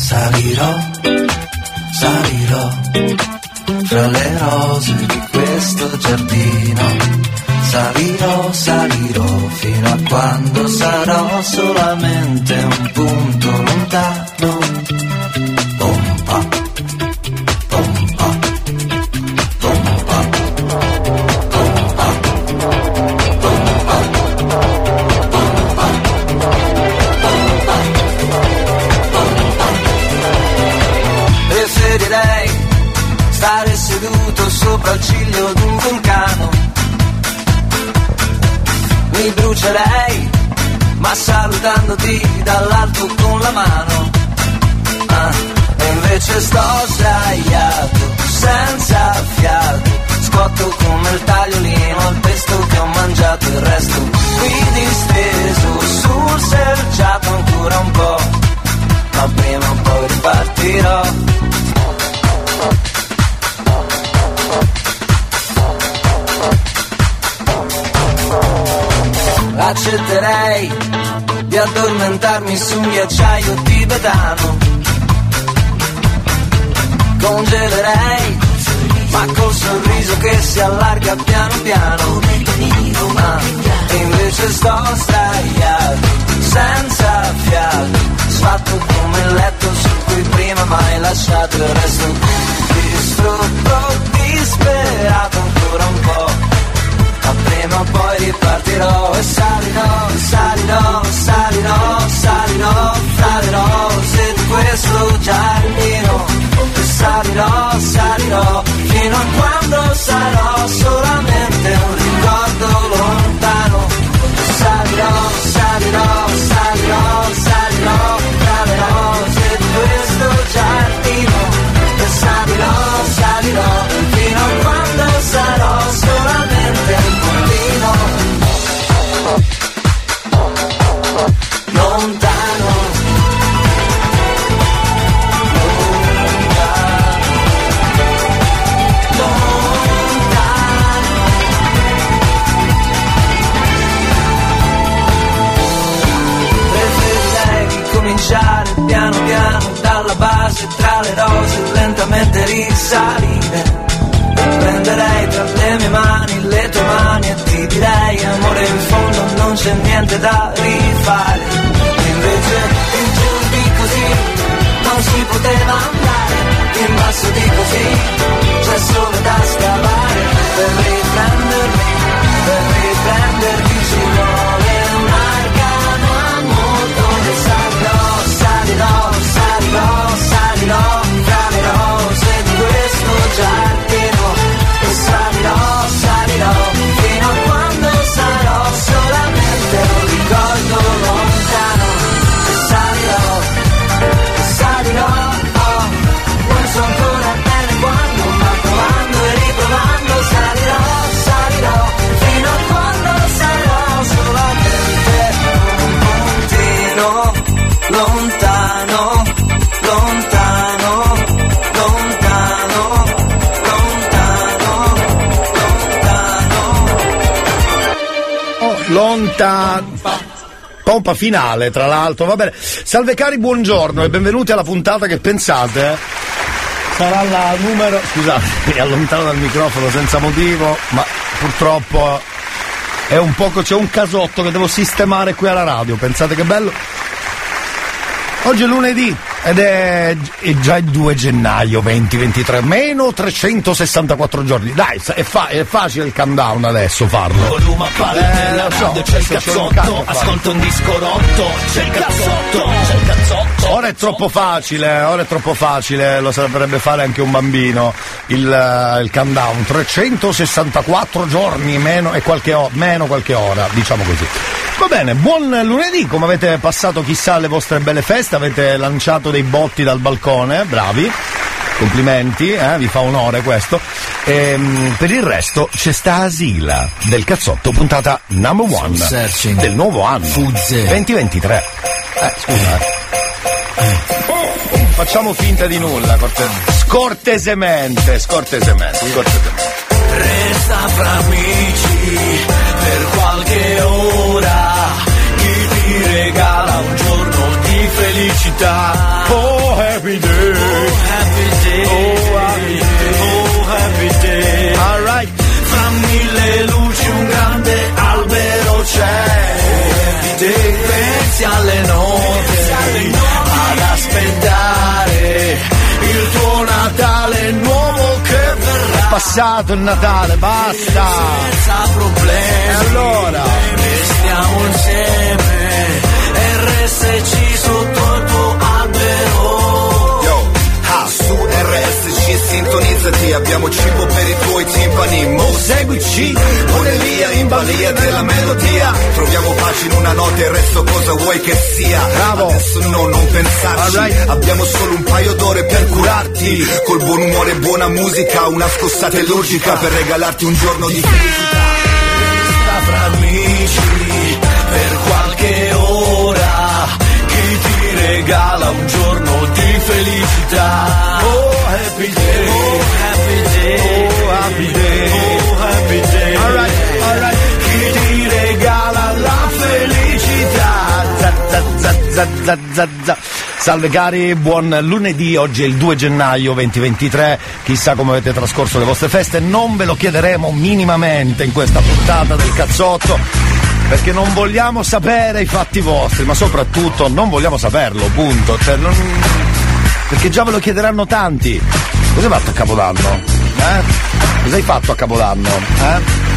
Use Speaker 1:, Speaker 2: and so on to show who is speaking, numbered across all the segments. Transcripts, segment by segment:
Speaker 1: salirò, salirò fra le rose di questo giardino. Salirò, salirò fino a quando sarò solamente un punto lontano. Mi brucerei, ma salutandoti dall'alto con la mano. Ah, e invece sto sdraiato, senza fiato. Scotto come il tagliolino al pesto che ho mangiato il resto. Qui disteso sul selciato ancora un po', ma prima o poi ripartirò. Accetterei di addormentarmi su un ghiacciaio tibetano. Congelerei, ma col sorriso che si allarga piano piano. E invece sto sdraiato, senza fiato, sfatto come il letto su cui prima mai lasciato il resto. Distrutto, disperato ancora un po' ma prima o poi ripartirò. E salirò, salirò, salirò, salirò fra le di questo giardino. E salirò, salirò fino a quando sarò solamente un ricordo lontano. Salirò, salirò, salirò, salirò fra di questo giardino. E salirò, salirò le rose lentamente risalire. Prenderei tra le mie mani le tue mani e ti direi amore in fondo non c'è niente da rifare. Invece in giù di così non si poteva andare. In basso di così c'è solo da scavare. Per riprendermi, per riprendermi Lontano.
Speaker 2: Pompa finale, tra l'altro, va bene. Salve cari, buongiorno e benvenuti alla puntata che pensate sarà la numero. Scusate, mi allontano dal microfono senza motivo, ma purtroppo è un poco. c'è un casotto che devo sistemare qui alla radio. Pensate che bello? Oggi è lunedì ed è, è già il 2 gennaio 2023, meno 364 giorni. Dai, è, fa- è facile il countdown adesso farlo.
Speaker 3: Volume a palle
Speaker 2: Eh, so,
Speaker 3: radio, c'è il cazzotto,
Speaker 2: a fare.
Speaker 3: ascolta un disco rotto, c'è il cazzotto, c'è il cazzotto.
Speaker 2: Ora è troppo facile, ora è troppo facile, lo saprebbe fare anche un bambino il, eh, il countdown. 364 giorni meno e qualche, meno qualche ora, diciamo così. Va bene, buon lunedì, come avete passato chissà le vostre belle feste, avete lanciato dei botti dal balcone, bravi. Complimenti, eh, vi fa onore questo. Ehm, per il resto c'è sta Asila del cazzotto, puntata number one del nuovo anno 2023. Eh, scusa. eh. Facciamo finta di nulla, corte- scortesemente, scortesemente, scortesemente.
Speaker 3: Resta fra amici per qualche ora, chi ti regala un giorno di felicità happy day.
Speaker 2: Oh, happy
Speaker 1: day. Oh, happy day. Oh, happy day.
Speaker 2: All right. Fra
Speaker 1: mille luci un grande albero c'è. Oh, happy day. Pensi alle note. Pensi alle note. Ad aspettare il tuo Natale nuovo che verrà. È
Speaker 2: passato il Natale, basta.
Speaker 1: Senza problemi.
Speaker 2: E allora?
Speaker 1: Restiamo insieme. RSC sotto il tuo albero
Speaker 4: su RSC sintonizzati, abbiamo cibo per i tuoi timpani, mo seguici, Monelia in balia della melodia, troviamo pace in una notte, il resto cosa vuoi che sia?
Speaker 2: Bravo.
Speaker 4: Adesso no, non pensarci,
Speaker 2: Alright.
Speaker 4: abbiamo solo un paio d'ore per curarti, col buon umore e buona musica, una scossata illogica per regalarti un giorno di felicità.
Speaker 1: Regala un giorno di felicità. Oh, happy day. Oh, happy day.
Speaker 2: Oh, happy day.
Speaker 1: Oh, happy day.
Speaker 2: Alright, alright.
Speaker 1: Chi ti regala la felicità.
Speaker 2: za, za, za, za, za, za. Salve cari, buon lunedì, oggi è il 2 gennaio 2023, chissà come avete trascorso le vostre feste, non ve lo chiederemo minimamente in questa puntata del cazzotto, perché non vogliamo sapere i fatti vostri, ma soprattutto non vogliamo saperlo, punto, cioè non... perché già ve lo chiederanno tanti. Cosa hai fatto a Capodanno? Eh? Cosa hai fatto a Capodanno? Eh?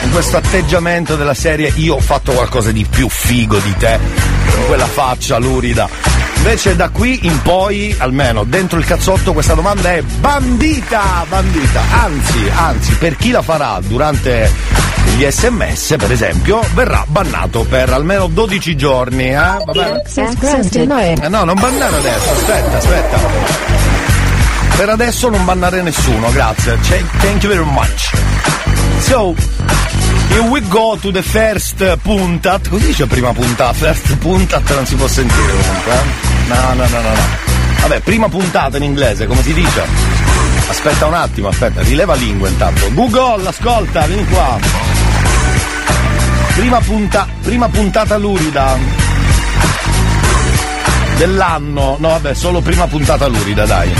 Speaker 2: Con questo atteggiamento della serie io ho fatto qualcosa di più figo di te, con quella faccia lurida. Invece da qui in poi, almeno dentro il cazzotto, questa domanda è bandita, bandita. Anzi, anzi, per chi la farà durante gli sms, per esempio, verrà bannato per almeno 12 giorni, eh? Va bene? Eh no, non bannare adesso, aspetta, aspetta. Per adesso non bannare nessuno, grazie. Thank you very much. So, here we go to the first puntat. Così dice prima puntata, first puntat non si può sentire comunque. eh? No, no, no, no, no. Vabbè, prima puntata in inglese, come si dice? Aspetta un attimo, aspetta, rileva lingua intanto. Google, ascolta, vieni qua. Prima, punta, prima puntata lurida dell'anno. No, vabbè, solo prima puntata lurida, dai.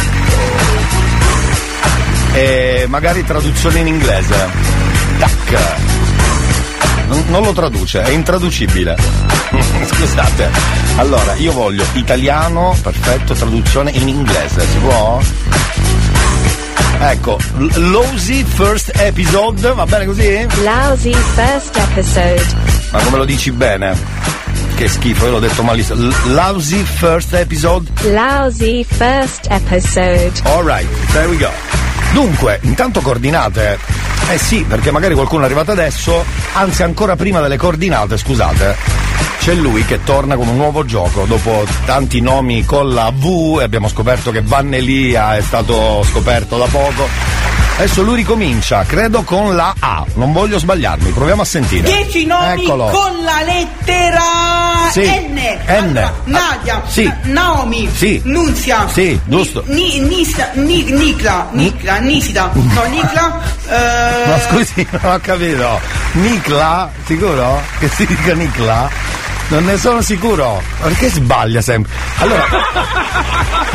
Speaker 2: E magari traduzione in inglese. Tac. Non, non lo traduce, è intraducibile. Scusate. Allora, io voglio italiano, perfetto, traduzione in inglese, si può? Ecco, Lousy First Episode, va bene così?
Speaker 5: Lousy first episode.
Speaker 2: Ma come lo dici bene? Che schifo, io l'ho detto malissimo. Lousy First Episode?
Speaker 5: Lousy first episode.
Speaker 2: Alright, there we go. Dunque, intanto coordinate. Eh sì, perché magari qualcuno è arrivato adesso, anzi ancora prima delle coordinate, scusate. C'è lui che torna con un nuovo gioco dopo tanti nomi con la V e abbiamo scoperto che Vannelia è stato scoperto da poco. Adesso lui ricomincia, credo con la A, non voglio sbagliarmi, proviamo a sentire.
Speaker 6: Dieci nomi
Speaker 2: Eccolo.
Speaker 6: con la lettera
Speaker 2: Sì,
Speaker 6: N.
Speaker 2: N.
Speaker 6: Allora, Nadia,
Speaker 2: Sì.
Speaker 6: Na- Naomi,
Speaker 2: Sì.
Speaker 6: Nunzia,
Speaker 2: Sì, giusto.
Speaker 6: Ni, Nisa- Ni- Nicla, Nicla, Nisida, no, Nicla, eh,
Speaker 2: No, scusi, non ho capito. Nicla? Sicuro? Che si dica Nicla? Non ne sono sicuro. Perché sbaglia sempre? Allora,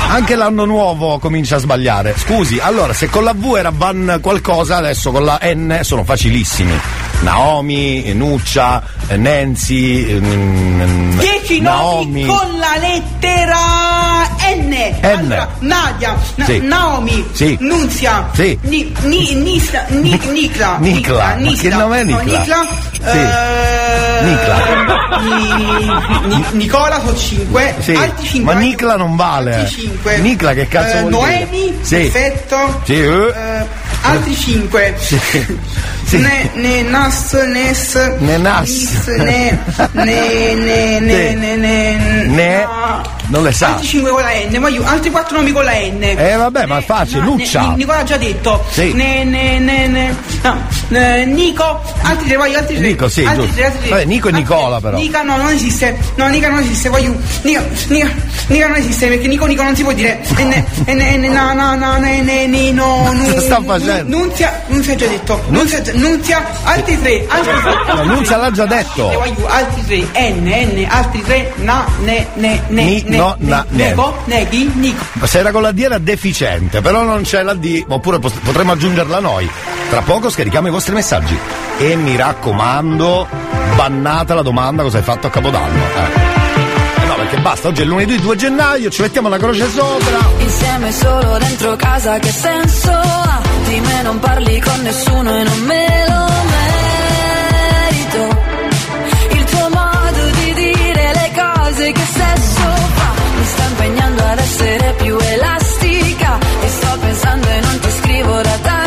Speaker 2: anche l'anno nuovo comincia a sbagliare. Scusi, allora, se con la V era Van qualcosa, adesso con la N sono facilissimi. Naomi, Nuccia, Nancy, mm,
Speaker 6: Dieci
Speaker 2: Naomi.
Speaker 6: con la lettera N. Allora, Nadia, Na-
Speaker 2: Sì.
Speaker 6: Naomi,
Speaker 2: Sì.
Speaker 6: Nunzia,
Speaker 2: Sì.
Speaker 6: Ni, ni, Nisa- Ni- Nicla,
Speaker 2: Nicla.
Speaker 6: Nisida,
Speaker 2: che nome è
Speaker 6: no,
Speaker 2: Nicla?
Speaker 6: Nicla,
Speaker 2: Sì.
Speaker 6: eh,
Speaker 2: Nicla.
Speaker 6: Ni- Ni- Nicola sono 5,
Speaker 2: Sì,
Speaker 6: altri 5.
Speaker 2: ma Nicla non vale.
Speaker 6: Altri 5.
Speaker 2: Nicla che cazzo dire?
Speaker 6: Noemi,
Speaker 2: Sì.
Speaker 6: perfetto.
Speaker 2: Sì, eh.
Speaker 6: Eh, altri 5.
Speaker 2: Sì.
Speaker 6: Ne, ne, nas, nes,
Speaker 2: Ne nas.
Speaker 6: nis, ne, ne, ne, ne, ne, ne,
Speaker 2: Ne-
Speaker 6: no.
Speaker 2: non le sa.
Speaker 6: Altri 5 con la N, ma io, altri 4 nomi con la N.
Speaker 2: Eh, vabbè, ma è facile,
Speaker 6: no,
Speaker 2: Nuccia.
Speaker 6: ne- Nicola ha già detto.
Speaker 2: Sì.
Speaker 6: Ne, ne, ne, ne, no, ne, Nico, altri tre, voglio altri tre.
Speaker 2: Nico, sì,
Speaker 6: altri
Speaker 2: giusto.
Speaker 6: tre, altri tre.
Speaker 2: Vabbè, Nico e Nicola, però.
Speaker 6: Nica no, non esiste. No, Nica non esiste, voglio. Nica, Nica, Nica non esiste perché Nico Nico non si può dire. E ne, e ne, e ne, na, na, na, ne, ne, ni, no, nu,
Speaker 2: Cosa sta
Speaker 6: nu-
Speaker 2: facendo?
Speaker 6: Nunzia, Nunzia ha già detto. Nunzia, Nunzia, altri tre, altri tre.
Speaker 2: No, Nunzia l'ha già detto.
Speaker 6: Altri tre, N, N, altri tre, na, ne, ne, ne,
Speaker 2: Ni,
Speaker 6: ne,
Speaker 2: no,
Speaker 6: ne,
Speaker 2: na, ne.
Speaker 6: Nego, neghi, Nico.
Speaker 2: Se era con la D era deficiente, però non c'è la D, oppure potremmo aggiungerla noi. Tra poco scarichiamo i vostri messaggi. E mi raccomando, bannata la domanda cosa hai fatto a Capodanno. Eh. Eh no, perché basta, oggi è lunedì 2 gennaio, ci mettiamo la croce sopra.
Speaker 7: Insieme solo dentro casa, che senso ha?
Speaker 8: Di me non parli con nessuno e non me lo merito. Il tuo modo di dire le cose che sesso fa mi sta impegnando ad essere più elastica e sto pensando e non ti scrivo da tanto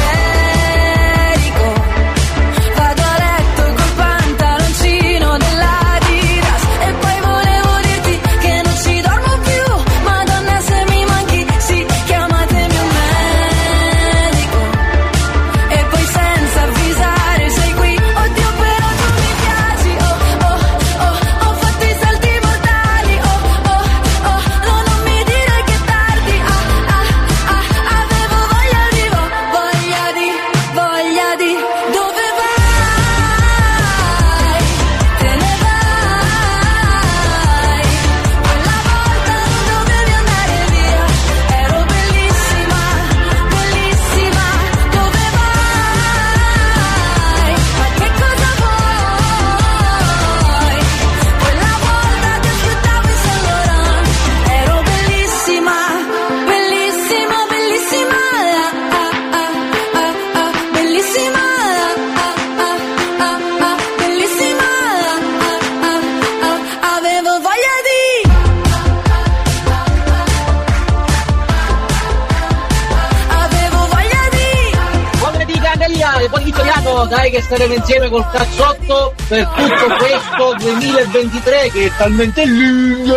Speaker 8: Che
Speaker 9: staremo insieme col cazzotto per tutto questo 2023 che è talmente lungo.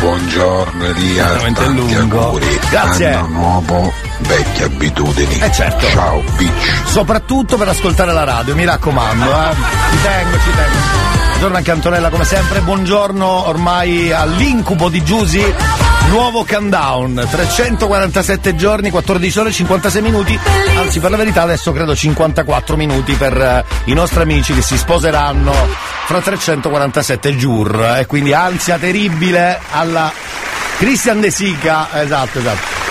Speaker 10: Buongiorno Elia, tanti
Speaker 2: lungo.
Speaker 10: auguri.
Speaker 2: Grazie.
Speaker 10: Anno nuovo, vecchie abitudini.
Speaker 2: Eh, certo.
Speaker 10: Ciao, bitch.
Speaker 2: Soprattutto per ascoltare la radio, mi raccomando, eh. Ci tengo, ci tengo. Buongiorno anche Antonella come sempre, buongiorno ormai all'incubo di Giusy. Nuovo countdown, 347 giorni, 14 ore e 56 minuti, anzi per la verità adesso credo 54 minuti per eh, i nostri amici che si sposeranno fra 347 giur e quindi ansia terribile alla Christian De Sica, esatto, esatto.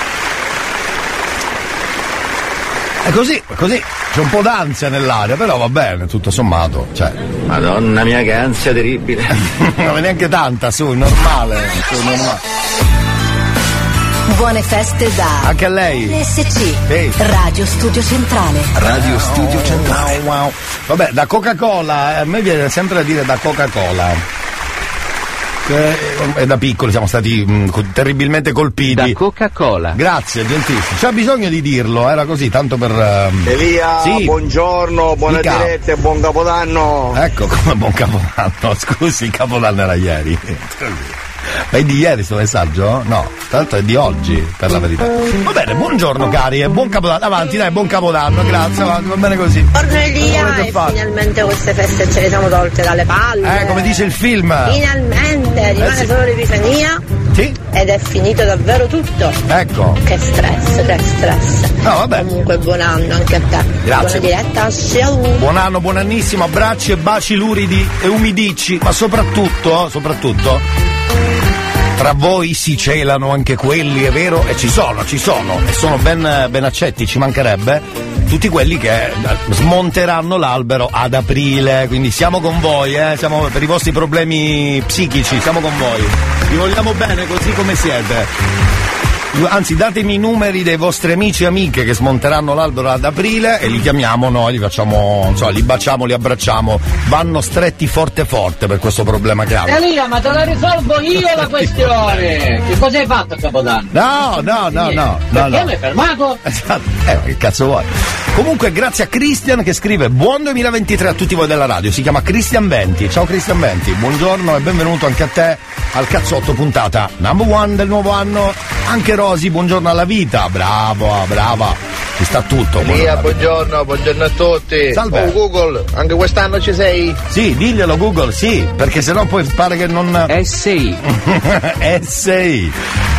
Speaker 2: È così, è così. C'è un po' d'ansia nell'aria, però va bene, tutto sommato. Cioè.
Speaker 11: Madonna mia che ansia terribile.
Speaker 2: non è neanche tanta, su, normale. Su, normale.
Speaker 12: Buone feste da
Speaker 2: Anche a lei.
Speaker 12: RSC
Speaker 2: Sì.
Speaker 12: Radio Studio Centrale.
Speaker 2: Radio Studio Centrale. Wow, wow. Vabbè, da Coca-Cola, eh, a me viene sempre da dire da Coca-Cola. È da piccoli siamo stati mh, co- terribilmente colpiti. Da
Speaker 11: Coca-Cola.
Speaker 2: Grazie, gentilissimo. C'è bisogno di dirlo, era così, tanto per. ehm,
Speaker 13: Elia,
Speaker 2: Sì.
Speaker 13: buongiorno, buona
Speaker 2: Dica.
Speaker 13: diretta e buon capodanno.
Speaker 2: Ecco come buon capodanno. Scusi, il capodanno era ieri. Ma è di ieri sto messaggio? No, tanto è di oggi, per la verità. Va bene, buongiorno cari e buon capodanno. Avanti, dai, buon capodanno, grazie, avanti, va bene così.
Speaker 14: Buongiorno Elia e finalmente queste feste ce le siamo tolte dalle palle.
Speaker 2: Eh, come dice il film.
Speaker 14: Finalmente rimane
Speaker 2: Eh, sì.
Speaker 14: solo l'epifania
Speaker 2: Sì.
Speaker 14: ed è finito davvero tutto.
Speaker 2: Ecco.
Speaker 14: Che stress, che stress.
Speaker 2: No, vabbè.
Speaker 14: Comunque buon anno anche a te.
Speaker 2: Grazie.
Speaker 14: Buona diretta, ciao.
Speaker 2: Buon anno, buon annissimo, abbracci e baci luridi e umidicci, ma soprattutto, soprattutto, tra voi si celano anche quelli, è vero? E ci sono, ci sono, e sono ben, ben accetti, ci mancherebbe, tutti quelli che eh, smonteranno l'albero ad aprile, quindi siamo con voi, eh, siamo per i vostri problemi psichici, siamo con voi. Vi vogliamo bene così come siete. Anzi, datemi i numeri dei vostri amici e amiche che smonteranno l'albero ad aprile e li chiamiamo noi, li facciamo, insomma, li baciamo, li abbracciamo. Vanno stretti forte forte per questo problema che hanno.
Speaker 9: Elia, ma te la risolvo io la questione! Che cosa hai fatto a Capodanno?
Speaker 2: No, no, no, no, no, no.
Speaker 9: mi hai fermato?
Speaker 2: Esatto. Eh, ma che cazzo vuoi? Comunque, grazie a Christian che scrive buon 2023 a tutti voi della radio. Si chiama Christian Venti. Ciao Christian Venti, buongiorno e benvenuto anche a te al cazzotto puntata number one del nuovo anno. Anche Rosi, buongiorno alla vita. Bravo, brava. Ci sta tutto.
Speaker 13: Elia, buongiorno, buongiorno a tutti.
Speaker 2: Salve.
Speaker 13: Oh Google, anche quest'anno ci sei?
Speaker 2: Sì, diglielo Google, sì, perché sennò poi pare che non.
Speaker 15: Eh sì.
Speaker 2: eh sì.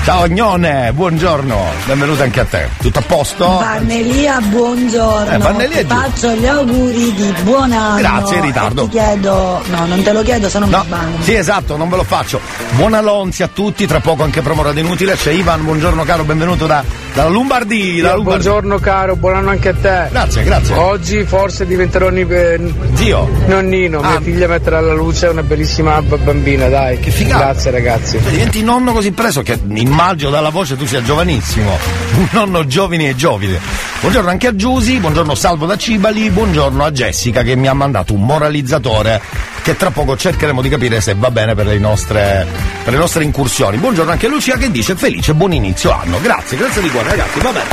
Speaker 2: Ciao Agnone, buongiorno, benvenuto anche a te. Tutto a posto?
Speaker 12: Vannelia, buongiorno.
Speaker 2: Eh, Vannelia
Speaker 12: Ti faccio gli auguri di buon anno.
Speaker 2: Grazie, in ritardo.
Speaker 12: E ti chiedo, no, non te lo chiedo, se non mi sbaglio.
Speaker 2: Sì, esatto, non ve lo faccio. Buon Alonzi a tutti, tra poco anche Promorada Inutile. C'è Ivan, buongiorno caro, benvenuto da, dalla Lombardia. Lombardia.
Speaker 16: Buongiorno caro, buon anno anche a te.
Speaker 2: Grazie, grazie.
Speaker 16: Oggi forse diventerò ni- eh,
Speaker 2: Zio.
Speaker 16: nonnino,
Speaker 2: Ah.
Speaker 16: mia figlia metterà alla luce una bellissima bambina, dai. Che
Speaker 2: figata.
Speaker 16: Grazie ragazzi.
Speaker 2: Cioè, diventi nonno così preso che immagino dalla voce tu sia giovanissimo. Un nonno giovine e giovine. Buongiorno anche a Giusy, buongiorno Salvo da Cibali, buongiorno a Jessica che mi ha mandato un moralizzatore che tra poco cercheremo di capire se va bene per le nostre, per le nostre incursioni. Buongiorno anche a Lucia che dice felice buon inizio anno. Grazie, grazie di cuore ragazzi, va bene.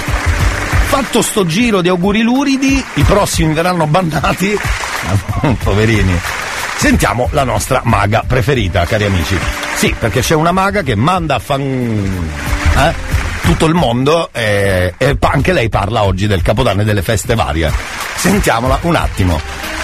Speaker 2: Fatto sto giro di auguri luridi, i prossimi verranno bannati. Poverini. Sentiamo la nostra maga preferita, cari amici. Sì, perché c'è una maga che manda a fan. eh, tutto il mondo e, e pa- anche lei parla oggi del Capodanno e delle feste varie. Sentiamola un attimo.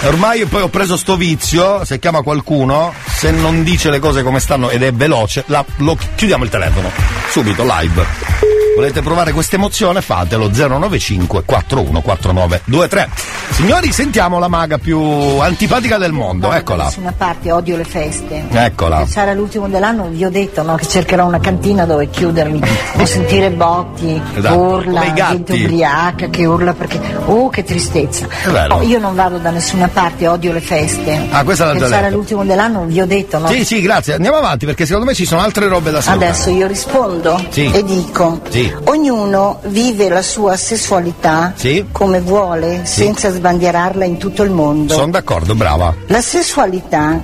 Speaker 2: Ormai poi ho preso sto vizio, se chiama qualcuno, se non dice le cose come stanno ed è veloce, la- lo chiudiamo il telefono. Subito, live. Volete provare questa emozione? Fatelo 095 4149 23. Signori, sentiamo la maga più antipatica del mondo,
Speaker 12: Da
Speaker 2: eccola.
Speaker 12: nessuna parte, odio le feste.
Speaker 2: Eccola.
Speaker 12: Sarà l'ultimo dell'anno, vi ho detto no, che cercherò una cantina dove chiudermi, non sentire botti,
Speaker 2: Esatto,
Speaker 12: urla, gente ubriaca che urla perché. Oh, che tristezza. Oh, io non vado da nessuna parte, odio le feste.
Speaker 2: Ah, questa l'ha già
Speaker 12: sarà l'ultimo dell'anno, vi ho detto, no?
Speaker 2: Sì, sì, grazie. Andiamo avanti perché secondo me ci sono altre robe da salutare.
Speaker 12: Adesso io rispondo
Speaker 2: Sì.
Speaker 12: e dico:
Speaker 2: Sì.
Speaker 12: Ognuno vive la sua sessualità
Speaker 2: Sì.
Speaker 12: come vuole, senza sbandierarla in tutto il mondo.
Speaker 2: Sono d'accordo, brava.
Speaker 12: La sessualità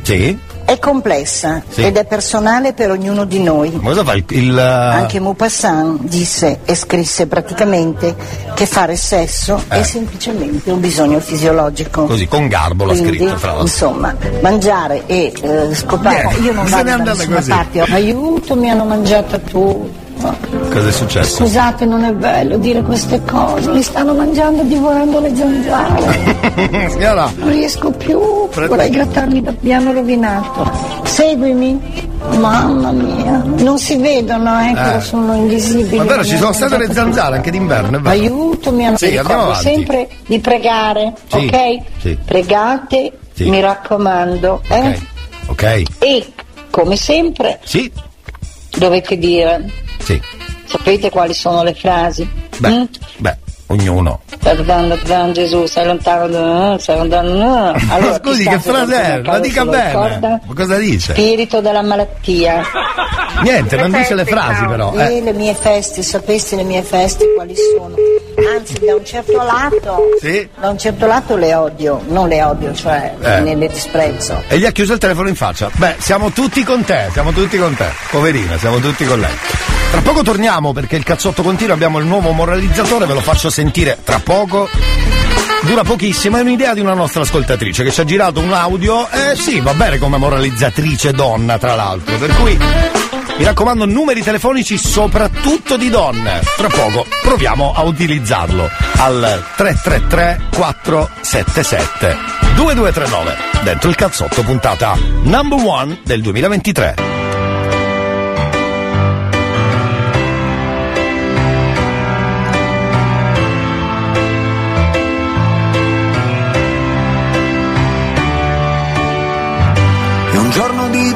Speaker 12: è complessa
Speaker 2: Sì.
Speaker 12: ed è personale per ognuno di noi.
Speaker 2: Ma cosa il. eh,
Speaker 12: Anche Maupassant disse e scrisse praticamente che fare sesso
Speaker 2: Eh.
Speaker 12: è semplicemente un bisogno fisiologico.
Speaker 2: Così, con garbo l'ha
Speaker 12: Quindi,
Speaker 2: scritto, fra l'altro.
Speaker 12: insomma, mangiare e eh, scopare.
Speaker 2: Niente,
Speaker 12: Io non vado da nessuna
Speaker 2: così.
Speaker 12: parte. Aiuto, mi hanno mangiato tutto.
Speaker 2: Cosa è successo?
Speaker 12: Scusate, non è bello dire queste cose. Mi stanno mangiando divorando le zanzare.
Speaker 2: Signora,
Speaker 12: Non riesco più. Vorrei grattarli da mi hanno rovinato. Seguimi. Mamma mia. Non si vedono, eh,
Speaker 2: Eh.
Speaker 12: sono invisibili.
Speaker 2: Ma vero, ci sono state le zanzare anche d'inverno, è vero?
Speaker 12: Aiuto, mi hanno
Speaker 2: Sì,
Speaker 12: ricordo sempre di pregare,
Speaker 2: Sì,
Speaker 12: ok?
Speaker 2: sì.
Speaker 12: Pregate,
Speaker 2: Sì.
Speaker 12: mi raccomando, eh?
Speaker 2: Ok.
Speaker 12: E come sempre
Speaker 2: Sì,
Speaker 12: dovete dire,
Speaker 2: sì.
Speaker 12: sapete quali sono le frasi?
Speaker 2: Beh,
Speaker 12: Mm?
Speaker 2: beh, ognuno.
Speaker 12: Gesù, stai lontano, da- stai andando. no. Allora,
Speaker 2: Scusi,
Speaker 12: chi
Speaker 2: che frase è? La dica bene.
Speaker 12: ricorda?
Speaker 2: Ma cosa dice?
Speaker 12: Spirito della malattia.
Speaker 2: Niente, non dice le frasi però.
Speaker 12: E
Speaker 2: Eh.
Speaker 12: le mie feste, sapessi le mie feste quali sono? Anzi, da un certo lato,
Speaker 2: Sì.
Speaker 12: da un certo lato le odio, non le odio, cioè
Speaker 2: Eh.
Speaker 12: ne le disprezzo.
Speaker 2: E gli ha chiuso il telefono in faccia. Beh, siamo tutti con te, siamo tutti con te. Poverina, siamo tutti con lei. Tra poco torniamo perché il cazzotto continua, abbiamo il nuovo moralizzatore, ve lo faccio sentire tra poco. Dura pochissimo, è un'idea di una nostra ascoltatrice che ci ha girato un audio. Eh sì, va bene come moralizzatrice donna, tra l'altro. Per cui mi raccomando, numeri telefonici soprattutto di donne. Tra poco proviamo a utilizzarlo al 333 477 2239 dentro il cazzotto puntata number one del 2023.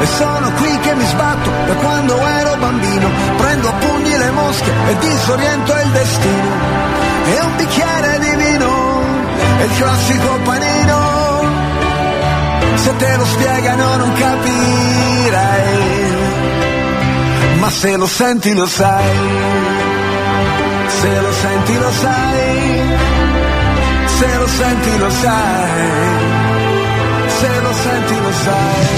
Speaker 17: E sono qui che mi sbatto da quando ero bambino, prendo a pugni le mosche e disoriento il destino. E un bicchiere di vino, e il classico panino. Se te lo spiegano non capirai. Ma se lo senti lo sai. Se lo senti lo sai. Se lo senti lo sai. Se lo senti lo sai.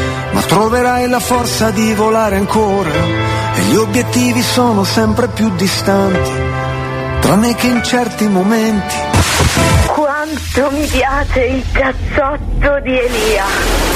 Speaker 17: troverai la forza di volare ancora e gli obiettivi sono sempre più distanti, tranne che in certi momenti.
Speaker 15: Quanto mi piace il cazzotto di Elia.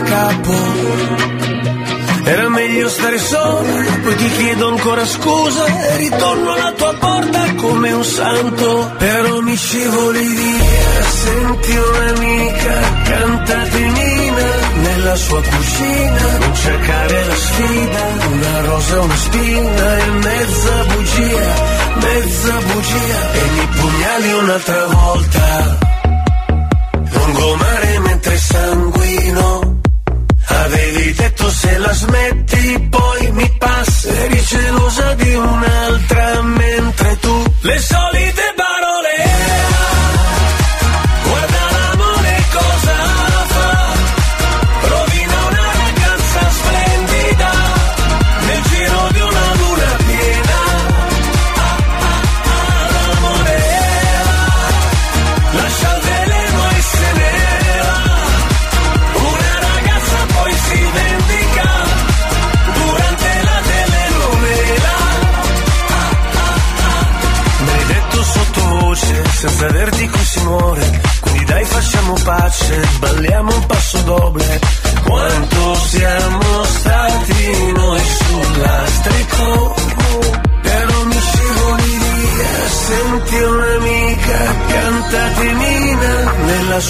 Speaker 18: Capo. Era meglio stare solo, poi ti chiedo ancora scusa e ritorno alla tua porta come un santo. Però mi scivoli via, senti un'amica, cantate Nina nella sua cucina. Non cercare la sfida, una rosa, una spina e mezza bugia, mezza bugia. E mi pugnali un'altra volta, lungomare mentre sanguino. Avevi detto se la smetti poi mi passa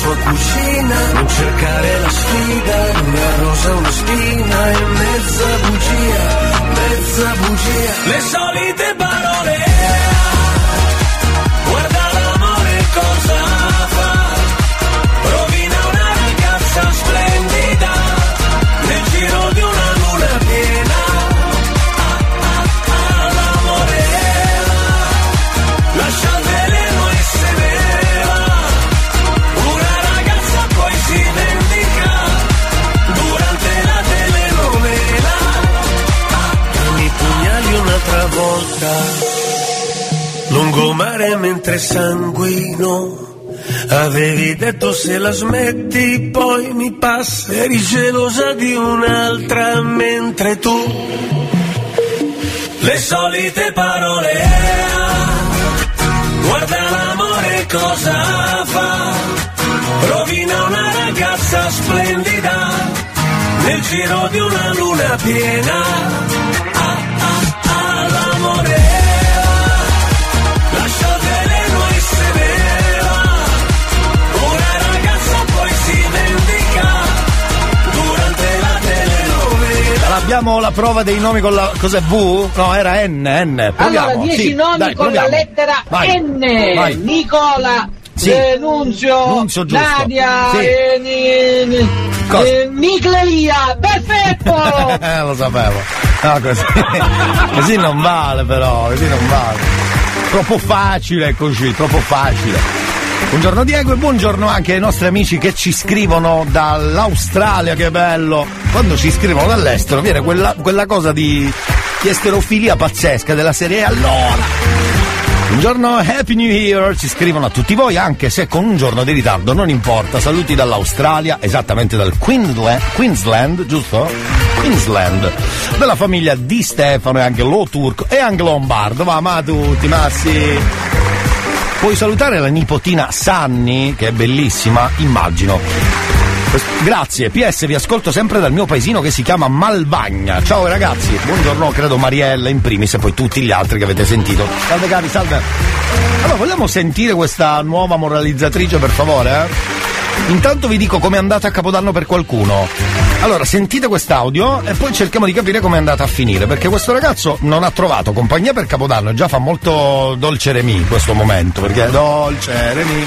Speaker 18: nella sua cucina. Te mentre sanguino. Avevi detto se la smetti poi mi passa. Eri gelosa di un'altra mentre tu. Le solite parole. Guarda l'amore cosa fa. Rovina una ragazza splendida. Nel giro di una luna piena.
Speaker 2: Abbiamo la prova dei nomi con la. Cos'è V? No, era N, N. Proviamo.
Speaker 9: Allora, 10
Speaker 2: sì,
Speaker 9: nomi
Speaker 2: dai,
Speaker 9: con
Speaker 2: proviamo.
Speaker 9: la lettera
Speaker 2: Vai.
Speaker 9: N.
Speaker 2: Vai.
Speaker 9: Nicola,
Speaker 2: Sì.
Speaker 9: eh, Nunzio. Nadia,
Speaker 2: Sì.
Speaker 9: eh,
Speaker 2: Cosa?
Speaker 9: eh, Nicleia, perfetto!
Speaker 2: Eh, lo sapevo. No, così. così non vale però, così non vale. Troppo facile così, troppo facile. Buongiorno Diego e buongiorno anche ai nostri amici che ci scrivono dall'Australia, che bello. Quando ci scrivono dall'estero viene quella, quella cosa di, di esterofilia pazzesca della serie "E allora. Buongiorno, Happy New Year, ci scrivono a tutti voi, anche se con un giorno di ritardo, non importa. Saluti dall'Australia, esattamente dal Queensland, Queensland giusto? Queensland, della famiglia di Stefano e anche Lo Turco e anche Lombardo. Va, ma tutti, ma sì. Puoi salutare la nipotina Sanni, che è bellissima, immagino. Grazie, PS vi ascolto sempre dal mio paesino che si chiama Malvagna. Ciao ragazzi, buongiorno, credo Mariella in primis e poi tutti gli altri che avete sentito. Salve cari, salve. Allora, vogliamo sentire questa nuova moralizzatrice per favore? eh? Intanto vi dico com'è andata a Capodanno per qualcuno. Allora, sentite quest'audio e poi cerchiamo di capire com'è andata a finire, perché questo ragazzo non ha trovato compagnia per Capodanno e già fa molto dolce remi in questo momento, perché dolce remi,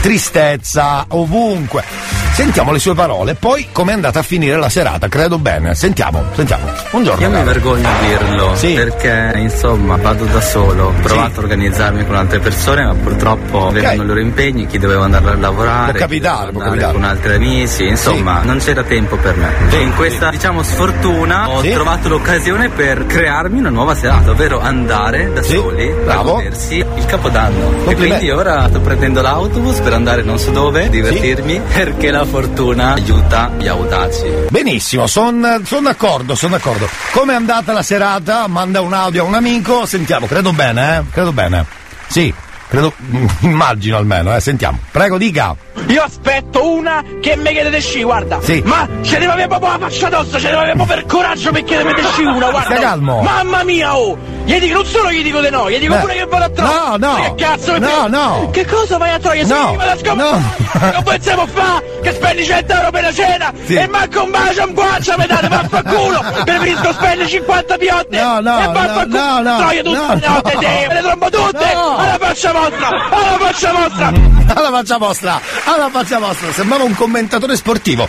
Speaker 2: tristezza ovunque. Sentiamo le sue parole poi com'è andata a finire la serata, credo bene. Sentiamo, sentiamo. Buongiorno.
Speaker 19: Io mi
Speaker 2: caro.
Speaker 19: vergogno a dirlo perché insomma vado da solo, ho provato a organizzarmi con altre persone ma purtroppo avevano i loro impegni, chi doveva andare a lavorare,
Speaker 2: Può capitare, può capitare.
Speaker 19: con altri amici, insomma non c'era tempo per me. E in questa diciamo sfortuna ho
Speaker 2: Sì.
Speaker 19: trovato l'occasione per crearmi una nuova serata, ovvero andare da soli a godersi il capodanno. E quindi ora sto prendendo l'autobus per andare non so dove, divertirmi perché la fortuna aiuta gli audaci.
Speaker 2: Benissimo, sono d'accordo, sono d'accordo. Com'è andata la serata? Manda un audio a un amico, sentiamo, credo bene, eh? Credo bene. Sì, credo, immagino almeno, eh? Sentiamo. Prego, dica.
Speaker 20: Io aspetto una che mi chiede di sci, guarda.
Speaker 2: Sì.
Speaker 20: Ma ce ne aveva proprio la faccia addosso, ce ne aveva proprio per coraggio per chiedermi di sci una, guarda.
Speaker 2: Stia calmo.
Speaker 20: Mamma mia, oh! Gli dico, non solo gli dico di no, gli dico
Speaker 2: Beh.
Speaker 20: pure che vado a trovare.
Speaker 2: No, no.
Speaker 20: Che cazzo?
Speaker 2: No, no.
Speaker 20: Che cosa vai a trovare? Se
Speaker 2: No,
Speaker 20: mi vado a scommettere, non possiamo fare che spendi 100 euro per la cena
Speaker 2: Sì.
Speaker 20: e manco un bacio, un guaccio mi date, vaffanculo! Preferisco spendere 50 piotte
Speaker 2: No, no,
Speaker 20: e vaffanculo!
Speaker 2: no, no,
Speaker 20: Troia tutte
Speaker 2: no,
Speaker 20: le notte,
Speaker 2: no.
Speaker 20: te, me le trombo tutte!
Speaker 2: No.
Speaker 20: Alla faccia vostra! Alla faccia vostra!
Speaker 2: Alla faccia vostra, alla faccia vostra, sembrava un commentatore sportivo.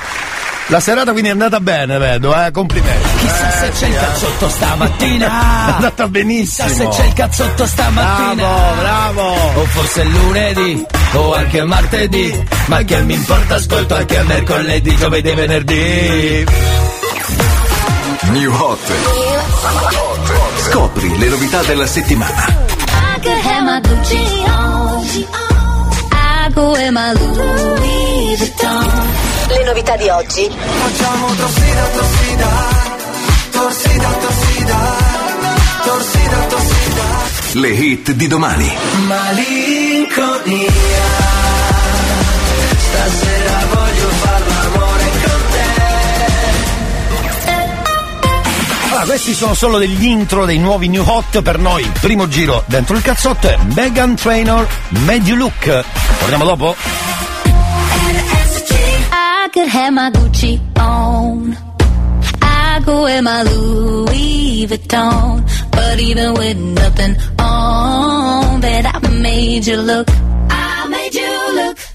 Speaker 2: La serata quindi è andata bene, vedo, eh, complimenti.
Speaker 21: Chissà se c'è il cazzotto stamattina.
Speaker 2: È andata benissimo.
Speaker 21: Chissà se c'è il cazzotto stamattina.
Speaker 2: Bravo, bravo.
Speaker 21: O forse è lunedì, o anche martedì. Ma che mi importa, ascolto anche mercoledì, giovedì e venerdì.
Speaker 22: New Hot. Scopri le novità della settimana.
Speaker 7: My Gucci on. I go in my Louis Vuitton.
Speaker 23: Le novità di oggi.
Speaker 1: Facciamo torsida, torsida, torsida, torsida, torsida, torsida.
Speaker 22: Le hit di domani.
Speaker 1: Malinconia. Stasera voglio far
Speaker 2: Allora, questi sono solo degli intro dei nuovi New Hot per noi. Primo giro dentro il cazzotto è Megan Trainor, Made You Look. Torniamo dopo?
Speaker 7: I could have my Gucci on. I go in my Louis Vuitton. But even with nothing on, that I made you look. I made you look.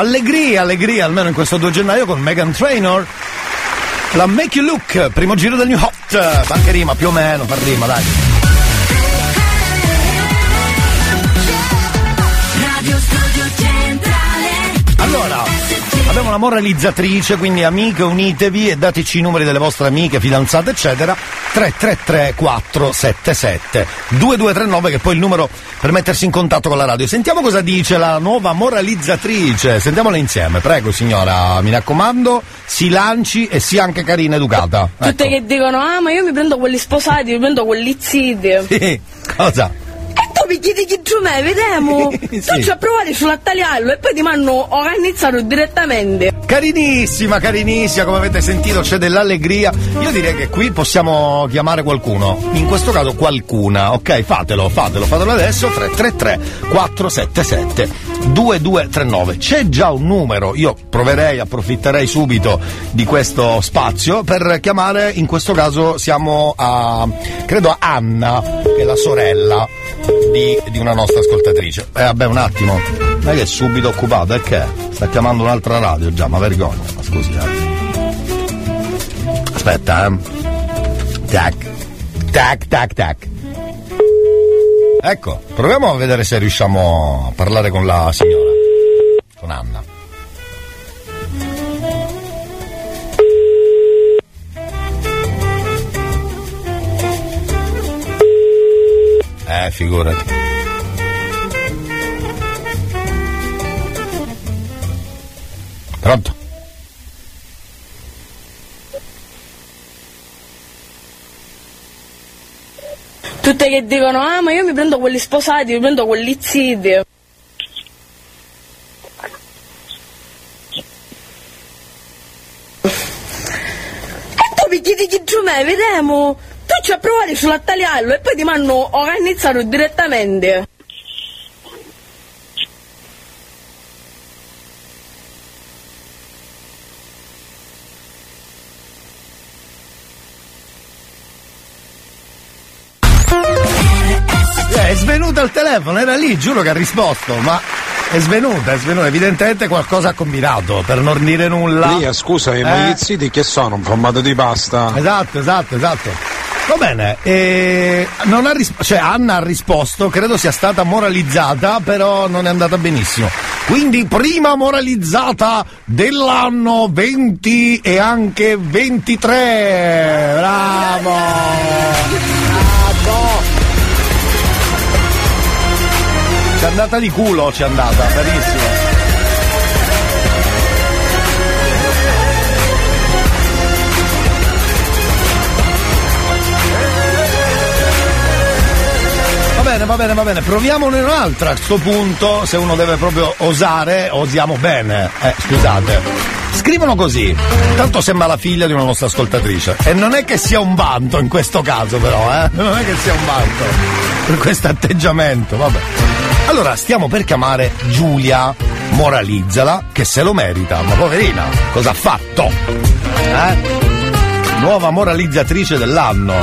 Speaker 2: Allegria, allegria, almeno in questo 2 gennaio con Megan Trainor. La Make You Look, primo giro del New Hot. Anche rima, più o meno, per rima, dai. Allora, abbiamo una moralizzatrice, quindi amiche unitevi e dateci i numeri delle vostre amiche, fidanzate, eccetera. 333 477 2239 che è poi il numero per mettersi in contatto con la radio. Sentiamo cosa dice la nuova moralizzatrice. Sentiamola insieme, prego signora, mi raccomando, si lanci e sia anche carina educata.
Speaker 24: Tutte che dicono, ah ma io mi prendo quelli sposati, mi prendo quelli zitti.
Speaker 2: Sì, cosa?
Speaker 24: E chiedi chi giù me, vediamo. Tu ci hai provato sulla tagliarlo e poi ti mi hanno organizzato direttamente.
Speaker 2: Carinissima, carinissima, come avete sentito c'è dell'allegria. Io direi che qui possiamo chiamare qualcuno, in questo caso qualcuna, ok? Fatelo, fatelo, fatelo adesso, 333 477 2239. C'è già un numero, io proverei, approfitterei subito di questo spazio per chiamare, in questo caso siamo a, credo a Anna, che è la sorella di, di una nostra ascoltatrice. Eh vabbè, un attimo, non è che è subito occupato, è che sta chiamando un'altra radio già, ma vergogna, ma scusi, eh. Aspetta, eh. Tac, tac, tac, tac. Ecco, proviamo a vedere se riusciamo a parlare con la signora, con Anna. Eh, figurati. Pronto?
Speaker 24: Tutte che dicono, ah ma io mi prendo quelli sposati, mi prendo quelli zitti. E tu mi chiedi chi giù me, vediamo. Tu ci hai provato sulla tagliarlo e poi ti mi hanno organizzato direttamente.
Speaker 2: È svenuta al telefono, era lì, giuro che ha risposto, ma è svenuta, è svenuta, evidentemente qualcosa ha combinato per non dire nulla.
Speaker 25: Lia, scusa, i
Speaker 2: Eh?
Speaker 25: moglizziti che sono? Un formato di pasta?
Speaker 2: Esatto, esatto, esatto. Va bene, e non ha ris- cioè Anna ha risposto, credo sia stata moralizzata, però non è andata benissimo. Quindi prima moralizzata dell'anno 20 e anche 23. Bravo! Bravo! C'è andata di culo, c'è andata, benissimo. Va bene, va bene, va bene, proviamone un'altra a sto punto, se uno deve proprio osare, osiamo bene. Eh, scusate. Scrivono così, tanto sembra la figlia di una nostra ascoltatrice. E non è che sia un vanto in questo caso però, eh? Non è che sia un vanto per questo atteggiamento, vabbè.
Speaker 17: Allora, stiamo per chiamare Giulia. Moralizzala, che se lo merita. Ma poverina, cosa ha fatto? Eh? Nuova moralizzatrice dell'anno.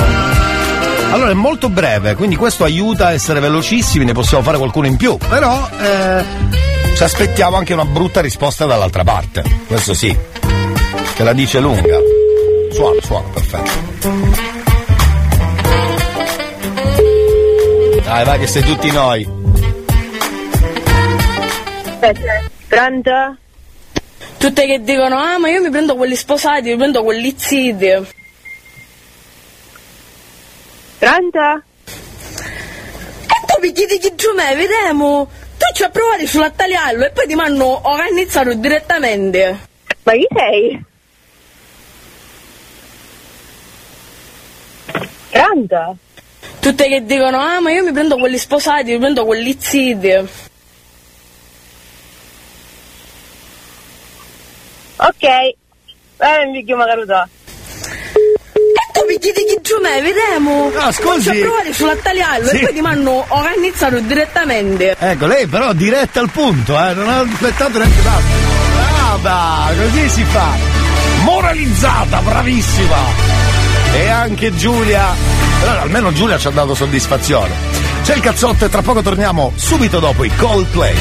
Speaker 17: Allora è molto breve, quindi questo aiuta a essere velocissimi, ne possiamo fare qualcuno in più. Però eh, ci aspettiamo anche una brutta risposta dall'altra parte. Questo sì. Che la dice lunga. Suona, suona, perfetto. Dai, vai che sei tutti noi.
Speaker 26: Pronto? Tutte che dicono, ah ma io mi prendo quelli sposati, mi prendo quelli zitti. Pronto? E tu mi chiedi chi giù me, vediamo. Tu ci hai provato sulla e poi ti hanno organizzato direttamente. Ma chi sei? Pronto? Tutte che dicono, ah ma io mi prendo quelli sposati, mi prendo quelli zitti. Ok, eh, mi chiamo Caruso. E tu mi chiedi chi giù me, vediamo.
Speaker 17: No, scusi.
Speaker 26: Ci hai provato sulla tagliarlo
Speaker 17: Sì.
Speaker 26: e poi ti hanno organizzato direttamente.
Speaker 17: Ecco, lei però diretta al punto, eh, non ha aspettato neanche tanto. Brava, così si fa. Moralizzata, bravissima. E anche Giulia. Però almeno Giulia ci ha dato soddisfazione. C'è il cazzotto e tra poco torniamo subito dopo i Coldplay.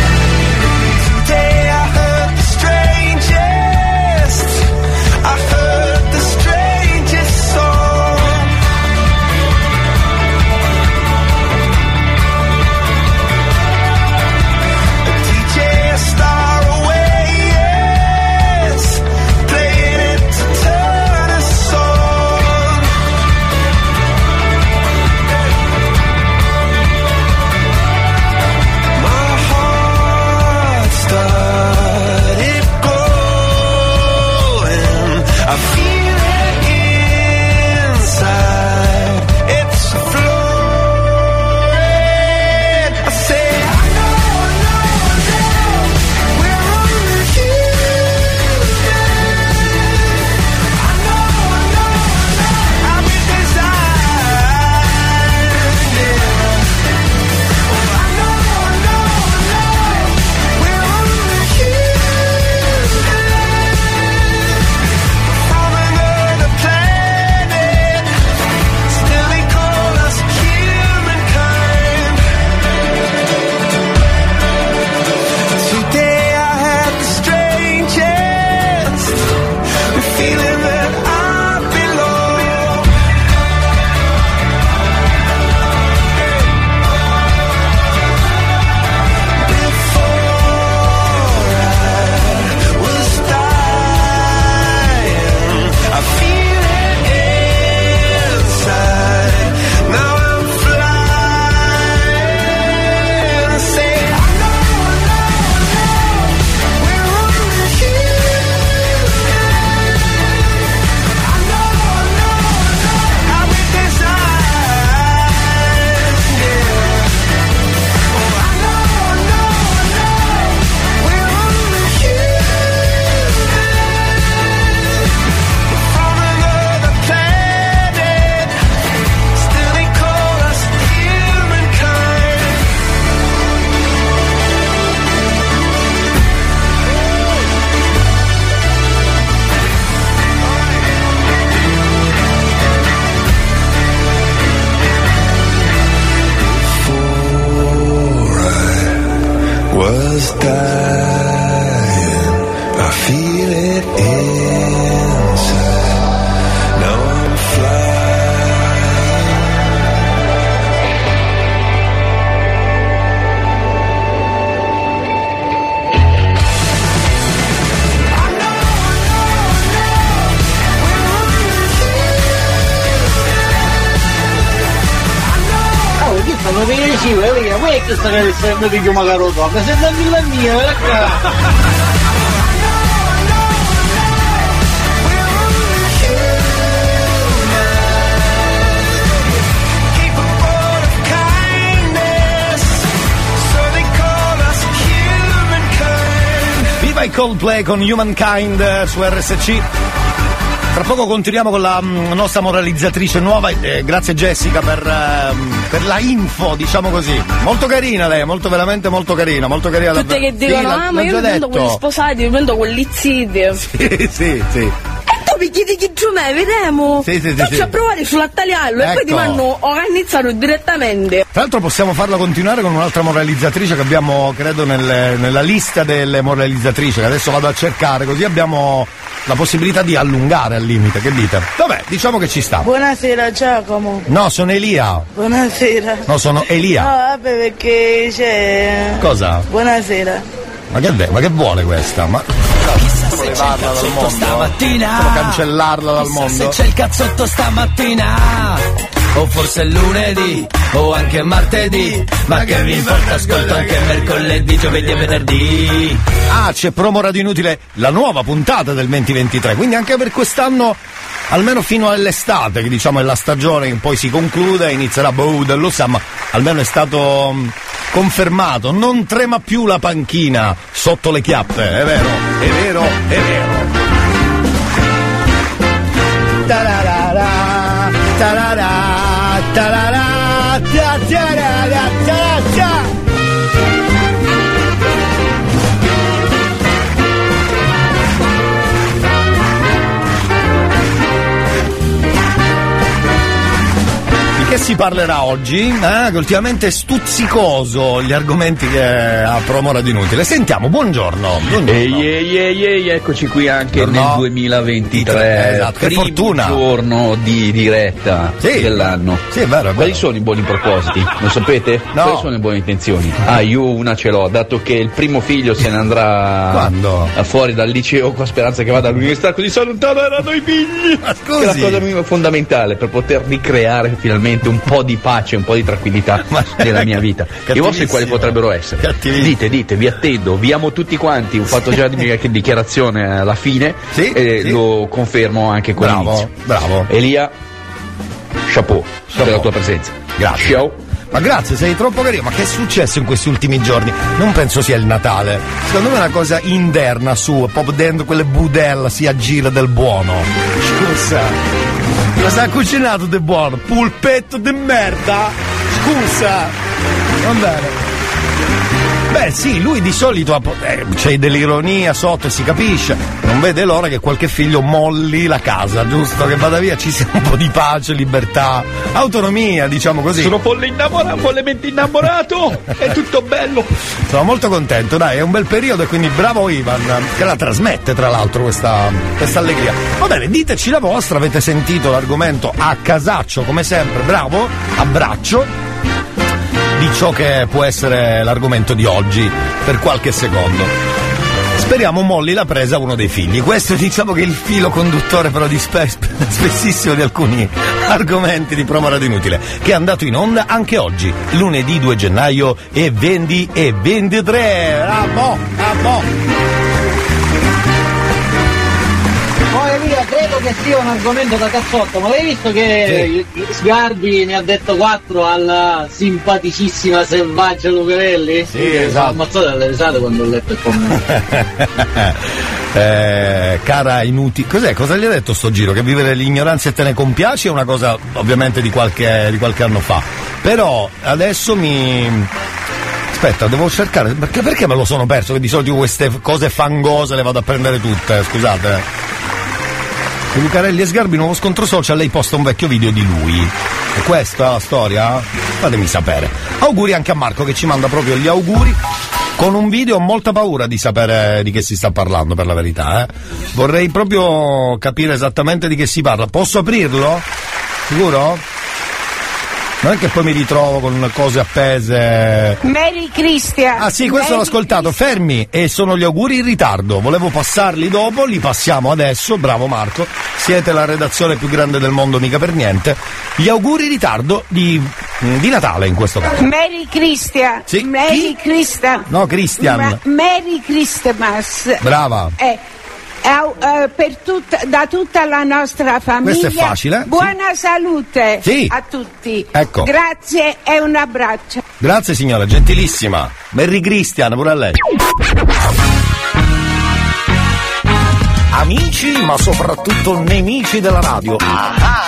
Speaker 9: Che di chiama carotto, ma sei da villa mia, ecco.
Speaker 17: Viva i Coldplay con Humankind eh, su RSC.
Speaker 2: Tra poco continuiamo con la mm, nostra moralizzatrice nuova. eh, grazie Jessica per, ehm, per la info, diciamo così. Molto carina lei, molto veramente molto carina, molto carina.
Speaker 24: Tutte
Speaker 2: davvero.
Speaker 24: che dicono,
Speaker 2: Sì,
Speaker 24: ah ma io mi prendo quelli sposati, mi prendo quelli zitti.
Speaker 2: Sì, sì, sì.
Speaker 24: Mi chiedi chi giù me, vediamo.
Speaker 2: Sì, sì, sì,
Speaker 24: tu
Speaker 2: sì.
Speaker 24: a provare sulla tagliarlo e poi ti
Speaker 2: Ecco.
Speaker 24: vanno organizzato direttamente.
Speaker 2: Tra l'altro possiamo farla continuare con un'altra moralizzatrice che abbiamo, credo, nelle- nella lista delle moralizzatrici, che adesso vado a cercare, così abbiamo la possibilità di allungare al limite, che dite? Vabbè, diciamo che ci sta.
Speaker 27: Buonasera Giacomo.
Speaker 2: No, sono Elia.
Speaker 27: Buonasera.
Speaker 2: No, sono Elia.
Speaker 27: No, vabbè perché c'è.
Speaker 2: Cosa?
Speaker 27: Buonasera.
Speaker 2: Ma che, ma che vuole questa? Ma
Speaker 28: Se c'è il cazzotto stamattina.
Speaker 2: Devo cancellarla dal mondo.
Speaker 28: Se c'è il cazzotto stamattina O forse è lunedì O anche martedì Ma che vi importa ascolto anche mercoledì, giovedì e venerdì.
Speaker 2: Ah, c'è promo Radio Inutile, la nuova puntata del 2023, quindi anche per quest'anno, almeno fino all'estate, che diciamo è la stagione che poi si conclude, inizierà boh, dello sa, ma almeno è stato mh, confermato, non trema più la panchina sotto le chiappe, è vero, è vero, è vero. Tararara, tararà, tararà, ta, che si parlerà oggi? Eh, che ultimamente è stuzzicoso gli argomenti che ha promo Radio Inutile. Sentiamo, buongiorno. buongiorno.
Speaker 29: Ehi, ehi, ehi, ehi, eccoci qui anche
Speaker 2: No, no.
Speaker 29: nel 2023,
Speaker 2: Esatto,
Speaker 29: primo
Speaker 2: fortuna.
Speaker 29: giorno di diretta dell'anno.
Speaker 2: Sì, è vero, è
Speaker 29: Quali sono i buoni propositi? Lo sapete?
Speaker 2: No.
Speaker 29: Quali sono le buone intenzioni? Ah, io una ce l'ho, dato che il primo figlio se ne andrà
Speaker 2: Quando?
Speaker 29: fuori dal liceo con speranza che vada all'università, così si allontaneranno i figli.
Speaker 2: scusi.
Speaker 29: Che è la cosa fondamentale per poter ricreare finalmente un po' di pace, un po' di tranquillità nella mia vita. I vostri quali potrebbero essere? Dite, dite, vi attendo, vi amo tutti quanti. Ho fatto già di mia dichiarazione alla fine e
Speaker 2: sì.
Speaker 29: lo confermo anche con
Speaker 2: Bravo,
Speaker 29: l'inizio.
Speaker 2: bravo.
Speaker 29: Elia, chapeau, per la tua presenza.
Speaker 2: Grazie.
Speaker 29: Ciao.
Speaker 2: Ma grazie, sei troppo carino. Ma che è successo in questi ultimi giorni? Non penso sia il Natale. Secondo me è una cosa interna sua, proprio dentro quelle budella si aggira del buono. Scusa. Cosa ha cucinato di buono? Pulpetto di merda? Scusa. Va bene. Beh sì, lui di solito eh, c'è dell'ironia sotto e si capisce, non vede l'ora che qualche figlio molli la casa, giusto? Che vada via, ci sia un po' di pace, libertà, autonomia, diciamo così.
Speaker 29: Sono folle innamorato, follemente innamorato, è tutto bello.
Speaker 2: Sono molto contento, dai, è un bel periodo e quindi bravo Ivan, che la trasmette tra l'altro questa, questa allegria. Va bene, diteci la vostra, avete sentito l'argomento a casaccio come sempre, bravo, abbraccio di ciò che può essere l'argomento di oggi per qualche secondo. Speriamo molli la presa uno dei figli. Questo diciamo che è il filo conduttore però di spe- spessissimo di alcuni argomenti di promo radio inutile che è andato in onda anche oggi, lunedì 2 gennaio e 20 e 23. Bravo, bravo.
Speaker 9: Che sia un argomento da cazzotto, ma l'hai visto che Sgarbi ne ha detto 4 alla simpaticissima selvaggia Lucarelli?
Speaker 2: Sì,
Speaker 9: sono
Speaker 2: esatto.
Speaker 9: ammazzato dalle risate quando ho letto il commento.
Speaker 2: Eh, cara inutile. Cos'è? Cosa gli ha detto sto giro? Che vivere l'ignoranza e te ne compiaci è una cosa ovviamente di qualche, di qualche anno fa. Però adesso mi. Aspetta, devo cercare. Perché, perché me lo sono perso? Che di solito queste cose fangose le vado a prendere tutte, scusate. Lucarelli e Sgarbi, nuovo scontro social, lei posta un vecchio video di lui. E questa è la storia? Fatemi sapere. Auguri anche a Marco che ci manda proprio gli auguri. Con un video ho molta paura di sapere di che si sta parlando, per la verità. Eh. Vorrei proprio capire esattamente di che si parla. Posso aprirlo? Sicuro? Non è che poi mi ritrovo con cose appese.
Speaker 30: Mary Christian.
Speaker 2: Ah sì, questo l'ho ascoltato, fermi e sono gli auguri in ritardo. Volevo passarli dopo, li passiamo adesso, bravo Marco. Siete la redazione più grande del mondo, mica per niente. Gli auguri in ritardo di, di Natale in questo caso.
Speaker 30: Mary Christian.
Speaker 2: Sì,
Speaker 30: Mary Christian.
Speaker 2: No, Christian.
Speaker 30: Ma- Merry Christmas.
Speaker 2: Brava.
Speaker 30: Eh, eh, per tutta- da tutta la nostra famiglia.
Speaker 2: Questo è facile, sì.
Speaker 30: Buona salute
Speaker 2: Sì.
Speaker 30: a tutti.
Speaker 2: Ecco.
Speaker 30: Grazie e un abbraccio.
Speaker 2: Grazie signora, gentilissima. Merry Christian, pure a lei. Amici ma soprattutto nemici della radio.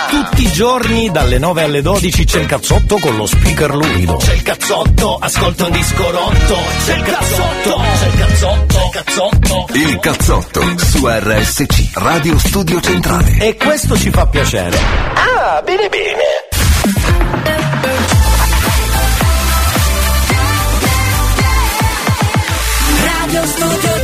Speaker 2: Tutti i giorni dalle 9 alle 12 c'è il cazzotto con lo speaker lumido.
Speaker 28: C'è il cazzotto, ascolta un disco rotto. C'è il cazzotto, c'è il cazzotto, il cazzotto.
Speaker 31: Il cazzotto su RSC, Radio Studio Centrale.
Speaker 2: E questo ci fa piacere.
Speaker 28: Ah, bene bene.
Speaker 7: Radio Studio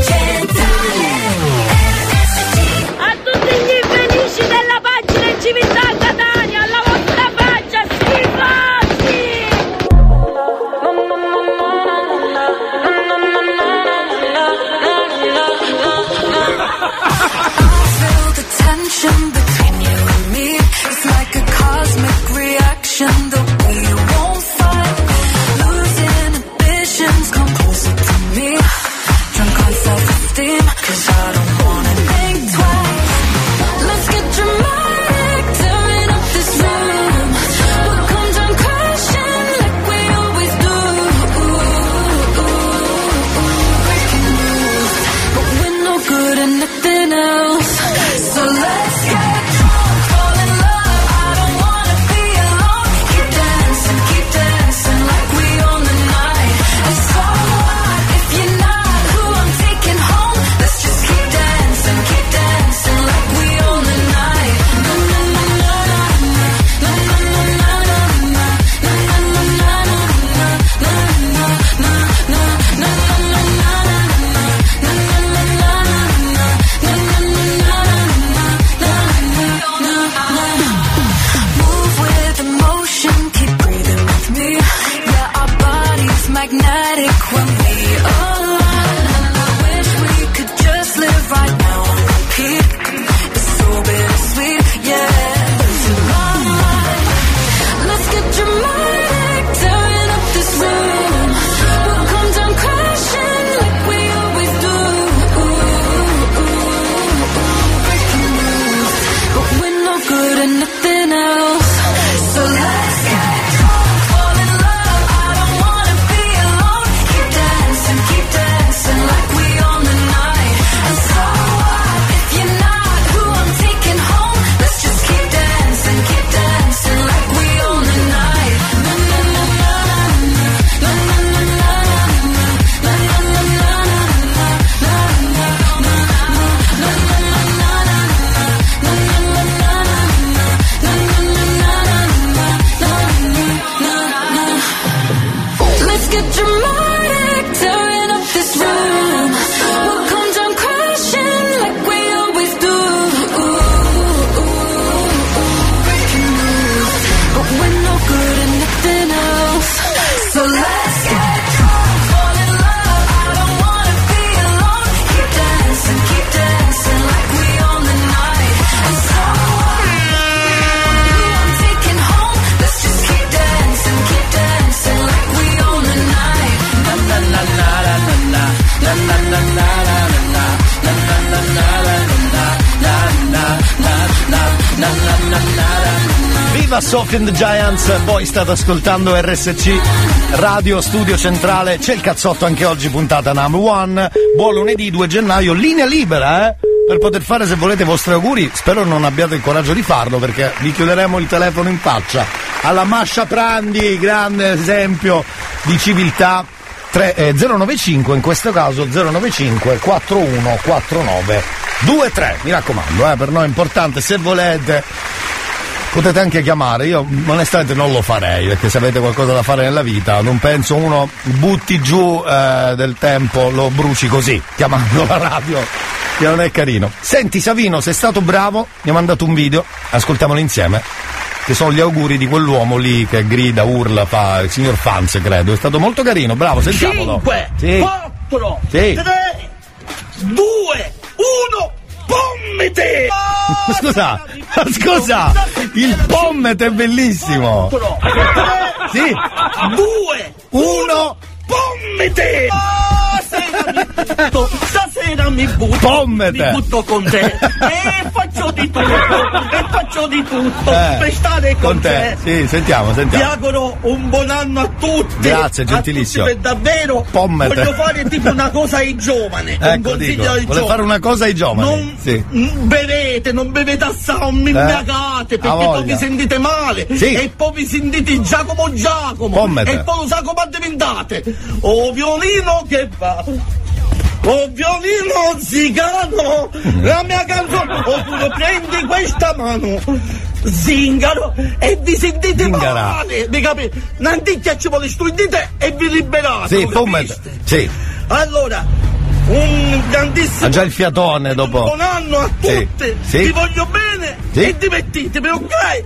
Speaker 2: Giants, voi state ascoltando RSC Radio Studio Centrale, c'è il cazzotto anche oggi puntata number one, buon lunedì 2 gennaio, linea libera eh? Per poter fare se volete i vostri auguri, spero non abbiate il coraggio di farlo perché vi chiuderemo il telefono in faccia. Alla Mascia Prandi, grande esempio di civiltà. Tre- eh, 095 in questo caso 095 4149 23 mi raccomando eh, per noi è importante se volete potete anche chiamare, io onestamente non lo farei perché se avete qualcosa da fare nella vita non penso uno butti giù eh, del tempo, lo bruci così, chiamando la radio, che non è carino. Senti Savino, sei stato bravo, mi ha mandato un video, ascoltiamolo insieme, che sono gli auguri di quell'uomo lì che grida, urla, fa il signor Fans credo, è stato molto carino, bravo, sentiamolo.
Speaker 3: 5,
Speaker 2: Sì.
Speaker 3: 4,
Speaker 2: Sì.
Speaker 3: 3, 2, 1, pommete!
Speaker 2: Scusa, scusa, il pommet è bellissimo. Sì.
Speaker 3: 2,
Speaker 2: 1,
Speaker 3: pommete! stasera mi butto,
Speaker 2: Pommete.
Speaker 3: mi butto con te e faccio di tutto, e faccio di tutto
Speaker 2: Eh,
Speaker 3: per stare con,
Speaker 2: Con te. Sì, sentiamo,
Speaker 3: Ti
Speaker 2: sentiamo.
Speaker 3: auguro un buon anno a tutti.
Speaker 2: Grazie, gentilissimo.
Speaker 3: tutti davvero.
Speaker 2: Pommete.
Speaker 3: Voglio fare tipo una cosa ai giovani. un
Speaker 2: Ecco,
Speaker 3: consiglio
Speaker 2: dico,
Speaker 3: ai giovani.
Speaker 2: fare una cosa ai giovani.
Speaker 3: Non
Speaker 2: Sì.
Speaker 3: Mm, bevete, non bevete assai, non mi
Speaker 2: Eh,
Speaker 3: imbagate,
Speaker 2: ha
Speaker 3: perché poi vi sentite male.
Speaker 2: Sì.
Speaker 3: E poi vi sentite Giacomo Giacomo.
Speaker 2: Pommete.
Speaker 3: E poi lo sa come diventate. O violino che va. O violino zigano, la mia canzone, oppure prendi questa mano, zingaro, e vi sentite
Speaker 2: Zingara.
Speaker 3: male, vi capite? Nanticchia ci vuole studiate e vi liberate.
Speaker 2: Sì, Pommete. Sì.
Speaker 3: Allora, un grandissimo
Speaker 2: Ha già il fiatone dopo.
Speaker 3: Buon anno a
Speaker 2: Sì,
Speaker 3: tutti,
Speaker 2: sì.
Speaker 3: vi voglio bene
Speaker 2: Sì.
Speaker 3: e divertitevi, ok?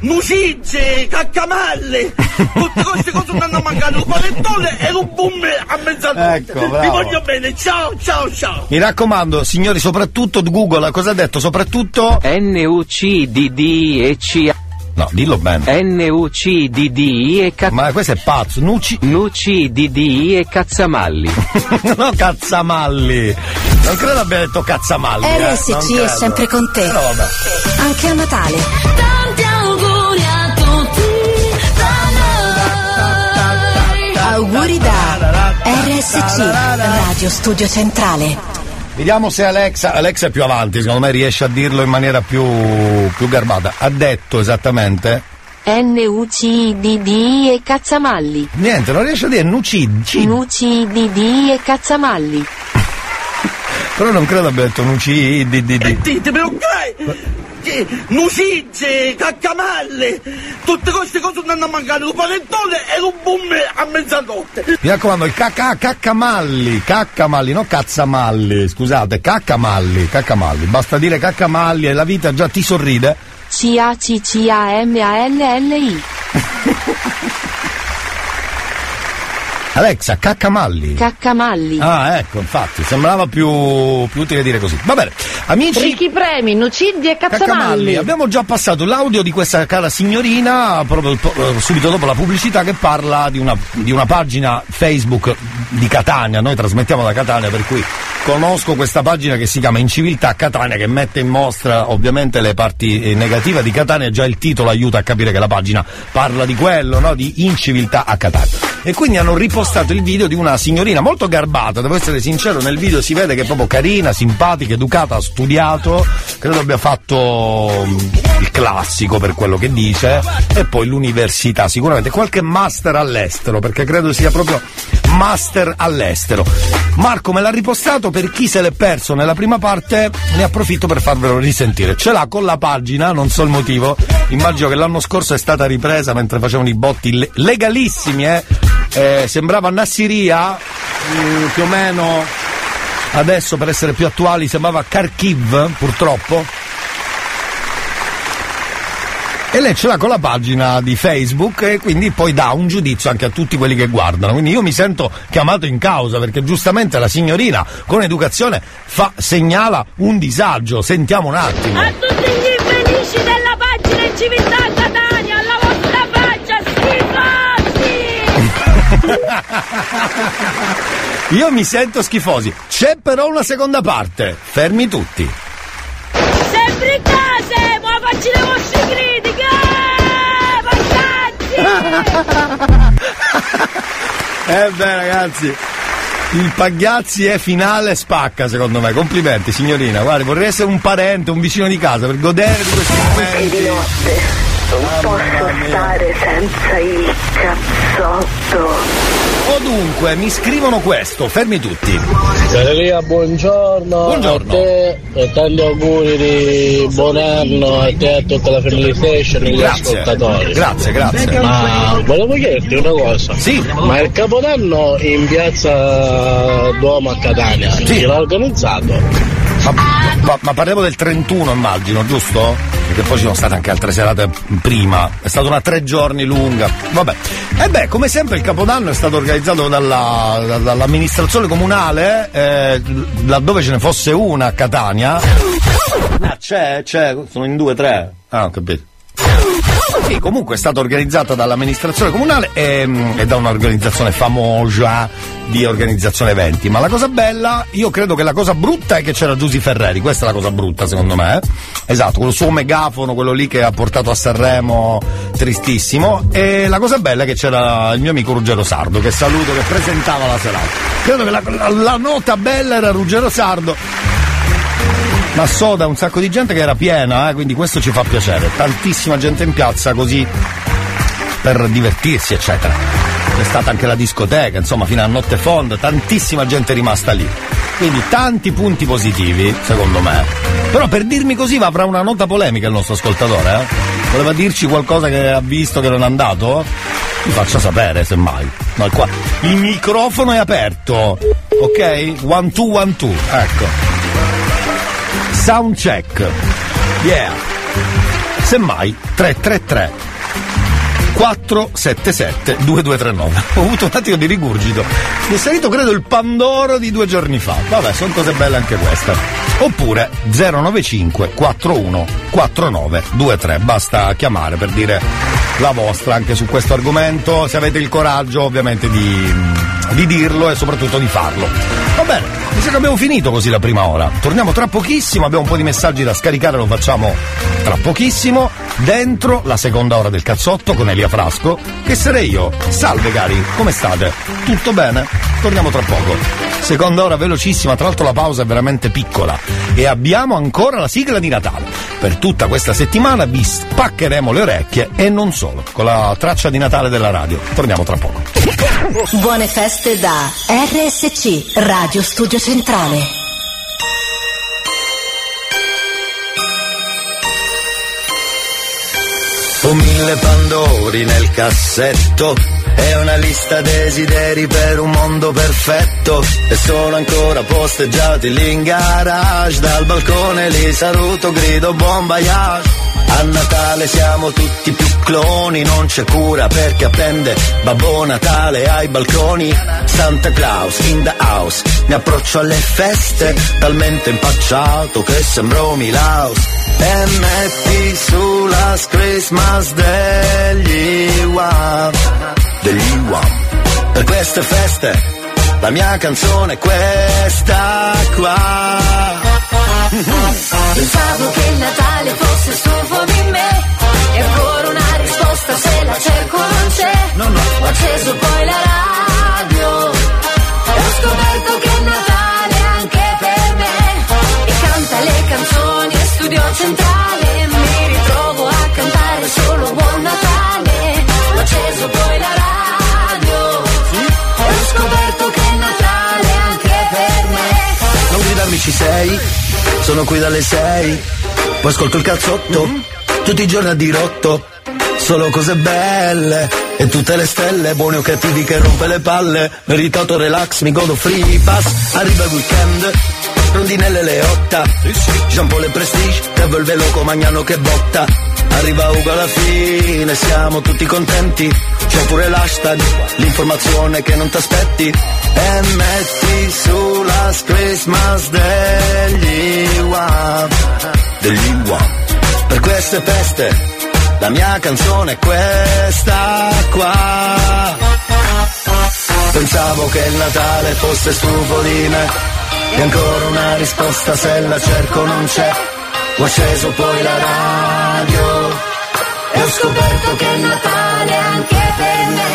Speaker 3: Musicce, caccamalli, tutte queste cose non hanno a mancare, un panettone e un boom a mezzanotte.
Speaker 2: Ecco,
Speaker 3: vi
Speaker 2: bravo.
Speaker 3: voglio bene, ciao, ciao, ciao.
Speaker 2: Mi raccomando, signori, soprattutto Google, cosa ha detto? Soprattutto.
Speaker 32: N-U-C-D-D e C.
Speaker 2: No, dillo bene.
Speaker 32: N-U-C-D-D e cazzamalli.
Speaker 2: Ma questo è pazzo. Nuci.
Speaker 32: Nuci-D-D e cazzamalli.
Speaker 2: no, cazzamalli. Non credo abbia detto cazzamalli. eh, non
Speaker 8: RSC è sempre con te.
Speaker 2: Però vabbè.
Speaker 8: Anche a Natale.
Speaker 7: Tanti auguri a tutti.
Speaker 8: Auguri da RSC, Radio Studio Centrale.
Speaker 2: Vediamo se Alexa, Alexa è più avanti, secondo me riesce a dirlo in maniera più, più garbata. Ha detto esattamente.
Speaker 33: N-U-C-D-D e cazzamalli.
Speaker 2: Niente, non riesce a dire nucid.
Speaker 33: N-U-C-D-D e cazzamalli.
Speaker 2: Però non credo abbia detto nucid. di, di, di.
Speaker 3: Ditemi, ok? Eh, Musicce, caccamalli, tutte queste cose non hanno a mancare, un panettone e un boom a mezzanotte.
Speaker 2: Mi raccomando, il cacca, caccamalli, caccamalli, no cazzamalli, scusate, caccamalli, caccamalli. Basta dire caccamalli e la vita già ti sorride.
Speaker 33: C-A-C-C-A-M-A-L-L-I.
Speaker 2: Alexa, caccamalli.
Speaker 33: Caccamalli.
Speaker 2: Ah, ecco, infatti, sembrava più, più utile dire così. Va bene, amici.
Speaker 22: Ricchi premi, nucidi e
Speaker 2: Caccamalli, abbiamo già passato l'audio di questa cara signorina proprio eh, subito dopo la pubblicità che parla di una, di una pagina Facebook di Catania, noi trasmettiamo da Catania per cui conosco questa pagina che si chiama Inciviltà Catania che mette in mostra ovviamente le parti eh, negative di Catania, già il titolo aiuta a capire che la pagina parla di quello, no? di inciviltà a Catania. E quindi hanno ripostato il video di una signorina molto garbata, devo essere sincero, nel video si vede che è proprio carina, simpatica, educata, ha studiato, credo abbia fatto mm, il classico per quello che dice e poi l'università, sicuramente qualche master all'estero, perché credo sia proprio master all'estero. Marco me l'ha ripostato, per chi se l'è perso nella prima parte ne approfitto per farvelo risentire. Ce l'ha con la pagina, non so il motivo, immagino che l'anno scorso è stata ripresa mentre facevano i botti le- legalissimi, eh. Eh, sembrava Nassiria, mm, più o meno adesso per essere più attuali sembrava Kharkiv, purtroppo. E lei ce l'ha con la pagina di Facebook e quindi poi dà un giudizio anche a tutti quelli che guardano. Quindi io mi sento chiamato in causa perché giustamente la signorina con educazione fa, segnala un disagio. Sentiamo un attimo.
Speaker 7: A tutti gli infelici della pagina in civiltà
Speaker 2: Io mi sento schifosi. C'è però una seconda parte. Fermi tutti.
Speaker 7: Sempre in casa, eh, ma facci le vostre critiche! Eh,
Speaker 2: eh beh ragazzi, il Pagliazzi è finale spacca secondo me, complimenti signorina, guarda vorrei essere un parente, un vicino di casa per godere di questi momenti.
Speaker 15: Di notte posso stare senza il cazzo.
Speaker 2: 18. Dunque, mi scrivono questo, fermi tutti.
Speaker 16: Carelia, buongiorno.
Speaker 2: Buongiorno.
Speaker 16: A te e tanti auguri di buon anno a te e a tutta la Family Station e gli
Speaker 2: grazie.
Speaker 16: ascoltatori.
Speaker 2: Grazie, grazie.
Speaker 16: Ma volevo chiederti una cosa.
Speaker 2: Sì.
Speaker 16: Ma il capodanno in piazza Duomo a Catania sì. l'ha organizzato?
Speaker 2: Ma, ma, ma parliamo del 31 immagino, giusto? Perché poi ci sono state anche altre serate prima. È stata una tre giorni lunga. Vabbè. E beh, come sempre il Capodanno è stato organizzato dalla- da- dall'amministrazione comunale, eh, laddove ce ne fosse una a Catania. Ah, c'è, c'è, sono in due, tre. Ah, ho capito. Sì, comunque è stata organizzata dall'amministrazione comunale e, e da un'organizzazione famosa di organizzazione eventi. Ma la cosa bella, io credo che la cosa brutta è che c'era Giusy Ferreri, questa è la cosa brutta secondo me. eh. Esatto, quel suo megafono, quello lì che ha portato a Sanremo, tristissimo. E la cosa bella è che c'era il mio amico Ruggero Sardo, che saluto, che presentava la serata. Credo che la, la- la nota bella era Ruggero Sardo. Ma so da un sacco di gente che era piena, eh, quindi questo ci fa piacere. Tantissima gente in piazza così per divertirsi, eccetera. C'è stata anche la discoteca, insomma, fino a notte fonda, tantissima gente rimasta lì. Quindi tanti punti positivi, secondo me. Però per dirmi così avrà una nota polemica il nostro ascoltatore, eh? Voleva dirci qualcosa che ha visto che non è andato? Mi faccia sapere, semmai. No, qua. Il microfono è aperto. Ok? One two one two. Ecco. Sound check. Yeah. Semmai 333 477 2239. Ho avuto un attimo di rigurgito. Mi è salito credo il Pandoro di due giorni fa. Vabbè, sono cose belle anche queste. Oppure 095 41 49 23. Basta chiamare per dire la vostra anche su questo argomento, se avete il coraggio ovviamente di, di dirlo e soprattutto di farlo. Va bene, mi sa che abbiamo finito così la prima ora. Torniamo tra pochissimo, abbiamo un po' di messaggi da scaricare, lo facciamo tra pochissimo. Dentro la seconda ora del cazzotto con Elia Frasco, che sarei io. Salve cari, come state? Tutto bene? Torniamo tra poco. Seconda ora velocissima, tra l'altro la pausa è veramente piccola. E abbiamo ancora la sigla di Natale. Per tutta questa settimana vi spaccheremo le orecchie e non solo, con la traccia di Natale della radio. Torniamo tra poco.
Speaker 8: Buone feste da RSC, Radio Studio Centrale.
Speaker 1: Ho mille pandori nel cassetto e una lista desideri per un mondo perfetto. E sono ancora posteggiati lì in garage. Dal balcone li saluto grido buon voyage a Natale siamo tutti più cloni non c'è cura perché appende. Babbo Natale ai balconi Santa Claus in the house. Mi approccio alle feste talmente impacciato che sembro Milaus. E metti su la Christmas degli UAM degli UAM per queste feste la mia canzone è questa qua
Speaker 7: Pensavo che il Natale fosse stufo di me E ancora una risposta se la cerco non c'è Ho acceso poi la radio. E ho scoperto che è Natale anche per me. E canta le canzoni e studio centrale. Mi ritrovo a cantare solo Buon Natale. Ho acceso poi la radio. E ho scoperto che è Natale anche per me.
Speaker 1: Non gridarmi ci sei, sono qui dalle sei, poi ascolto il cazzotto, tutti i giorni a dirotto, solo cose belle, e tutte le stelle, buoni o cattivi che rompe le palle, meritato relax, mi godo free pass, arriva il weekend, rondinelle le otta, Jean Paul e Prestige, il veloco magnano che botta, arriva Ugo alla fine, siamo tutti contenti, c'è pure l'hashtag, l'informazione che non ti aspetti, e metti su la Christmas degli UAM, degli UAM, per queste feste, la mia canzone è questa qua. Pensavo che il Natale fosse stufo di me. E ancora una risposta se la cerco non c'è Ho acceso poi la radio
Speaker 7: E ho scoperto che è Natale anche per me.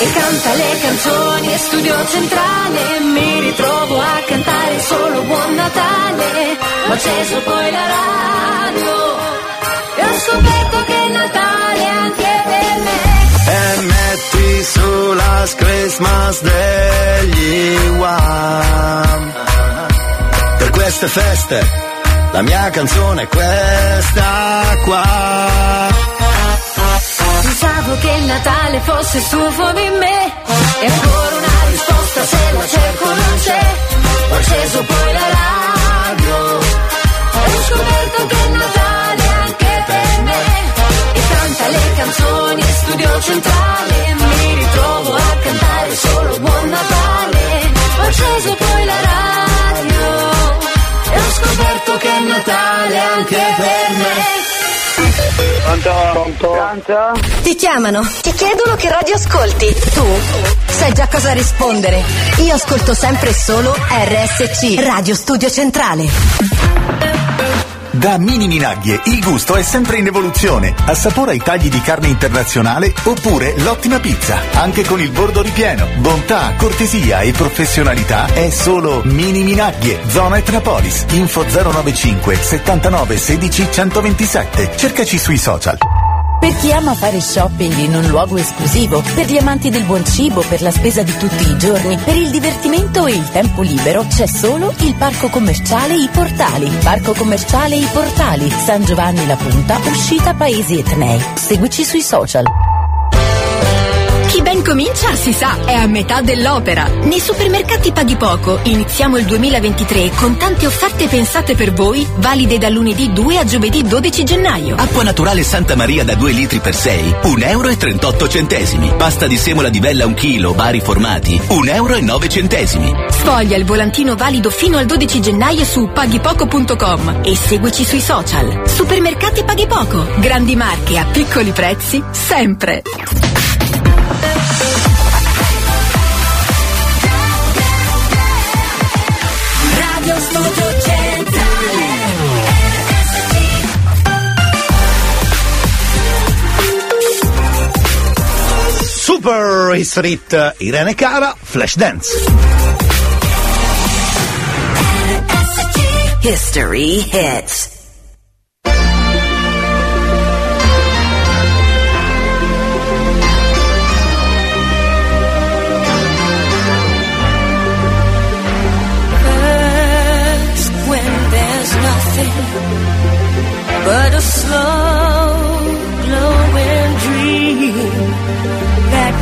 Speaker 7: E canta le canzoni e studio centrale Mi ritrovo a cantare solo Buon Natale. Ho acceso poi la radio E ho scoperto che è Natale anche per me.
Speaker 1: E metti su la Christmas degli UAM Per queste feste la mia canzone è questa qua.
Speaker 7: Pensavo che il Natale fosse stufo di me. E ancora una risposta se la cerco non c'è. Ho acceso poi la radio. Ho scoperto che è Natale anche per me. E canta le canzoni e studio centrale. Mi ritrovo a cantare solo Buon Natale. Ho acceso poi la radio E ho scoperto che è Natale anche per me
Speaker 15: Pronto? Pronto?
Speaker 8: Ti chiamano, ti chiedono che radio ascolti. Tu sai già cosa rispondere. Io ascolto sempre e solo RSC, Radio Studio Centrale.
Speaker 22: Da Mini Minaglie il gusto è sempre in evoluzione. Assapora i tagli di carne internazionale oppure l'ottima pizza. Anche con il bordo ripieno. Bontà, cortesia e professionalità è solo Mini Minaglie. Zona Etnapolis. Info 095 79 16 127. Cercaci sui social.
Speaker 34: Per chi ama fare shopping in un luogo esclusivo, per gli amanti del buon cibo, per la spesa di tutti i giorni, per il divertimento e il tempo libero, c'è solo il Parco Commerciale I Portali. Parco Commerciale I Portali, San Giovanni La Punta, uscita Paesi Etnei. Seguici sui social.
Speaker 35: Chi ben comincia, si sa, è a metà dell'opera. Nei supermercati paghi poco. Iniziamo il 2023 con tante offerte pensate per voi, valide da lunedì 2 a giovedì 12 gennaio.
Speaker 36: Acqua naturale Santa Maria da 2 litri per 6, 1 euro e 38 centesimi. Pasta di semola di vella 1 chilo, vari formati, 1 euro e 9 centesimi.
Speaker 35: Sfoglia il volantino valido fino al 12 gennaio su paghipoco.com e seguici sui social. Supermercati Paghi Poco. Grandi marche a piccoli prezzi, sempre.
Speaker 2: Super Street eh, Irene Cara, Flash Dance.
Speaker 8: History hits.
Speaker 7: First, when there's nothing but a slow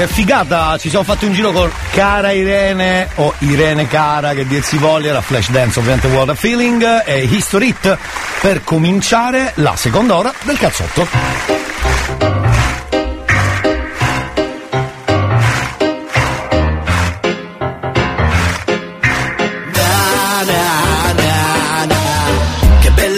Speaker 2: Che figata! Ci siamo fatti un giro con Cara Irene o Irene Cara, che dir si voglia, la Flash Dance ovviamente What a Feeling e History Hit per cominciare la seconda ora del cazzotto.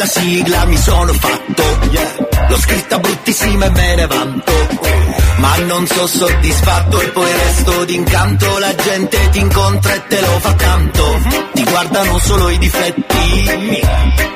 Speaker 1: Sigla mi sono fatto, yeah. L'ho scritta bruttissima e me ne vanto. Ma non so soddisfatto e poi resto d'incanto. La gente ti incontra e te lo fa tanto. Ti guardano solo i difetti.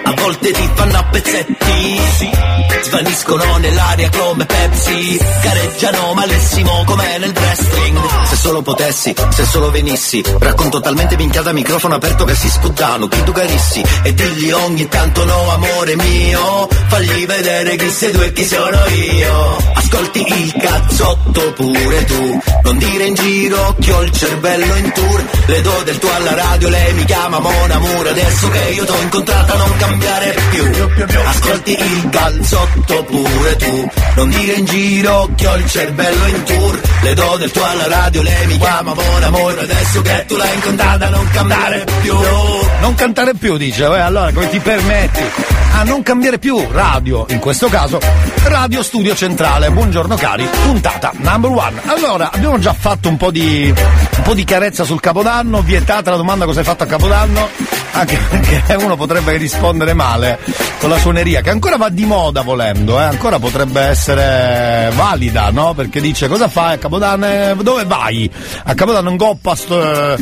Speaker 1: A volte ti fanno a pezzetti. Svaniscono nell'aria come Pepsi. Gareggiano malissimo come nel wrestling. Se solo potessi, se solo venissi. Racconto talmente minchiata a microfono aperto che si sputtano. Chi tu carissi e digli ogni tanto no amore mio. Fagli vedere chi sei tu e chi sono io. Ascolti il cazzotto pure tu. Non dire in giro che ho il cervello in tour. Le do del tuo alla radio, lei mi chiama Mon Amour. Adesso che io t'ho incontrata non cambiare più. Ascolti il calzotto pure tu. Non dire in giro che ho il cervello in tour. Le do del tuo alla radio, lei mi chiama Mon Amour. Adesso che tu l'hai incontrata non cambiare più.
Speaker 2: Non cantare più, dice, eh, allora come ti permetti? A non cambiare più radio, in questo caso Radio Studio Centrale. Buongiorno cari, puntata number one. Allora, abbiamo già fatto un po' di un po' di chiarezza sul Capodanno, vietata la domanda cosa hai fatto a Capodanno, anche perché uno potrebbe rispondere male con la suoneria, che ancora va di moda volendo, eh? ancora potrebbe essere valida, no? Perché dice cosa fai a Capodanno? Eh, Dove vai? A Capodanno in coppa sto...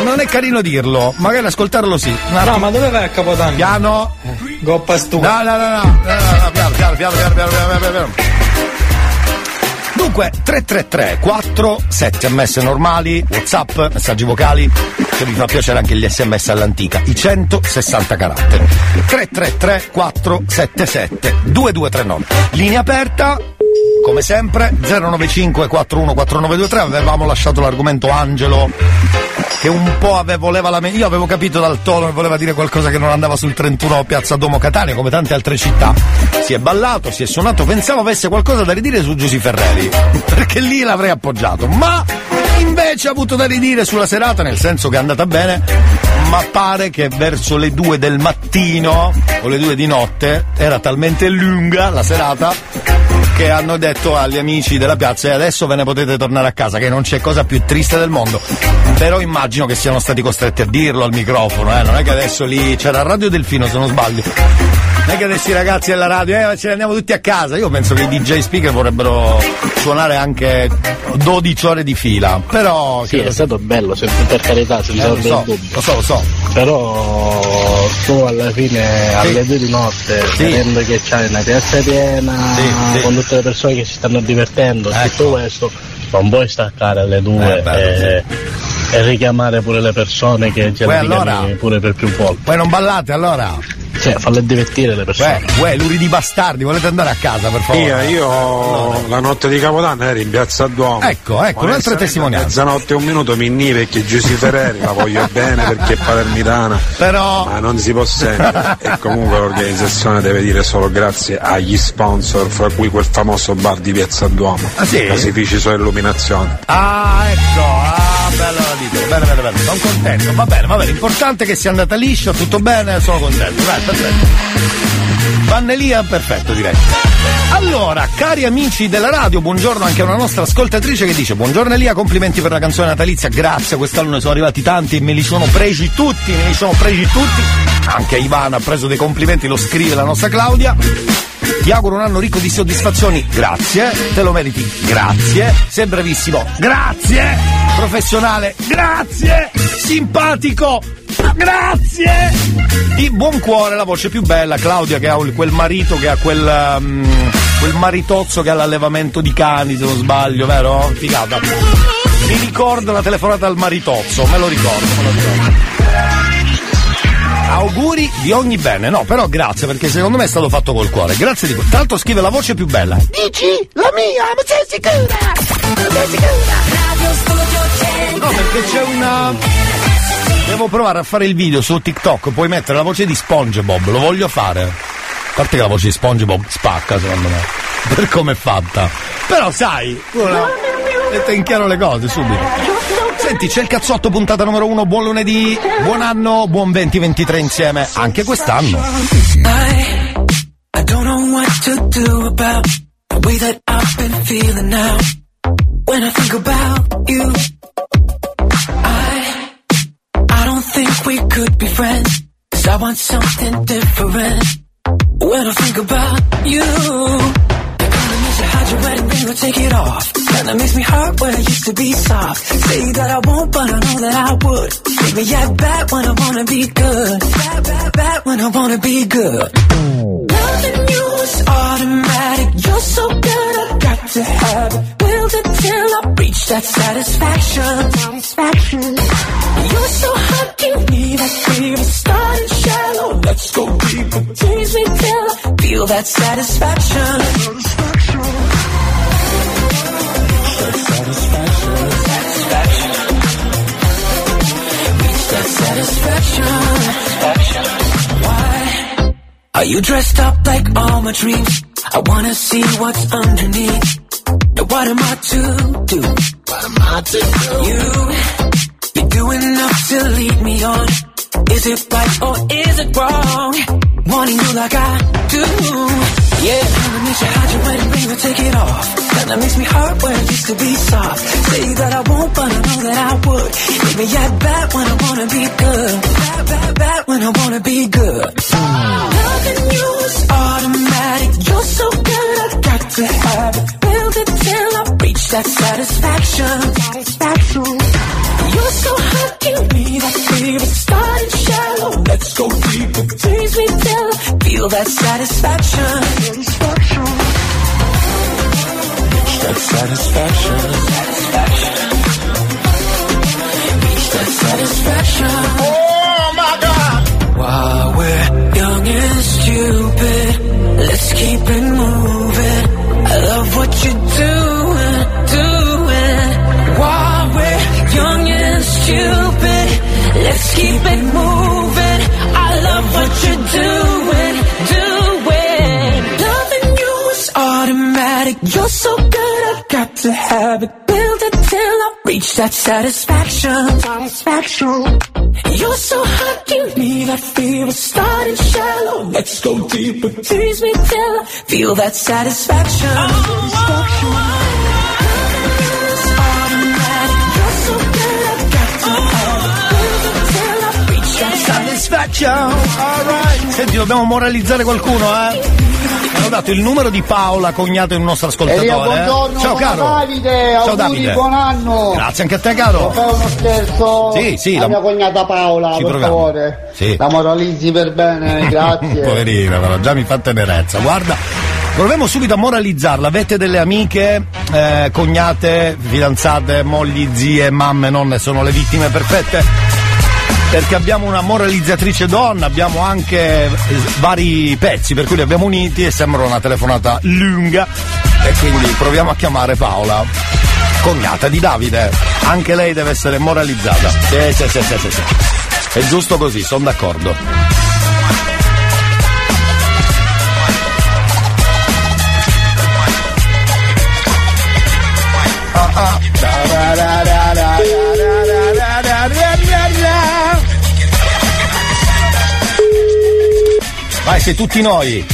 Speaker 2: eh, non è carino dirlo, magari ascoltarlo sì. Un attimo.
Speaker 37: No, ma dove vai a Capodanno?
Speaker 2: Piano.
Speaker 37: Goppa stu.
Speaker 2: No, no, no, no, no, no, no, piano, piano, piano, piano, piano, piano, piano, piano. Dunque, 333 4 sms normali, whatsapp, messaggi vocali, se vi fa piacere anche gli sms all'antica, i 160 caratteri. 333 477 2239. Linea aperta, come sempre, 095 414923, avevamo lasciato l'argomento Angelo che un po' voleva la me- io avevo capito dal tono che voleva dire qualcosa che non andava sul 31 Piazza Duomo Catania come tante altre città. Si è ballato, si è suonato pensavo avesse qualcosa da ridire su Giusy Ferreri perché lì l'avrei appoggiato ma invece ha avuto da ridire sulla serata nel senso che è andata bene ma pare che verso le 2 del mattino o le 2 di notte era talmente lunga la serata che hanno detto agli amici della piazza e adesso ve ne potete tornare a casa, che non c'è cosa più triste del mondo. Però immagino che siano stati costretti a dirlo al microfono, eh? non è che adesso lì c'era radio Delfino se non sbaglio. Non è che adesso i ragazzi della radio, eh, ce ne andiamo tutti a casa. Io penso che i DJ speaker vorrebbero suonare anche 12 ore di fila. Però.
Speaker 16: Sì, è stato bello, se- per carità, si
Speaker 2: Eh, lo
Speaker 16: risolve
Speaker 2: so,
Speaker 16: il dubbio.
Speaker 2: lo so, lo so.
Speaker 16: Però tu alla fine alle due di notte,
Speaker 2: Sì.
Speaker 16: vedendo che c'hai una piazza piena,
Speaker 2: Sì, sì.
Speaker 16: con tutte le persone che si stanno divertendo, tutto questo, non puoi staccare alle due
Speaker 2: Eh, bello,
Speaker 16: e, e richiamare pure le persone che già
Speaker 2: Beh,
Speaker 16: le
Speaker 2: allora-
Speaker 16: pure per più volte.
Speaker 2: Poi non ballate allora?
Speaker 16: Sì, falle divertire le persone.
Speaker 2: Uè, uè, luri di bastardi, volete andare a casa per favore?
Speaker 38: Io, io la notte di Capodanno ero in piazza Duomo.
Speaker 2: Ecco, ecco, un'altra testimonianza.
Speaker 38: Mezzanotte e un minuto mi inni perché Giusy Ferreri la voglio bene perché è palermitana.
Speaker 2: Però.
Speaker 38: Ma non si può sentire. e comunque l'organizzazione deve dire solo grazie agli sponsor, fra cui quel famoso bar di piazza Duomo.
Speaker 2: Ah, sì?
Speaker 38: Casifici su illuminazione.
Speaker 2: Ah, ecco, ah, bello la dite, bene, bene, bene, sono contento, va bene, va bene, l'importante è che sia andata liscio, tutto bene, sono contento, dai, perfetto. Vannelia, perfetto direi. Allora, cari amici della radio, buongiorno anche a una nostra ascoltatrice che dice Buongiorno Elia, complimenti per la canzone natalizia, grazie, quest'anno ne sono arrivati tanti e me li sono presi tutti, me li sono presi tutti. Anche Ivana ha preso dei complimenti, lo scrive la nostra Claudia. Ti auguro un anno ricco di soddisfazioni, grazie, te lo meriti, grazie, sei bravissimo, grazie, professionale, grazie, simpatico, grazie, di buon cuore, la voce più bella, Claudia che ha quel marito che ha quel, um, quel maritozzo che ha l'allevamento di cani, se non sbaglio, vero? Figata. Mi ricordo la telefonata al maritozzo, me lo ricordo, me lo ricordo. Auguri di ogni bene, no, però grazie perché secondo me è stato fatto col cuore. Grazie di. Tra l'altro scrive la voce più bella.
Speaker 1: Dici la mia, ma sei sicura? Sei sicura?
Speaker 2: No, perché c'è una. Devo provare a fare il video su TikTok, puoi mettere la voce di SpongeBob, lo voglio fare. A parte che la voce di SpongeBob spacca secondo me, per come è fatta. Però sai, una- Mette in chiaro le cose subito. Senti, c'è il cazzotto puntata numero uno, buon lunedì, buon anno, buon 2023 insieme, anche quest'anno.
Speaker 39: I, I When I think about you, I, I don't think we could be friends. Cause I want something different. When I think about you, it kinda makes you hide your wedding ring or take it off. Kinda makes me hurt where I used to be soft. Say that I won't, but I know that I would. Make me act bad when I wanna be good. Bad, bad, bad when I wanna be good. Loving you is automatic. You're so good, to have it. Build it till I reach that satisfaction. Satisfaction. You're so hot, give me that fever. Starting shallow, let's go deeper. Tease me till I feel that satisfaction. Satisfaction. Satisfaction. Satisfaction. Reach that satisfaction. Why? Are you dressed up like all my dreams? I wanna see what's underneath. What am I to do? What am I to do? You, you do enough to lead me on. Is it right or is it wrong? Wanting you like I do. Yeah, kinda makes you hide your wedding ring or take it off. Kinda makes me hurt where it used to be soft. Say that I won't, but I know that I would. Make me act bad when I wanna be good. Bad, bad, bad when I wanna be good. Loving you is automatic. You're so good, I got to have it. Build it till I reach that satisfaction. Satisfaction. You're so hot, give me that fever. Starting shallow, let's go deeper. Me till I feel that satisfaction. Satisfaction. That satisfaction. Satisfaction. That satisfaction. Oh my God. While we're young and stupid, let's keep it moving. I love what you're doing, doing. While we're young and stupid, let's keep it moving. I love what you're doing, doing. Loving you is automatic. You're so good, I've got to have it. Build it till I reach that satisfaction. Satisfaction. You're so hot, give me that fever. Starting shallow, let's go deeper. Tease me till I feel that satisfaction.
Speaker 2: Satisfaction! Senti, dobbiamo moralizzare qualcuno, eh? Hanno dato il numero di Paola, cognato di un nostro ascoltatore.
Speaker 40: Elia,
Speaker 2: eh?
Speaker 40: buongiorno,
Speaker 2: Ciao caro!
Speaker 40: Davide,
Speaker 2: Ciao
Speaker 40: auguri,
Speaker 2: Davide!
Speaker 40: buon anno.
Speaker 2: Grazie anche a te caro!
Speaker 40: Fai uno scherzo
Speaker 2: Sì, sì, la-
Speaker 40: mia cognata Paola,
Speaker 2: Ci
Speaker 40: per
Speaker 2: proviamo.
Speaker 40: favore.
Speaker 2: Sì.
Speaker 40: La moralizzi per bene, grazie.
Speaker 2: Poverina, però già mi fa tenerezza. Guarda, proviamo subito a moralizzarla. Avete delle amiche, eh, cognate, fidanzate, mogli, zie, mamme, nonne, sono le vittime perfette? Perché abbiamo una moralizzatrice donna, abbiamo anche eh, vari pezzi per cui li abbiamo uniti e sembra una telefonata lunga. E quindi proviamo a chiamare Paola, cognata di Davide. Anche lei deve essere moralizzata. Sì, sì, sì, sì, sì, sì. È giusto così, sono d'accordo. Vai, sei tutti noi.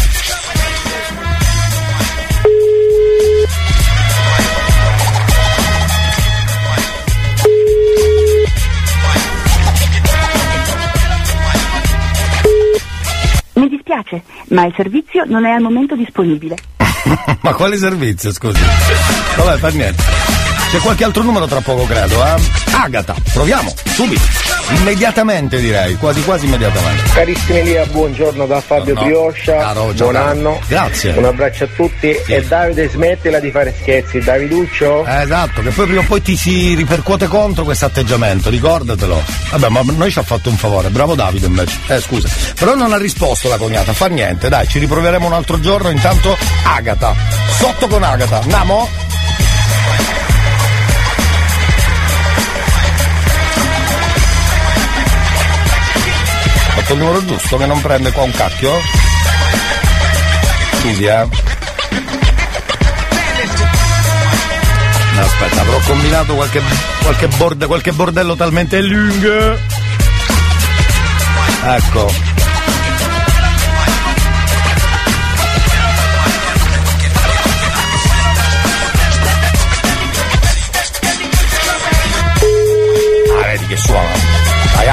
Speaker 41: Mi dispiace, ma il servizio non è al momento disponibile.
Speaker 2: Ma quale servizio, scusi? Vabbè, fa niente. C'è qualche altro numero tra poco, credo, eh? Agata, proviamo, subito. Immediatamente direi, quasi quasi immediatamente.
Speaker 42: Carissimi Elia, buongiorno da Fabio
Speaker 2: No, no.
Speaker 42: Brioscia,
Speaker 2: Caro,
Speaker 42: buon anno,
Speaker 2: Grazie.
Speaker 42: un abbraccio a tutti e Davide smettila di fare scherzi, Daviduccio?
Speaker 2: Eh, esatto, che poi prima o poi ti si ripercuote contro questo atteggiamento, ricordatelo. Vabbè, ma noi ci ha fatto un favore, bravo Davide invece. Eh, scusa. Però non ha risposto la cognata, fa niente, dai, ci riproveremo un altro giorno, intanto Agata. Sotto con Agata, andiamo? Il numero giusto che non prende qua un cacchio? Eh. No, aspetta.
Speaker 39: Avrò combinato qualche, qualche, borde- qualche bordello talmente lungo. Ecco. Ah, vedi che suona. Dai,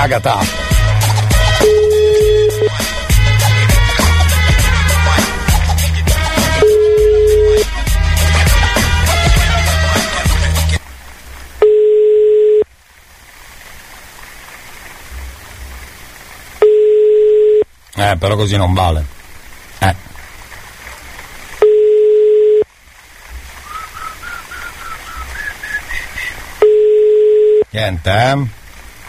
Speaker 39: Eh, però così non vale. Eh. Niente, eh?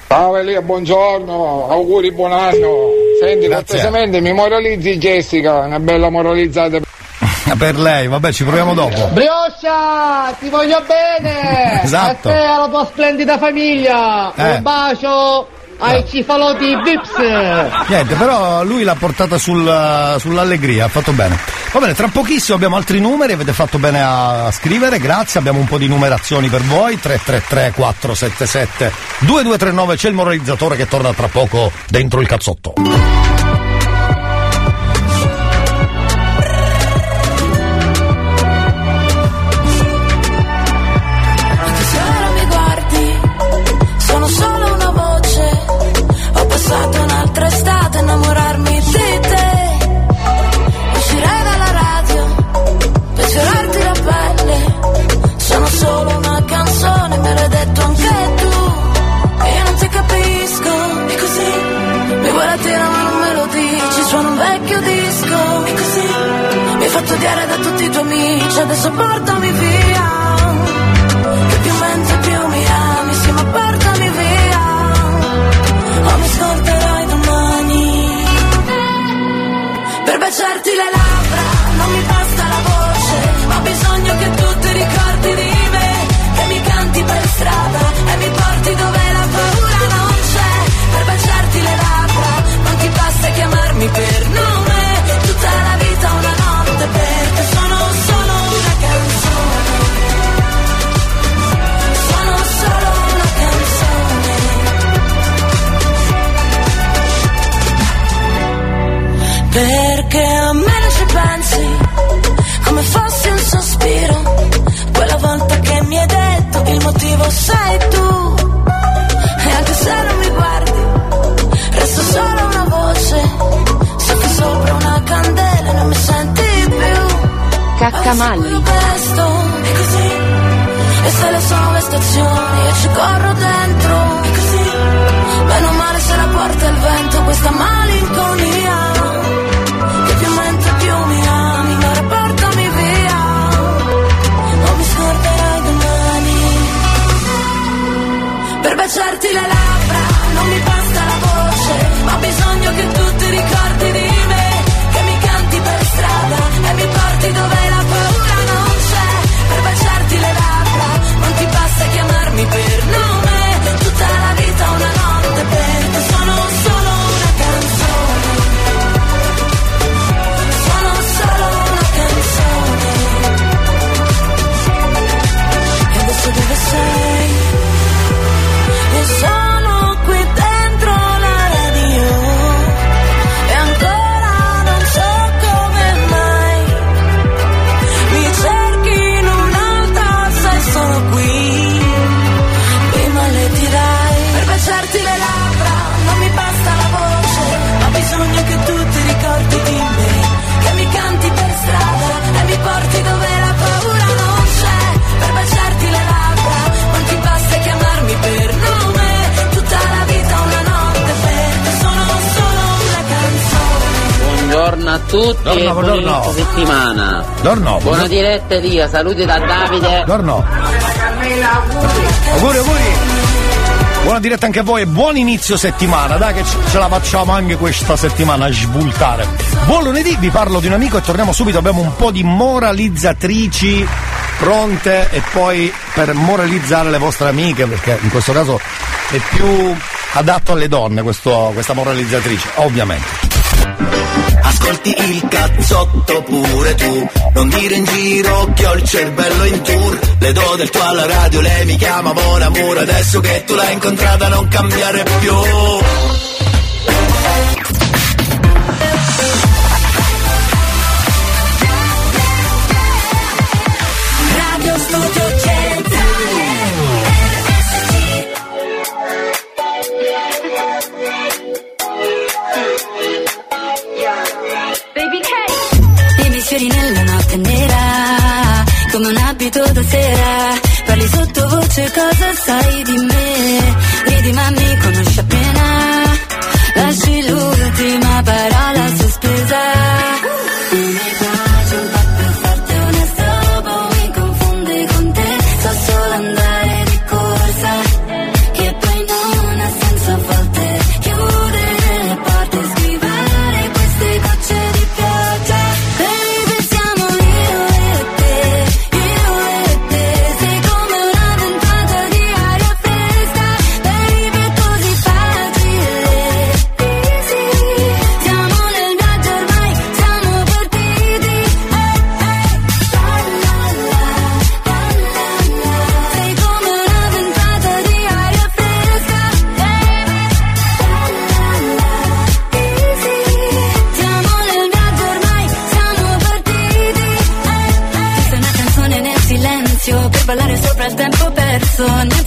Speaker 2: Ciao Elia, buongiorno, auguri, buon anno. Senti,
Speaker 39: Grazie.
Speaker 2: cortesemente mi moralizzi Jessica, una bella moralizzata.
Speaker 39: Per lei, vabbè, ci proviamo dopo.
Speaker 40: Brioscia, ti voglio bene!
Speaker 39: Esatto.
Speaker 40: A te e alla tua splendida famiglia!
Speaker 39: Eh.
Speaker 40: Un bacio ai cifalotti Vips!
Speaker 39: Niente, però lui l'ha portata sul- sull'allegria, ha fatto bene. Va bene, tra pochissimo abbiamo altri numeri, avete fatto bene a scrivere, grazie, abbiamo un po' di numerazioni per voi, 333 477 2239, c'è il moralizzatore che torna tra poco dentro il cazzotto.
Speaker 43: Saluti da Davide.
Speaker 39: Dorno. Auguri, auguri. Buona diretta anche a voi e buon inizio settimana, dai che ce ce la facciamo anche questa settimana a sbultare. Buon lunedì, vi parlo di un amico e torniamo subito, abbiamo un po' di moralizzatrici pronte e poi per moralizzare le vostre amiche, perché in questo caso è più adatto alle donne questo- questa moralizzatrice, ovviamente.
Speaker 8: Ascolti il cazzotto pure tu Non dire in giro che ho il cervello in tour. Le do del tuo alla radio, lei mi chiama Mon Amour. Adesso che tu l'hai incontrata non cambiare più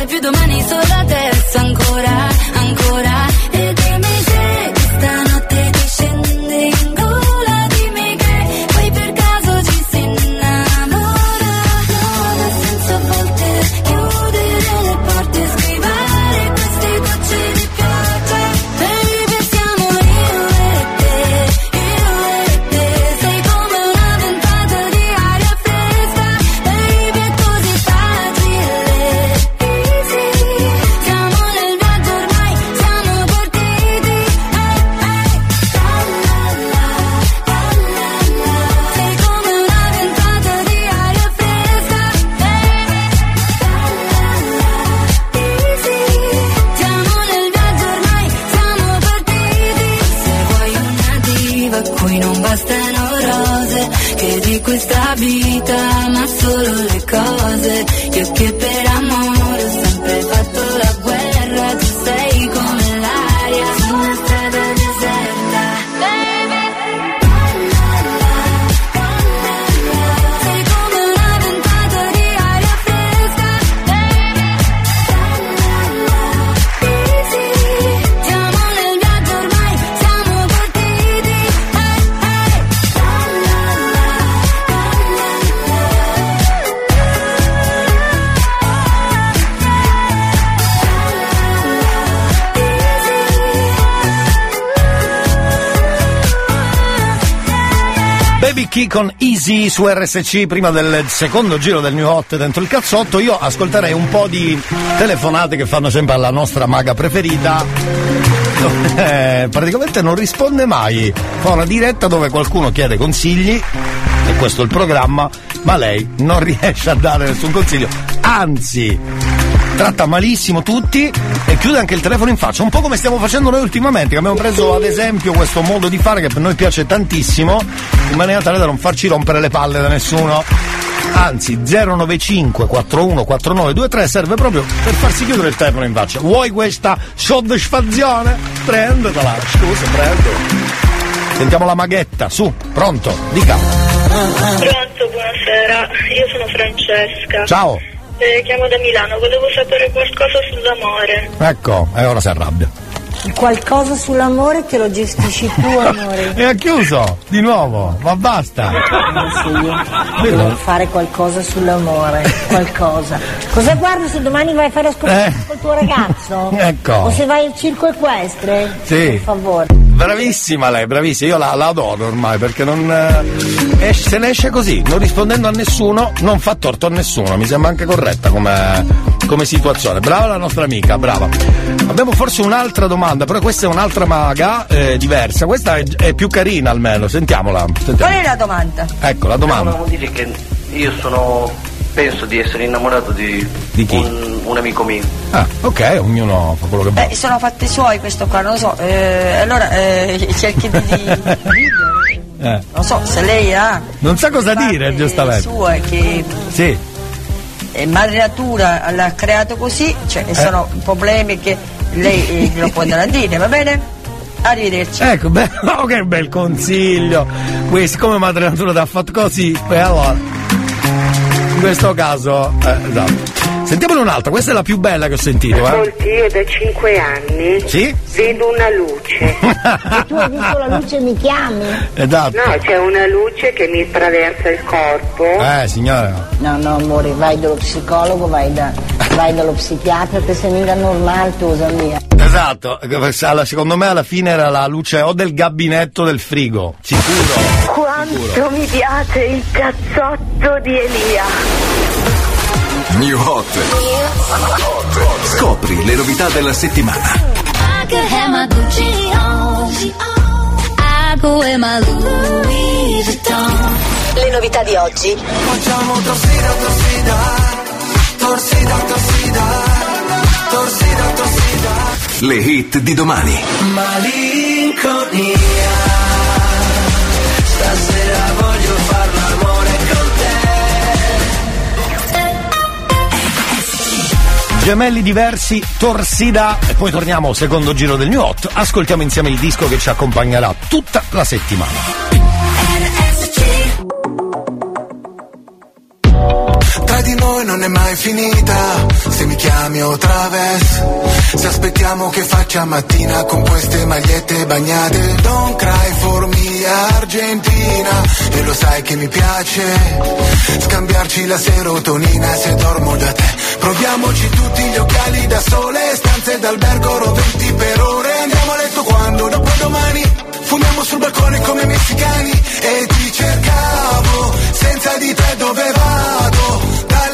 Speaker 7: perso. Niente Easy su
Speaker 2: RSC prima del secondo giro del New Hot dentro il cazzotto. Io ascolterei un po' di telefonate che fanno sempre alla nostra maga preferita. Eh, praticamente non risponde mai. Fa una diretta dove qualcuno chiede consigli, e questo è il programma, ma lei non riesce a dare nessun consiglio. Anzi, tratta malissimo tutti e chiude anche il telefono in faccia, un po' come stiamo facendo noi ultimamente, che abbiamo preso ad esempio questo modo di fare che per noi piace tantissimo, in maniera tale da non farci rompere le palle da nessuno. Anzi, 095 41 4923 serve proprio per farsi chiudere il telefono in faccia. Vuoi questa soddisfazione? Prendetela, scusa, prendo. Sentiamo la maghetta, su, pronto, dica.
Speaker 44: Pronto, buonasera, io sono Francesca.
Speaker 2: Ciao.
Speaker 44: Eh, chiamo da Milano, volevo sapere qualcosa sull'amore.
Speaker 2: Ecco, e ora si arrabbia.
Speaker 12: Qualcosa sull'amore te lo gestisci tu, amore.
Speaker 2: E ha chiuso, di nuovo, ma basta.
Speaker 12: Devo fare qualcosa sull'amore, qualcosa. Cosa guardi se domani vai a fare scoperta
Speaker 2: Eh.
Speaker 12: col tuo ragazzo?
Speaker 2: Ecco.
Speaker 12: O se vai al circo equestre?
Speaker 2: Sì.
Speaker 12: Per favore.
Speaker 2: Bravissima lei, bravissima, io la, la adoro ormai perché non. eh, esce- se ne esce così, non rispondendo a nessuno, non fa torto a nessuno, mi sembra anche corretta come, come situazione. Brava la nostra amica, brava. Abbiamo forse un'altra domanda, però questa è un'altra maga eh, diversa, questa è, è più carina almeno, sentiamola. sentiamo.
Speaker 12: Qual è la domanda?
Speaker 2: Ecco la domanda.
Speaker 11: Volevo dire che io sono. penso di essere innamorato di, Un, un amico mio.
Speaker 2: Ah, ok, ognuno fa quello che vuole.
Speaker 12: Eh, sono fatti suoi questo qua, non lo so. Eh, allora eh, cerchi di.
Speaker 2: Eh.
Speaker 44: Non so, se lei ha
Speaker 2: Non sa cosa dire, giustamente.
Speaker 44: sua che
Speaker 2: Sì.
Speaker 44: eh, madre natura l'ha creato così, cioè
Speaker 2: Eh.
Speaker 44: sono problemi che lei eh, glielo può andare a dire, va bene? Arrivederci.
Speaker 2: Ecco, beh, oh, che bel consiglio. Qui, siccome Madre Natura ti ha fatto così, e allora. In questo caso, eh, esatto. Sentiamone un'altra, questa è la più bella che ho sentito, eh.
Speaker 45: Ascolti, io da 5 anni
Speaker 2: Sì?
Speaker 45: vedo una luce.
Speaker 44: Se tu hai visto la luce mi chiami?
Speaker 2: Esatto.
Speaker 45: No, c'è una luce che mi attraversa il corpo.
Speaker 2: Eh, signora.
Speaker 44: No, no, amore, vai dallo psicologo, vai, da, vai dallo psichiatra, che se mica normale tu usa mia.
Speaker 2: Esatto, secondo me alla fine era la luce o del gabinetto del frigo, sicuro.
Speaker 45: Quanto mi piace il cazzotto di Elia.
Speaker 22: New Hot. Scopri le novità della settimana.
Speaker 7: I could have my Gucci on. I go wear my Louis Vuitton.
Speaker 46: Le novità di oggi.
Speaker 17: Facciamo torsida, torsida, torsida, torsida, torsida, torsida.
Speaker 22: Le hit di domani.
Speaker 17: Malinconia.
Speaker 2: Gemelli diversi, Torsida e poi torniamo al secondo giro del New Hot. Ascoltiamo insieme il disco che ci accompagnerà tutta la settimana.
Speaker 17: Di noi non è mai finita, se mi chiami o traves, se aspettiamo che faccia mattina con queste magliette bagnate. Don't cry for me Argentina, e lo sai che mi piace, scambiarci la serotonina se dormo da te. Proviamoci tutti gli occhiali da sole, stanze d'albergo roventi per ore, andiamo a letto quando, dopo domani. Fumiamo sul balcone come messicani e ti cercavo, senza di te dove vado?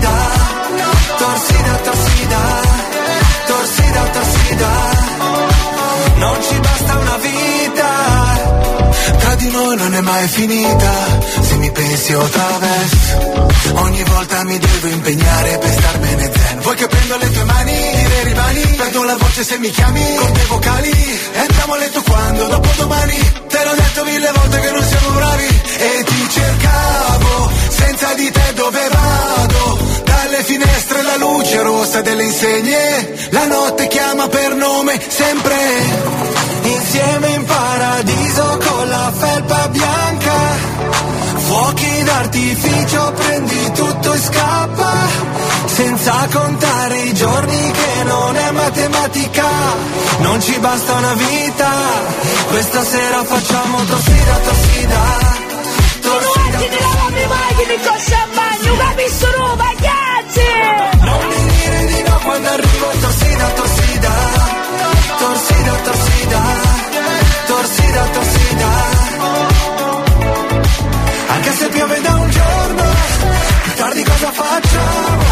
Speaker 17: torsida, torsida, torsida, è mai finita, se mi pensi o traves, ogni volta mi devo impegnare per starmene zen. Vuoi che prendo le tue mani, le rimani, perdo la voce se mi chiami, con te vocali, e andiamo a letto quando, dopo domani, te l'ho detto mille volte che non siamo bravi, e ti cercavo, senza di te dove vado, dalle finestre la luce rossa delle insegne, la notte chiama per nome, sempre insieme in paradiso con la felpa bianca. Fuochi d'artificio, prendi tutto e scappa, senza contare i giorni che non è matematica, non ci basta una vita, questa sera facciamo.
Speaker 7: Ti capisco no, ragazzi!
Speaker 17: Non mi dire di no quando arrivo torsida, torsida. Anche se piove da un giorno, più tardi cosa facciamo?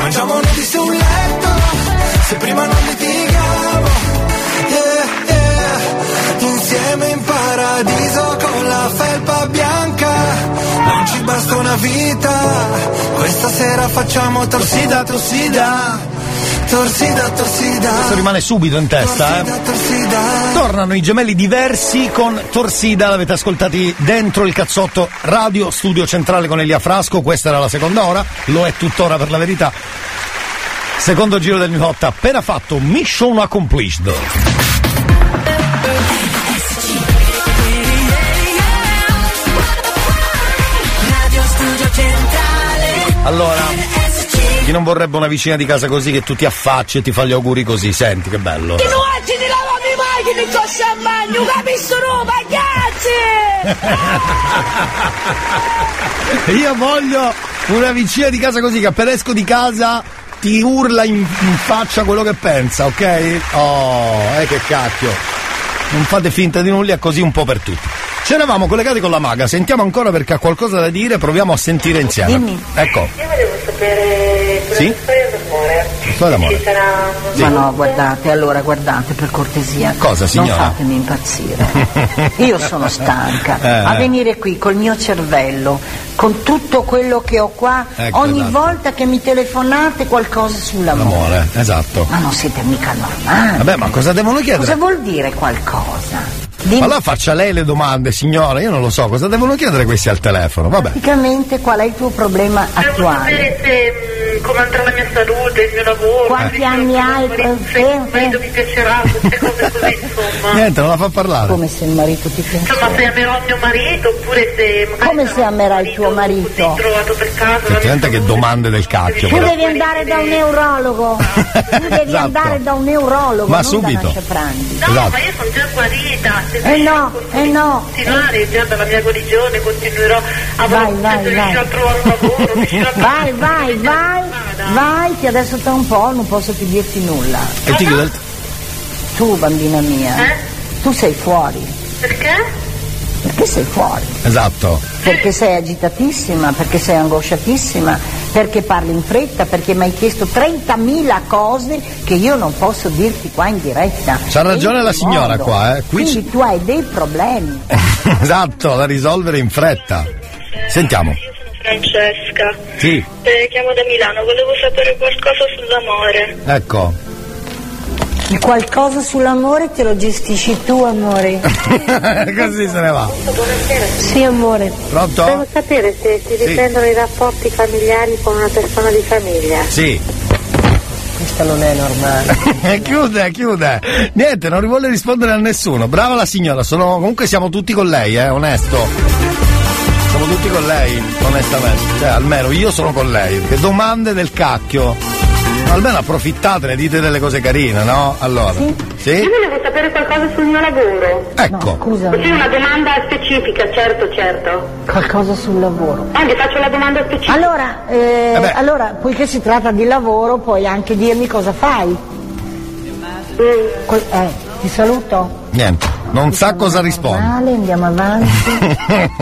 Speaker 17: Mangiamo nudi un letto, se prima non litigavo. Yeah, yeah. Insieme in paradiso con la felpa bianca. Non ci basta una vita, questa sera facciamo torsida, torsida. Torsida, torsida.
Speaker 2: Questo rimane subito in testa, eh. Tornano i gemelli diversi con Torsida, l'avete ascoltati dentro il cazzotto Radio Studio Centrale con Elia Frasco, questa era la seconda ora, lo è tuttora per la verità. Secondo giro del Hot appena fatto, mission accomplished. Allora, chi non vorrebbe una vicina di casa così che tu ti affacci e ti fa gli auguri così, senti che bello.
Speaker 7: Ti nuoci di lavami le macchine con champagne, capisco no, ragazzi!
Speaker 2: Io voglio una vicina di casa così che appena esco di casa ti urla in, in faccia quello che pensa, ok? Oh, eh che cacchio. non fate finta di nulla, è così un po' per tutti. Ci eravamo collegati con la maga, sentiamo ancora perché ha qualcosa da dire, proviamo a sentire insieme.
Speaker 12: Dimmi.
Speaker 2: Ecco,
Speaker 45: Io volevo sapere
Speaker 2: Sì?
Speaker 45: una storia d'amore. Ci sarà
Speaker 2: Sì.
Speaker 12: Ma no, guardate, allora guardate per cortesia.
Speaker 2: Cosa, signora?
Speaker 12: Non fatemi impazzire. Io sono stanca.
Speaker 2: Eh,
Speaker 12: A venire qui col mio cervello, con tutto quello che ho qua,
Speaker 2: Ecco,
Speaker 12: ogni
Speaker 2: esatto.
Speaker 12: volta che mi telefonate qualcosa sull'amore.
Speaker 2: l'amore, esatto.
Speaker 12: Ma non siete mica normali.
Speaker 2: Vabbè, ma cosa devono chiedere?
Speaker 12: Cosa vuol dire qualcosa? Dimmi
Speaker 2: Ma allora faccia lei le domande, signora, io non lo so, cosa devono chiedere questi al telefono? Vabbè.
Speaker 12: praticamente qual è il tuo problema attuale.
Speaker 45: sapere se, mh, come andrà la mia salute, il mio lavoro.
Speaker 12: Quanti
Speaker 45: se
Speaker 12: anni hai?
Speaker 45: marito- Se il marito mi piacerà, queste cose così, insomma.
Speaker 2: Niente, non la fa parlare.
Speaker 12: Come se il marito ti piace?
Speaker 45: Insomma, se amerò il mio marito oppure se
Speaker 12: Come se amerai il tuo marito?
Speaker 45: trovato per caso
Speaker 2: Effettivamente che domande del cacchio.
Speaker 12: Tu devi andare da un neurologo. Tu devi
Speaker 2: Esatto.
Speaker 12: andare da un neurologo,
Speaker 2: Ma subito.
Speaker 45: No,
Speaker 2: Esatto.
Speaker 45: ma io sono già guarita. Se
Speaker 12: Eh no, eh no.
Speaker 45: continuare già dalla mia guarigione, continuerò a
Speaker 12: Vai, vai, vai.
Speaker 45: riuscirò a trovare un lavoro,
Speaker 12: Vai, vai, vai, vai, che adesso tra un po' non posso più dirti nulla.
Speaker 2: E ti chiude il...
Speaker 12: Tu, bambina mia, tu sei fuori.
Speaker 45: Perché?
Speaker 12: Perché sei fuori?
Speaker 2: Esatto.
Speaker 12: Perché sei agitatissima, perché sei angosciatissima, perché parli in fretta, perché mi hai chiesto 30.000 cose che io non posso dirti qua in diretta.
Speaker 2: C'ha ragione la signora
Speaker 12: modo?
Speaker 2: qua, eh. Qui
Speaker 12: Quindi tu hai dei problemi.
Speaker 2: esatto, da risolvere in fretta. Sentiamo.
Speaker 45: Francesca.
Speaker 2: Sì,
Speaker 45: Eh, chiamo da Milano, volevo sapere qualcosa sull'amore.
Speaker 2: ecco.
Speaker 12: Qualcosa sull'amore te lo gestisci tu, amore.
Speaker 2: Così se ne va.
Speaker 45: Buonasera.
Speaker 12: Sì, amore.
Speaker 2: Pronto?
Speaker 45: Devo sapere se si
Speaker 2: Sì.
Speaker 45: riprendono i rapporti familiari con una persona di famiglia.
Speaker 2: Sì.
Speaker 12: Questa non è normale.
Speaker 2: chiude, chiude. Niente, non vuole rispondere a nessuno. Brava la signora, sono... comunque siamo tutti con lei, eh, onesto. Tutti con lei, onestamente. Cioè, almeno io sono con lei. Che domande del cacchio. Almeno approfittatene, dite delle cose carine, no? Allora. Sì?
Speaker 45: Io volevo sapere qualcosa sul mio lavoro.
Speaker 2: Ecco.
Speaker 12: Scusa,
Speaker 45: Così una domanda specifica, certo, certo.
Speaker 12: qualcosa sul lavoro.
Speaker 45: Ah, vi faccio la domanda specifica.
Speaker 12: Allora, eh,
Speaker 2: Eh
Speaker 12: allora, poiché si tratta di lavoro, puoi anche dirmi cosa fai. Col- eh, ti saluto.
Speaker 2: Niente, non sa cosa rispondere.
Speaker 12: Andiamo avanti.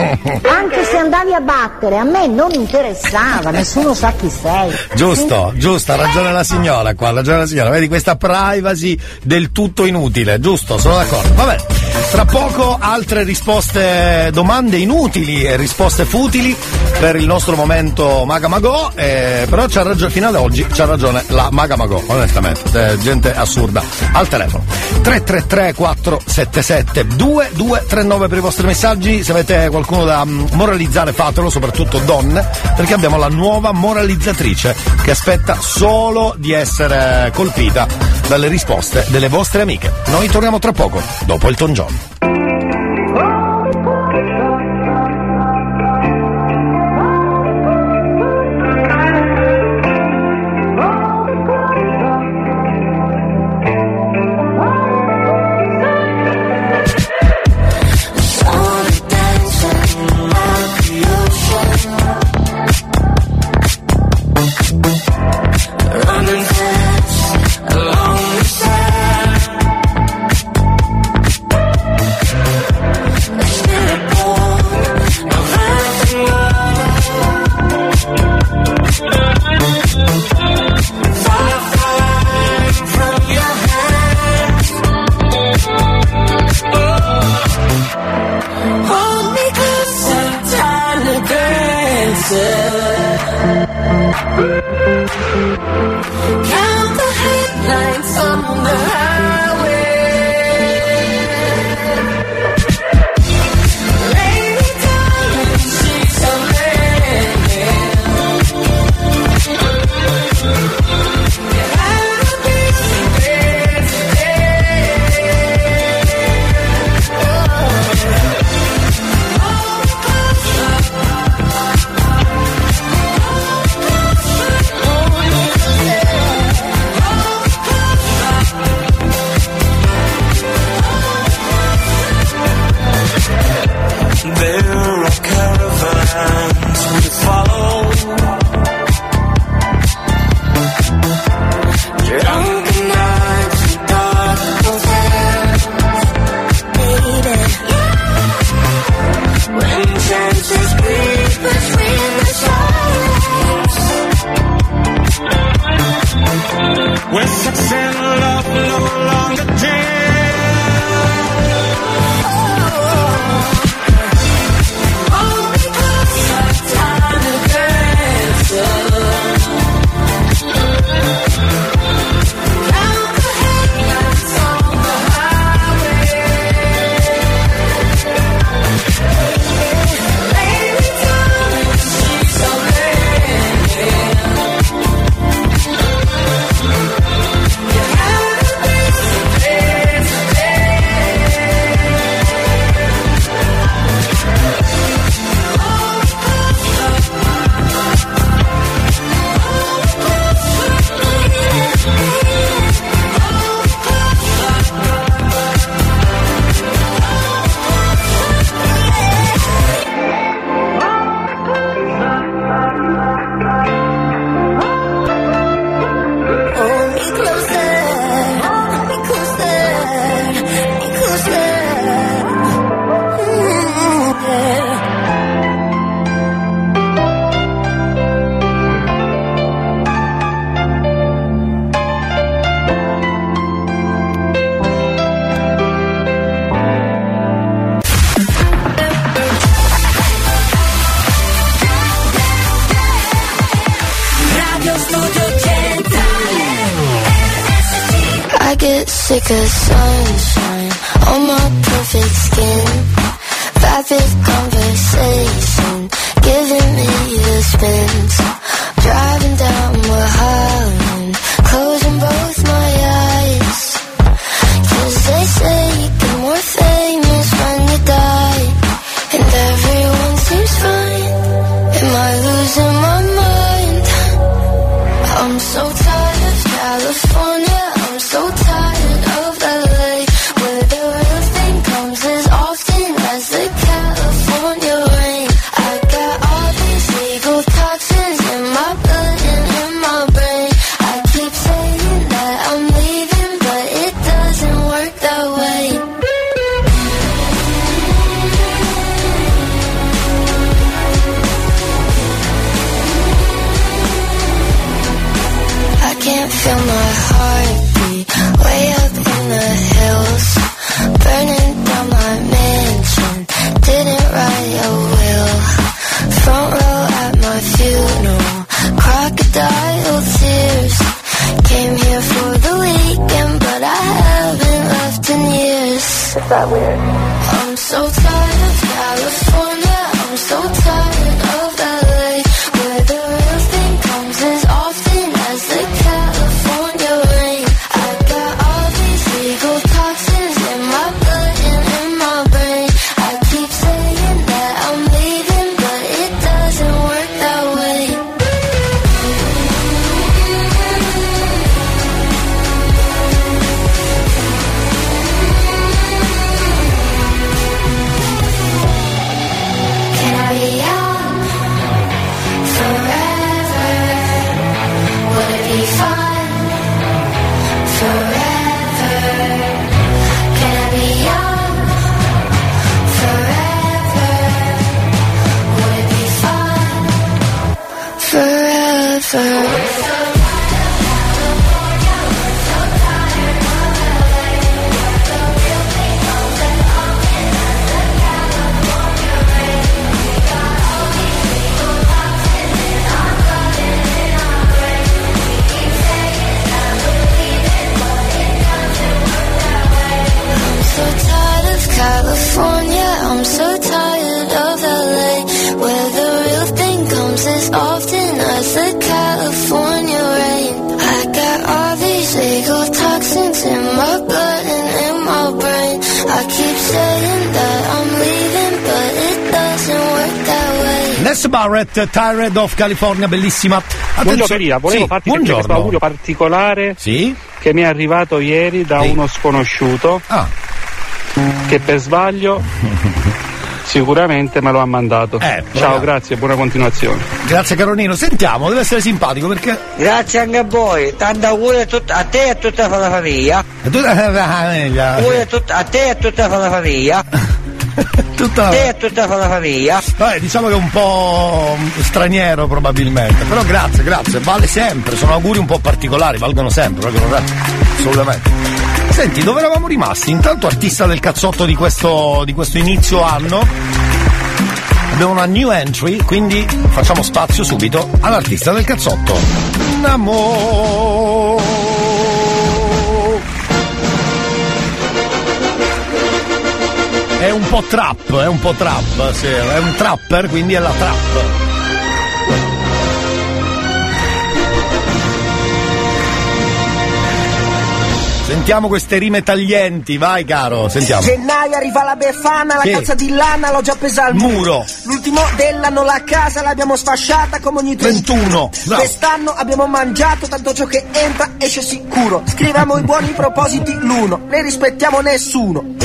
Speaker 12: Anche se andavi a battere, a me non interessava, nessuno sa chi sei.
Speaker 2: Giusto, giusto, ha ragione la signora qua, ha ragione la signora. Vedi questa privacy del tutto inutile, giusto, sono d'accordo. Va bene, tra poco altre risposte, domande inutili e risposte futili per il nostro momento Maga Magò, eh, però c'ha ragione, fino ad oggi c'ha ragione la Maga Magò, onestamente, eh, gente assurda. Al telefono 333 477 2239 per i vostri messaggi, se avete qualcuno da mm, moralizzare fatelo, soprattutto donne, perché abbiamo la nuova moralizzatrice che aspetta solo di essere colpita dalle risposte delle vostre amiche. Noi torniamo tra poco, dopo il Ton John.
Speaker 47: Sick of sunshine on my perfect skin. Rapid conversation Tired of California,
Speaker 2: bellissima.
Speaker 48: Buongiorno Caria, volevo
Speaker 2: Sì,
Speaker 48: farti questo
Speaker 2: buongiorno.
Speaker 48: augurio particolare
Speaker 2: Sì?
Speaker 48: che mi è arrivato ieri da uno sconosciuto
Speaker 2: Ah.
Speaker 48: che per sbaglio sicuramente me lo ha mandato. Ciao,
Speaker 2: proviamo.
Speaker 48: grazie e buona continuazione.
Speaker 2: Grazie Caronino, sentiamo, deve essere simpatico perché...
Speaker 49: Grazie anche a voi, tanti auguri a, tut- a te e a tutta la famiglia.
Speaker 2: Tutta la
Speaker 49: a, tut- a te e a tutta la famiglia.
Speaker 2: Tutta...
Speaker 49: E tutta la famiglia.
Speaker 2: Vabbè, diciamo che è un po' straniero probabilmente, però grazie, grazie, vale sempre, sono auguri un po' particolari, valgono sempre, valgono assolutamente. Senti, dove eravamo rimasti? Intanto artista del cazzotto di questo, di questo inizio anno. Abbiamo una new entry, quindi facciamo spazio subito all'artista del cazzotto. Namo. Un po' trap, è un po' trap, sì, è un trapper, quindi è la trap. Sentiamo queste rime taglienti, vai caro, sentiamo.
Speaker 50: Gennaio arriva la befana, la
Speaker 2: Sì.
Speaker 50: calza di lana l'ho già presa al
Speaker 2: Muro.
Speaker 50: L'ultimo dell'anno la casa l'abbiamo sfasciata come ogni
Speaker 2: 31. Bravo.
Speaker 50: Quest'anno abbiamo mangiato tanto ciò che entra esce sicuro. Scriviamo i buoni propositi l'uno, ne rispettiamo nessuno.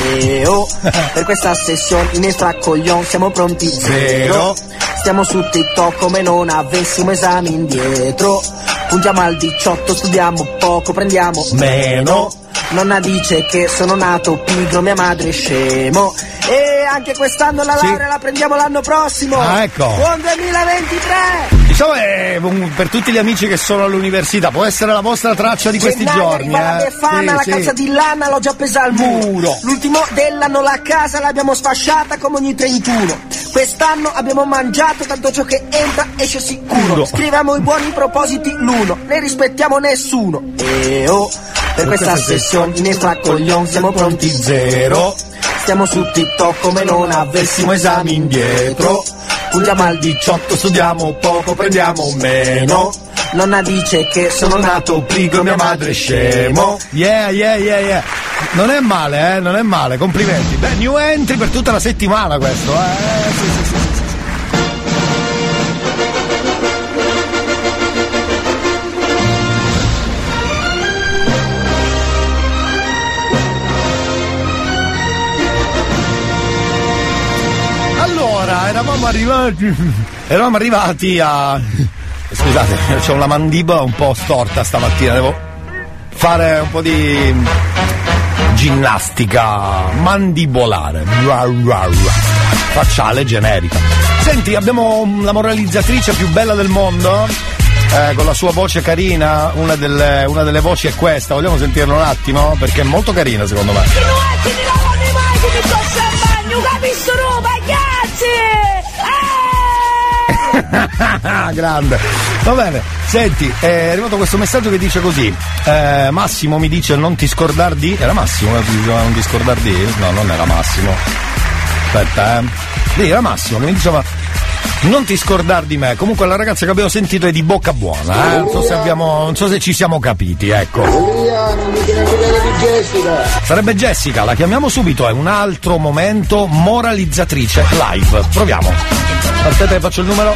Speaker 50: Oh, per questa sessione in extra coglion siamo pronti zero. Stiamo su TikTok come non avessimo esami indietro. Puntiamo al 18, studiamo poco, prendiamo
Speaker 2: Meno.
Speaker 50: Nonna dice che sono nato pigro, mia madre è scemo. E anche quest'anno la
Speaker 2: Sì.
Speaker 50: laurea la prendiamo l'anno prossimo.
Speaker 2: Ah, ecco.
Speaker 50: Buon 2023!
Speaker 2: Diciamo è un- per tutti gli amici che sono all'università, può essere la vostra traccia di questi
Speaker 50: Gennaio
Speaker 2: giorni.
Speaker 50: arriva la
Speaker 2: Eh.
Speaker 50: befana,
Speaker 2: Sì,
Speaker 50: la
Speaker 2: sì.
Speaker 50: calza di lana l'ho già presa al muro. L'ultimo dell'anno la casa l'abbiamo sfasciata come ogni 31. Quest'anno abbiamo mangiato tanto ciò che entra esce sicuro. Scriviamo i buoni propositi l'uno, ne rispettiamo nessuno. E oh, Per questa sessione in extracoglion siamo pronti zero. Stiamo su TikTok come non avessimo esami indietro. Puntiamo al 18, studiamo poco, prendiamo meno. Nonna dice che sono nato pigro, mia madre è scemo.
Speaker 2: Yeah, yeah, yeah, yeah. Non è male, eh, non è male, complimenti. Beh, new entry per tutta la settimana questo, eh. Sì, sì, sì, eravamo arrivati. Eravamo arrivati a. Scusate, ho una mandibola un po' storta stamattina, devo fare un po' di ginnastica mandibolare. Facciale generica. Senti, abbiamo la moralizzatrice più bella del mondo. eh, con la sua voce carina, una delle, una delle voci è questa, vogliamo sentirla un attimo? Perché è molto carina secondo me. Grande. Va bene, senti, è arrivato questo messaggio che dice così. eh, Massimo mi dice non ti scordar di. Era Massimo che diceva non ti scordar di? No, non era Massimo. Aspetta, eh. Sì, era Massimo che mi diceva. Non ti scordar di me. Comunque la ragazza che abbiamo sentito è di bocca buona, eh. Non so se abbiamo. non so se ci siamo capiti, ecco. Sarebbe Jessica, la chiamiamo subito, è un altro momento moralizzatrice live. Proviamo. Aspetta, faccio il numero.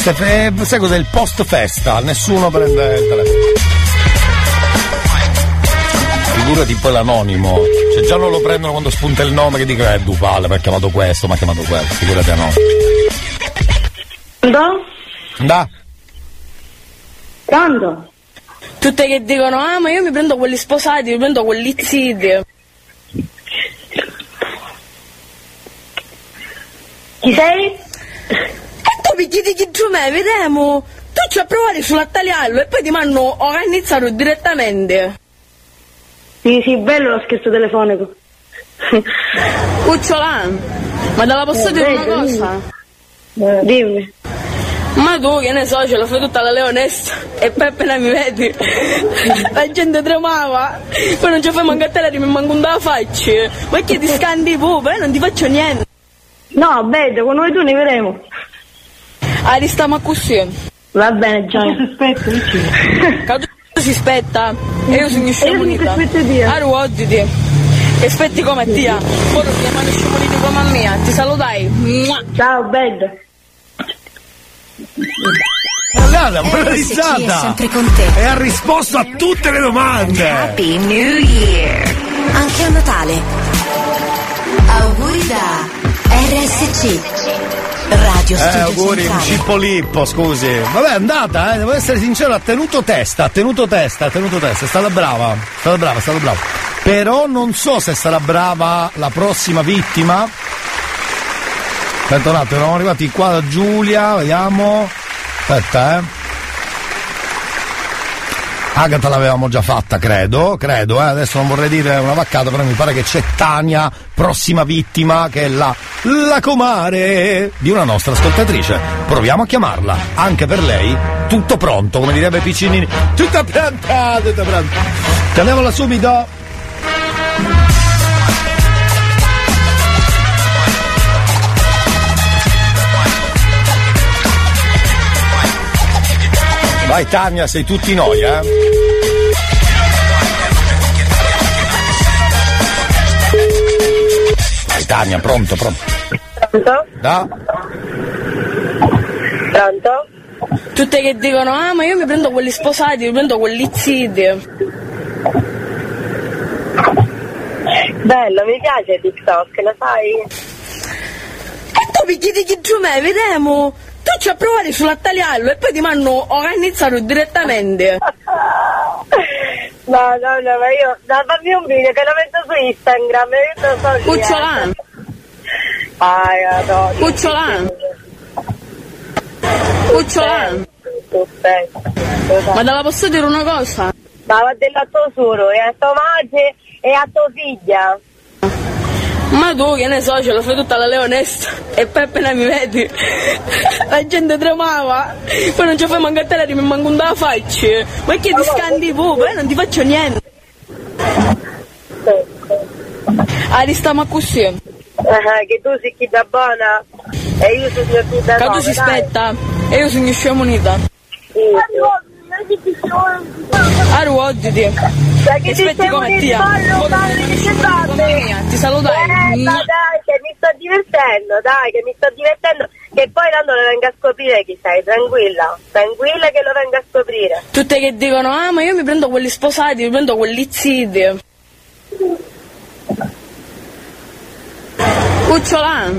Speaker 2: Ah, queste fe- sai cos'è il post festa? Nessuno prende il telefono. Figurati poi l'anonimo. Cioè già non lo prendono quando spunta il nome che dicono eh Dupale, mi ha chiamato questo, mi ha chiamato quello. Figurati anonimo.
Speaker 51: Pronto?
Speaker 2: Da.
Speaker 51: Pronto?
Speaker 26: Tutte che dicono, ah ma io mi prendo quelli sposati, mi prendo quelli ziti.
Speaker 51: Chi sei?
Speaker 26: E tu mi chiedi chi giù me, vediamo. Tu ci provare sulla tagliarlo e poi ti hanno organizzato direttamente.
Speaker 51: Sì, sì, bello lo scherzo telefonico.
Speaker 26: Cucciolan, ma te la posso
Speaker 51: Eh,
Speaker 26: dire una
Speaker 51: vedo,
Speaker 26: cosa?
Speaker 51: Eh, dimmi.
Speaker 26: Ma tu che ne so, ce la fai tutta la leonessa e poi appena mi vedi la gente tremava, poi non ci fai mancare te, mi manco un da faccia. Ma che ti scandi pure, non ti faccio niente.
Speaker 51: No, vedo, con noi tu ne vedremo.
Speaker 26: Ristiamo così.
Speaker 51: Va bene, Gianni. Aspetta,
Speaker 26: Che tu si spetta e io sono scemunita. Ah, ruotiti. E aspetti come tia. Ora ti chiamano scemuniti come a mia. Ti salutai.
Speaker 51: Ciao, bello.
Speaker 2: Guarda,
Speaker 8: RSC è
Speaker 2: moralizzata!
Speaker 8: sempre con te.
Speaker 2: E ha risposto a tutte le domande!
Speaker 8: Happy New Year! Anche a Natale. Auguri da RSC. Radio
Speaker 2: Eh,
Speaker 8: Studio
Speaker 2: auguri, un
Speaker 8: Centrale.
Speaker 2: cippo lippo, scusi. Vabbè, è andata, eh, devo essere sincero, ha tenuto testa, ha tenuto testa, ha tenuto testa, è stata brava, è stata brava, è stata brava. Però non so se sarà brava la prossima vittima. Aspetta un attimo, eravamo arrivati qua da Giulia, vediamo. Aspetta, eh. Agata l'avevamo già fatta, credo, credo, eh. adesso non vorrei dire una vaccata, però mi pare che c'è Tania, prossima vittima, che è la, la comare di una nostra ascoltatrice. Proviamo a chiamarla, anche per lei, tutto pronto, come direbbe Piccinini. Tutta pronta, tutta pronta. Chiamiamola subito. Vai Tania, sei tutti noi, eh? Tania, pronto, pronto.
Speaker 51: Pronto?
Speaker 2: Da?
Speaker 51: Pronto?
Speaker 26: Tutte che dicono, ah ma io mi prendo quelli sposati, mi prendo quelli ziti.
Speaker 51: Bello, mi piace TikTok, lo sai?
Speaker 26: E tu mi chiedi chi giù me, vediamo. Tu ci provare sulla tagliarlo e poi ti hanno organizzato direttamente.
Speaker 51: No, no, no, ma io. No, fammi un video che lo metto su Instagram. Io non so chi è.
Speaker 26: Cucciolan.
Speaker 51: Ai, madonna.
Speaker 26: Cucciolan. Cucciolan.
Speaker 51: Aspetta.
Speaker 26: Ma te la posso dire una cosa?
Speaker 51: Ma va del tuo solo, e a tua madre e a tua figlia.
Speaker 26: Ma tu che ne so, ce la fai tutta la leonessa e poi appena mi vedi la gente tremava, poi non ci fai mancare te mi manco un da faccia. Ma che ti scandi poi non ti faccio niente. Ah, stiamo così.
Speaker 51: Eh, che tu sei chi da buona e io sono più da
Speaker 26: Che tu si spetta e io sono scemo unita.
Speaker 51: Sì.
Speaker 26: A ruotiti. Aspetti come ti? Ti salutai.
Speaker 51: Eh, ma dai, che mi sto divertendo, dai, che mi sto divertendo. Che poi tanto lo venga a scoprire chi sei, tranquilla. Tranquilla che lo venga a scoprire.
Speaker 26: Tutte che dicono, ah ma io mi prendo quelli sposati, mi prendo quelli ziti. Cucciolan.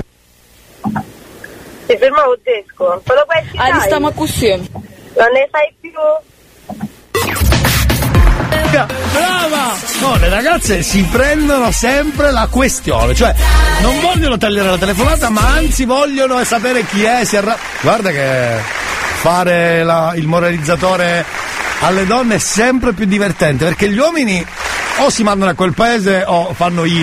Speaker 51: Ti fermavo tesco. Solo questi
Speaker 26: Ah, stiamo così.
Speaker 51: Non ne sai più?
Speaker 2: Brava! No, le ragazze si prendono sempre la questione, cioè non vogliono tagliare la telefonata, ma anzi vogliono sapere chi è, arra- Guarda che fare la- il moralizzatore alle donne è sempre più divertente, perché gli uomini o si mandano a quel paese o fanno i,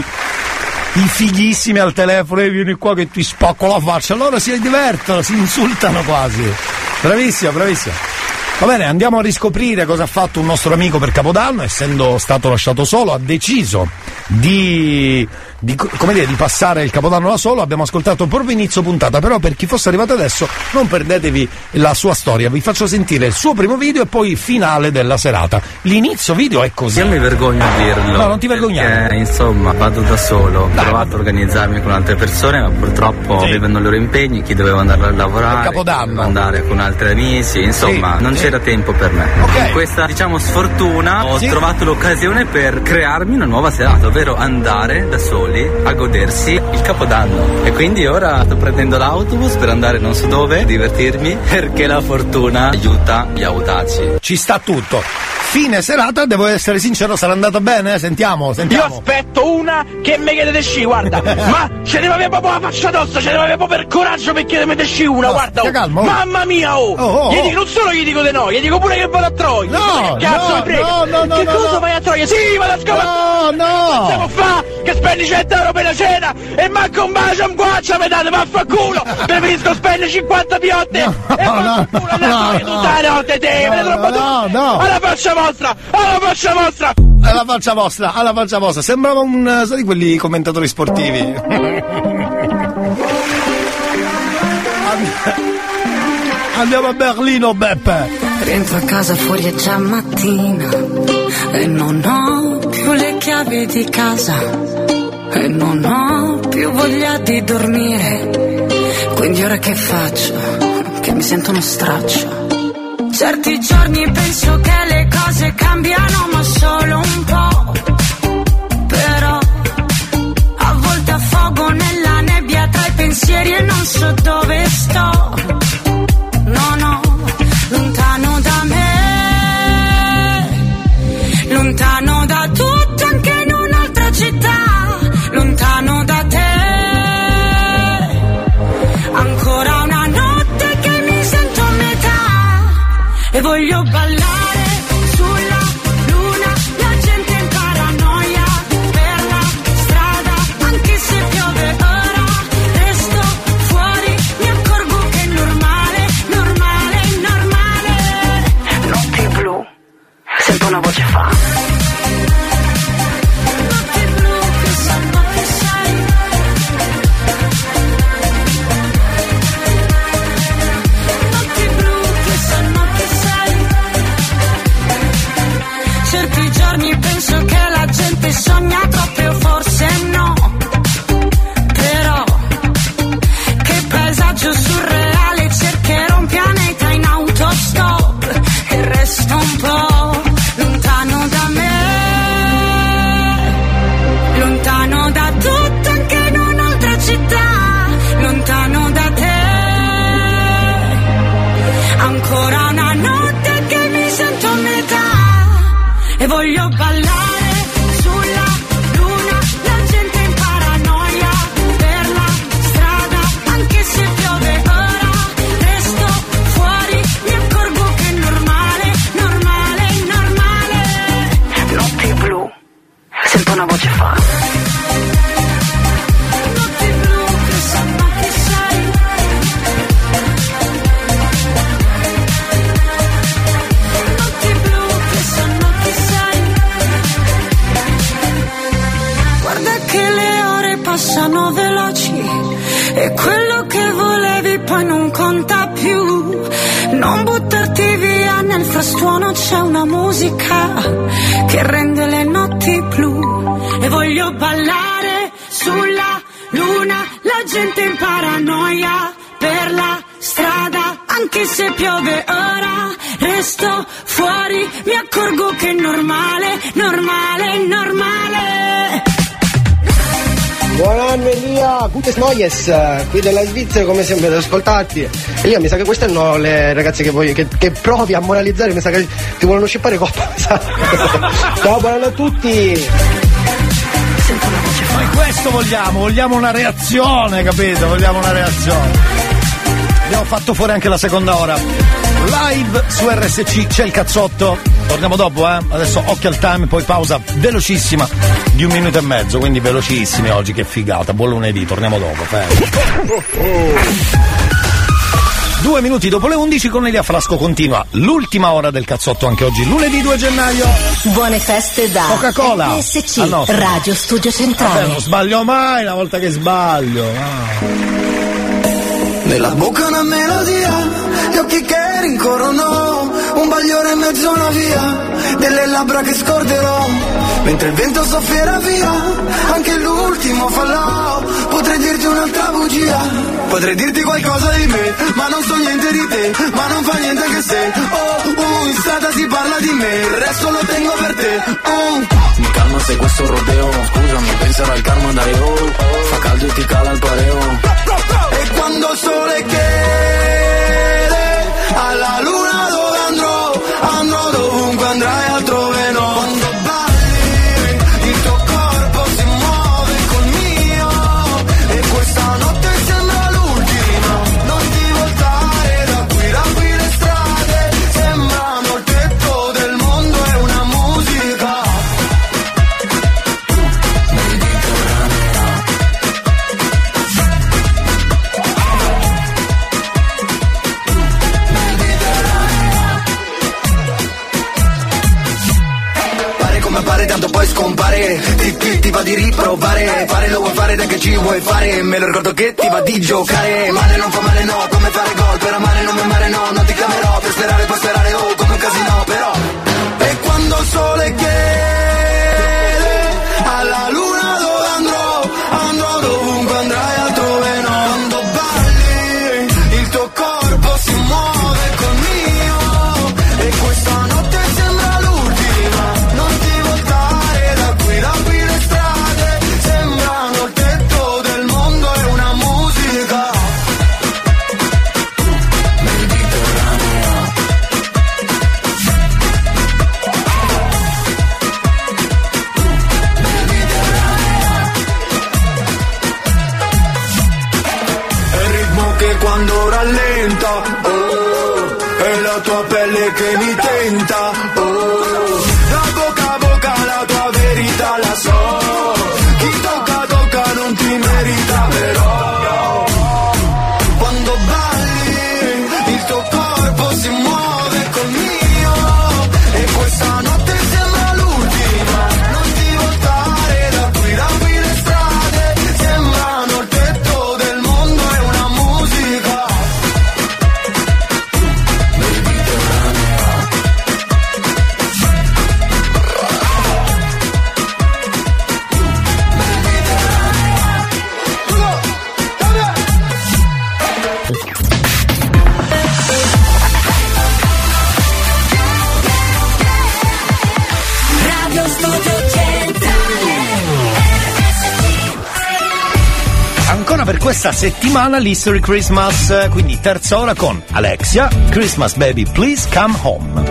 Speaker 2: i fighissimi al telefono e vieni qua che ti spacco la faccia, loro si divertono, si insultano quasi. Bravissimo, bravissimo. Va bene, andiamo a riscoprire cosa ha fatto un nostro amico per Capodanno, essendo stato lasciato solo, ha deciso di, di, come dire, di passare il Capodanno da solo, abbiamo ascoltato proprio inizio puntata, però per chi fosse arrivato adesso non perdetevi la sua storia, vi faccio sentire il suo primo video e poi finale della serata. L'inizio video è così.
Speaker 19: Io mi vergogno a dirlo.
Speaker 2: No, non ti vergognare.
Speaker 19: Perché, insomma, vado da solo. Ho provato a organizzarmi con altre persone, ma purtroppo avevano i loro impegni, chi doveva andare a lavorare, doveva andare con altri amici, insomma,
Speaker 2: Sì,
Speaker 19: non
Speaker 2: sì.
Speaker 19: c'era tempo per me. Con questa, diciamo, sfortuna ho
Speaker 2: Sì.
Speaker 19: trovato l'occasione per crearmi una nuova serata, ovvero andare da soli a godersi il Capodanno. E quindi ora sto prendendo l'autobus per andare non so dove, divertirmi, perché la fortuna aiuta gli audaci.
Speaker 2: Ci sta tutto. Fine serata, devo essere sincero, sarà andata bene? Sentiamo,
Speaker 48: Io
Speaker 2: sentiamo.
Speaker 48: aspetto una che mi chiede di sci, guarda. Ma ce ne va via proprio la faccia addosso, ce ne va via proprio per coraggio per chiedermi di sci una,
Speaker 2: No,
Speaker 48: guarda. oh.
Speaker 2: calmo, oh.
Speaker 48: Mamma mia, oh!
Speaker 2: Oh, oh,
Speaker 48: Gli
Speaker 2: oh.
Speaker 48: dico, non solo gli dico di no, gli dico pure che vado a Troia.
Speaker 2: No,
Speaker 48: che cazzo
Speaker 2: no,
Speaker 48: mi frega?
Speaker 2: no, no, no,
Speaker 48: che
Speaker 2: no,
Speaker 48: cosa
Speaker 2: no.
Speaker 48: vai a Troia? Sì, vado a scopare.
Speaker 2: No, no.
Speaker 48: Che possiamo fa? Che spendi 100 euro per la cena e manco un bacio un guaccia mi date, vaffanculo! Preferisco spendere 50 piotte e vaffanculo a Troia tutta la notte, te, ne troppo
Speaker 2: no, no.
Speaker 48: Alla faccia vostra, alla faccia vostra!
Speaker 2: Alla faccia vostra, alla faccia vostra. Sembrava un, eh, sai, di quelli commentatori sportivi. And- Andiamo a Berlino, Beppe.
Speaker 8: Rientro a casa fuori è già mattina e non ho più le chiavi di casa e non ho più voglia di dormire. Quindi ora che faccio? Che mi sento uno straccio. Certi giorni penso che le cose cambiano ma solo un po'. Però a volte affogo nella nebbia tra i pensieri e non so dove sto.
Speaker 52: Gutes Neues, qui della Svizzera come sempre ad ascoltarti. Elia mi sa che queste sono le ragazze che, voglio, che, che provi a moralizzare, mi sa che ti vogliono scippare coppa. Ciao, buon anno a tutti!
Speaker 2: Noi questo vogliamo, vogliamo una reazione, capito? Vogliamo una reazione. Abbiamo fatto fuori anche la seconda ora. Live su RSC c'è il cazzotto. Torniamo dopo, eh? Adesso occhio al time, poi pausa velocissima di un minuto e mezzo, quindi velocissimi oggi, che figata. Buon lunedì, torniamo dopo. fermo. Due minuti dopo le 11 con Elia Frasco continua l'ultima ora del cazzotto anche oggi, lunedì 2 gennaio.
Speaker 7: Buone feste da
Speaker 2: Coca-Cola. No.
Speaker 7: Radio Studio
Speaker 2: Vabbè,
Speaker 7: Centrale.
Speaker 2: non sbaglio mai una volta che sbaglio. ah.
Speaker 4: Nella bocca una melodia, gli occhi che rincorrono, un bagliore in mezzo a una via, delle labbra che scorderò, mentre il vento soffierà via, anche l'ultimo fallò, potrei dirti un'altra bugia, potrei dirti qualcosa di me, ma non so niente di te, ma non fa niente che se, oh, uh, in strada si parla di me, il resto lo tengo per te, oh.
Speaker 53: Mi calma se questo rodeo Scusami, penserò al karma dai oh Fa caldo e ti cala il pareo.
Speaker 4: E quando il sole chiede alla luna dove andrò, andrò dovunque andrai riprovare Fare lo vuoi fare dai che ci vuoi fare. Me lo ricordo che ti va di giocare. Male non fa male no Come fare gol Per amare non mi amare no Non ti chiamerò. Per sperare puoi sperare questa
Speaker 2: settimana l'History Christmas, quindi terza ora con Alexia, Christmas Baby Please Come Home.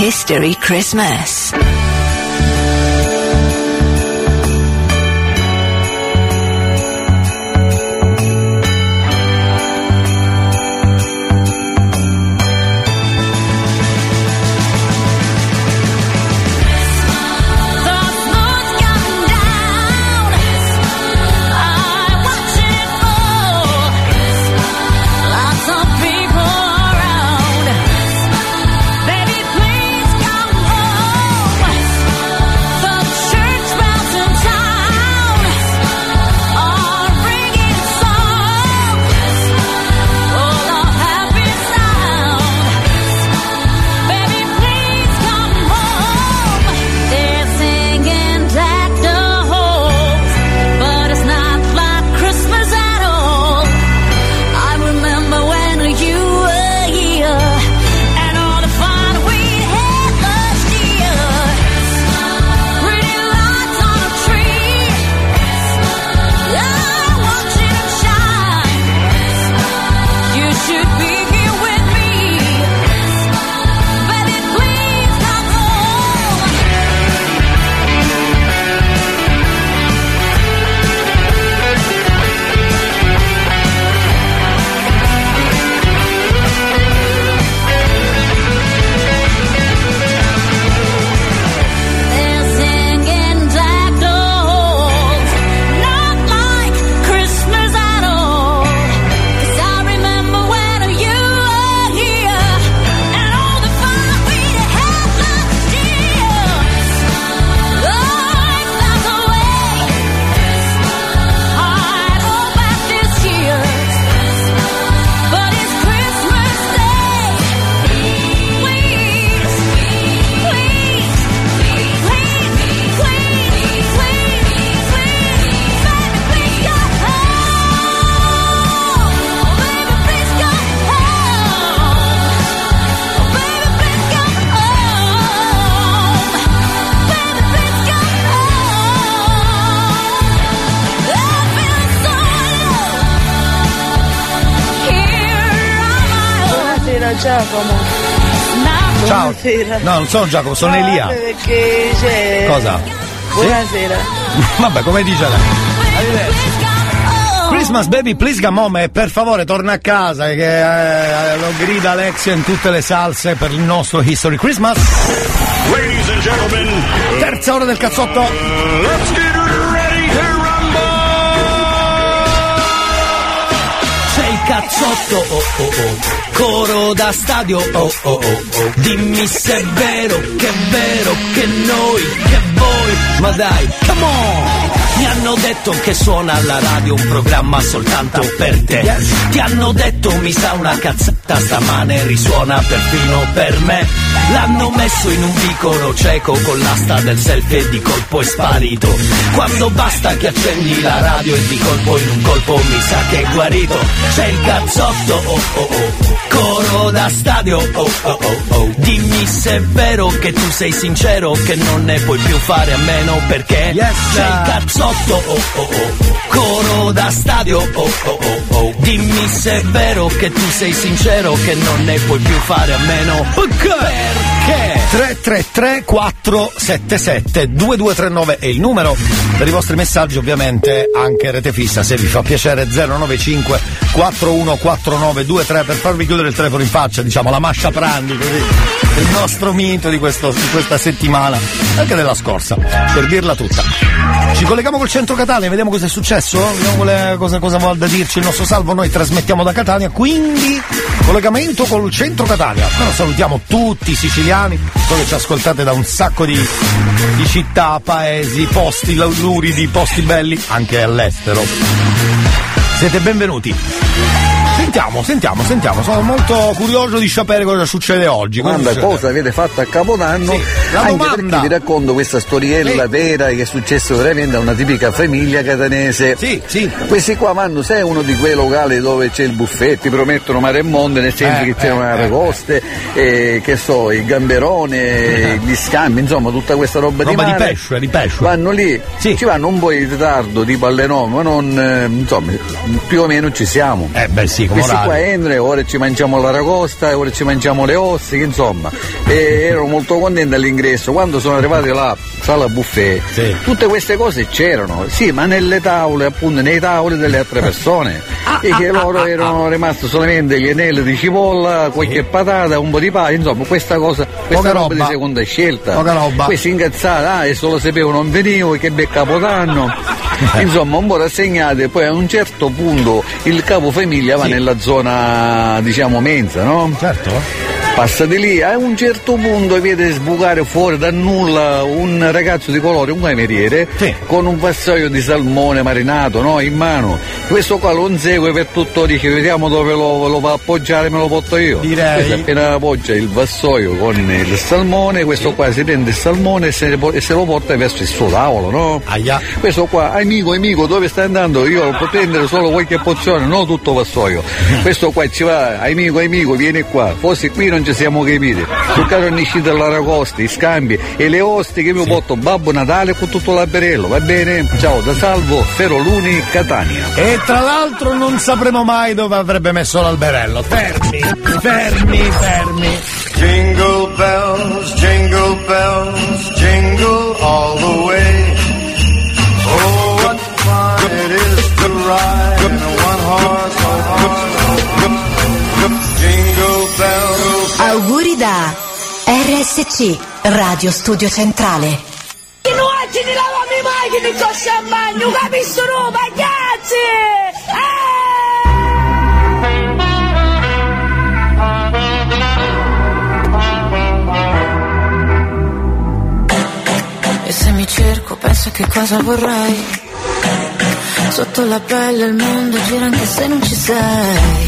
Speaker 8: History Christmas.
Speaker 2: No, non sono Giacomo, sono
Speaker 26: No,
Speaker 2: Elia.
Speaker 26: Perché c'è.
Speaker 2: Cosa?
Speaker 26: Buonasera.
Speaker 2: Vabbè, come dice lei. Arrivederci. Christmas baby, please come home e per favore torna a casa che eh, lo grida Alexia in tutte le salse per il nostro History Christmas.
Speaker 54: Ladies and gentlemen,
Speaker 2: Terza ora del cazzotto.
Speaker 54: let's
Speaker 1: cazzotto, oh oh oh, coro da stadio, oh oh oh oh. Dimmi se è vero, che è vero, che noi, che voi, ma dai, come on! Mi hanno detto che suona alla radio un programma soltanto per te. Ti hanno detto mi sa una cazzata stamane risuona perfino per me. L'hanno messo in un vicolo cieco con l'asta del selfie e di colpo è sparito. Quando basta che accendi la radio e di colpo in un colpo mi sa che è guarito. C'è il cazzotto, oh oh oh, coro da stadio, oh oh oh oh. Dimmi se è vero che tu sei sincero, che non ne puoi più fare a meno perché c'è il cazzotto, oh oh oh, coro da stadio, oh oh oh oh. Dimmi se è vero che tu sei sincero, che non ne puoi più fare a meno perché?
Speaker 2: 333 477 2239 è il numero. Per i vostri messaggi ovviamente anche rete fissa. Se vi fa piacere 095 414923 per farvi chiudere il telefono in faccia diciamo la mascia prandi così. Il nostro mito di, questo- di questa settimana anche della scorsa per dirla tutta ci colleghiamo col centro Catania vediamo cosa è successo. Vediamo cosa, cosa da dirci il nostro salvo. Noi trasmettiamo da Catania quindi collegamento col centro Catania. Però salutiamo tutti i siciliani so che ci ascoltate da un sacco di, di città, paesi, posti luridi, posti belli anche all'estero. Siete benvenuti Sentiamo, sentiamo, sentiamo, sono molto curioso di sapere cosa succede oggi.
Speaker 55: Domanda cosa avete fatto a Capodanno?
Speaker 2: Sì, la
Speaker 55: Anche
Speaker 2: domanda.
Speaker 55: perché vi racconto questa storiella
Speaker 2: Sì.
Speaker 55: vera che è successo veramente a una tipica famiglia catanese.
Speaker 2: Sì, sì.
Speaker 55: Questi qua vanno, sai, uno di quei locali dove c'è il buffet, ti promettono mare e mondo, nel senso
Speaker 2: Eh,
Speaker 55: che c'è
Speaker 2: eh,
Speaker 55: una
Speaker 2: eh,
Speaker 55: ragoste, eh, che so, il gamberone, gli scambi, insomma, tutta questa roba,
Speaker 2: Roba
Speaker 55: di
Speaker 2: di
Speaker 55: mare.
Speaker 2: pesce, di pesce.
Speaker 55: Vanno lì, ci vanno un po' in ritardo, tipo alle 9, ma non, eh, insomma, più o meno ci siamo.
Speaker 2: Eh beh sì,
Speaker 55: Questi qua entrano ora ci mangiamo l'aragosta, ora ci mangiamo le osse, insomma. E ero molto contento all'ingresso. Quando sono arrivati là, sala buffet, tutte queste cose c'erano, sì, ma nelle tavole, appunto, nei tavoli delle altre persone. e che loro erano rimasti solamente gli anelli di cipolla, qualche patata, un po' di pane, insomma, questa cosa, questa
Speaker 2: Poca
Speaker 55: roba,
Speaker 2: roba.
Speaker 55: di seconda scelta.
Speaker 2: Poca roba.
Speaker 55: Questi incazzati, ah, e solo sapevo non venivo, che bel capodanno. Insomma, un po' rassegnati, poi a un certo punto il capo famiglia va nella zona, diciamo, mensa, no?
Speaker 2: Certo.
Speaker 55: Passa di lì, a un certo punto vede sbucare fuori da nulla un ragazzo di colore, un cameriere, con un vassoio di salmone marinato no, in mano. Questo qua lo insegue per tutto, dice vediamo dove lo, lo va a appoggiare, me lo porto io.
Speaker 2: Direi.
Speaker 55: Appena appoggia il vassoio con il salmone, questo qua si prende il salmone e se, e se lo porta verso il suo tavolo, no? Questo qua, amico, amico, dove stai andando? Io lo può prendere solo qualche pozione, non tutto vassoio. Questo qua ci va, amico, amico, vieni qua. Forse qui non ci siamo capiti. Tu caro niscita l'aragosta, i scambi e le oste che mi porto Babbo Natale con tutto l'alberello, va bene? Ciao, da Salvo, Feroluni, Catania.
Speaker 2: E tra l'altro non sapremo mai dove avrebbe messo l'alberello. Fermi, fermi, fermi.
Speaker 1: Jingle bells, jingle bells, jingle all the way.
Speaker 8: RSC, Radio Studio Centrale.
Speaker 7: Che non oggi ti lavamo i macchine in coscia a bagno, capisco no, ragazzi!
Speaker 39: E se mi cerco penso che cosa vorrei Sotto la pelle il mondo gira anche se non ci sei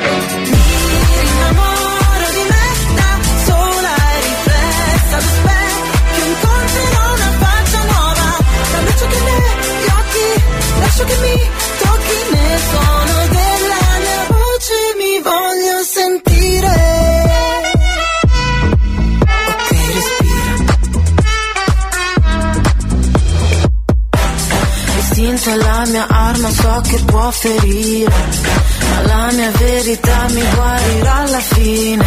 Speaker 39: Lascio che mi tocchi nel suono della mia voce Mi voglio sentire Ok, L'istinto è la mia arma, so che può ferire, ma la mia verità mi guarirà alla fine.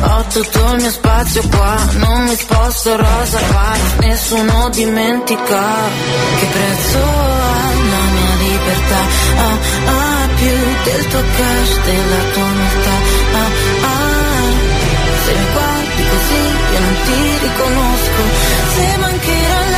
Speaker 39: Ho tutto il mio spazio qua, non mi sposto rosa pazza, nessuno dimentica che prezzo mia libertà. Ah, ah, più del tuo cash, della tua umiltà. Ah, ah, se mi guardi così io non ti riconosco, se mancherà l'aria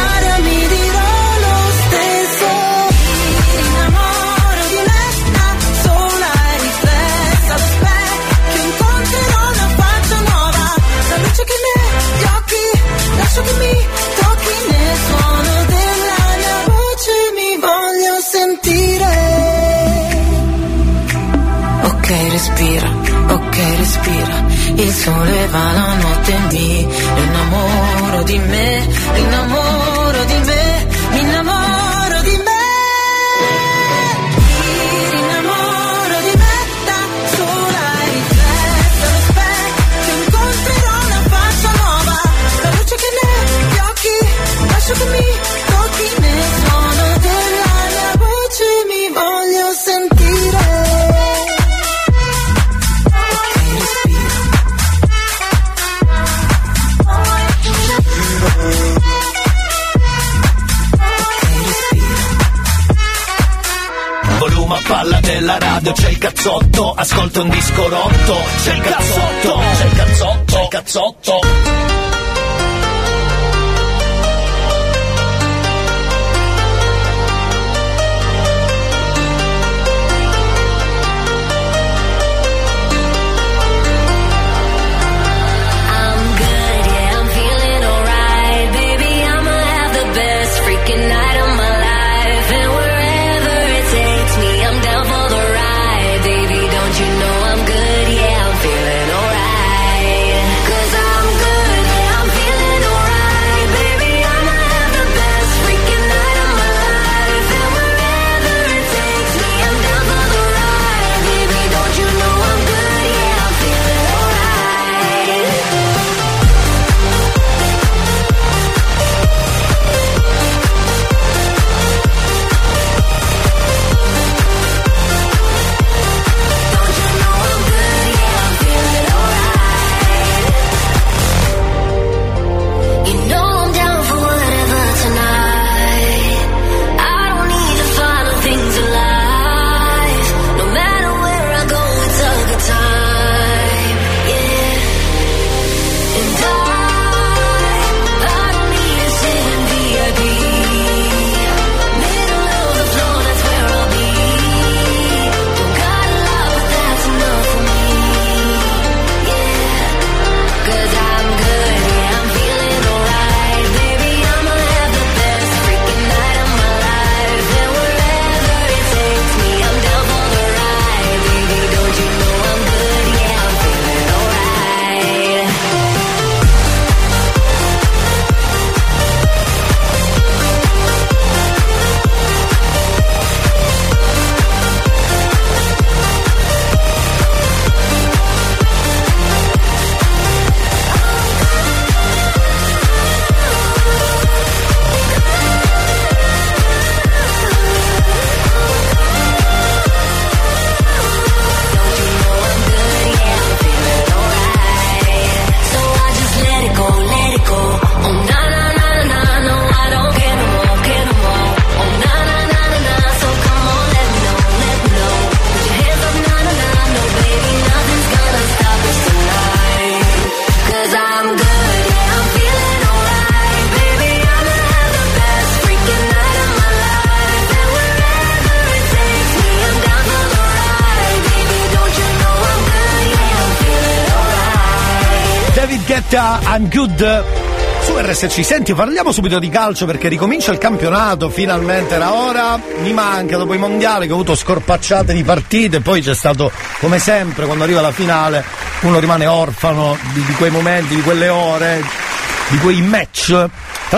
Speaker 39: Ok, respira, ok, respira. Il sole va la notte e mi. Innamoro di me, innamoro di me, della
Speaker 1: radio, c'è il cazzotto, ascolta un disco rotto, c'è il cazzotto, c'è il cazzotto, c'è il cazzotto.
Speaker 7: I'm I'm good.
Speaker 2: Su RSC, senti, parliamo subito di calcio perché ricomincia il campionato, finalmente era ora. Mi manca dopo i mondiali che ho avuto scorpacciate di partite, poi c'è stato, come sempre, quando arriva la finale, uno rimane orfano di, di quei momenti, di quelle ore, di quei match. Tra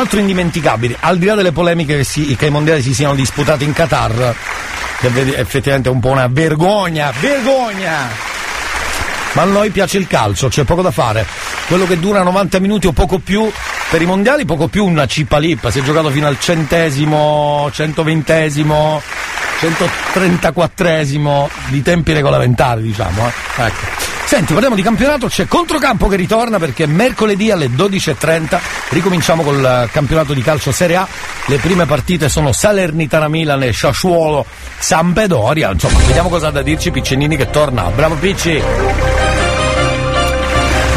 Speaker 2: l'altro indimenticabili, al di là delle polemiche che, si- che i mondiali si siano disputati in Qatar, che vedi- effettivamente è un po' una vergogna, vergogna! Ma a noi piace il calcio, c'è poco da fare. Quello che dura 90 minuti o poco più, per i mondiali poco più una cipalippa, si è giocato fino al centesimo, centoventesimo, 134esimo di tempi regolamentari, diciamo. eh. Ecco. Senti, parliamo di campionato, c'è Controcampo che ritorna perché mercoledì alle 12.30 ricominciamo col campionato di calcio Serie A. Le prime partite sono Salernitana Milan e Sassuolo Sampdoria. Insomma, vediamo cosa ha da dirci Piccinini che torna. Bravo Picci!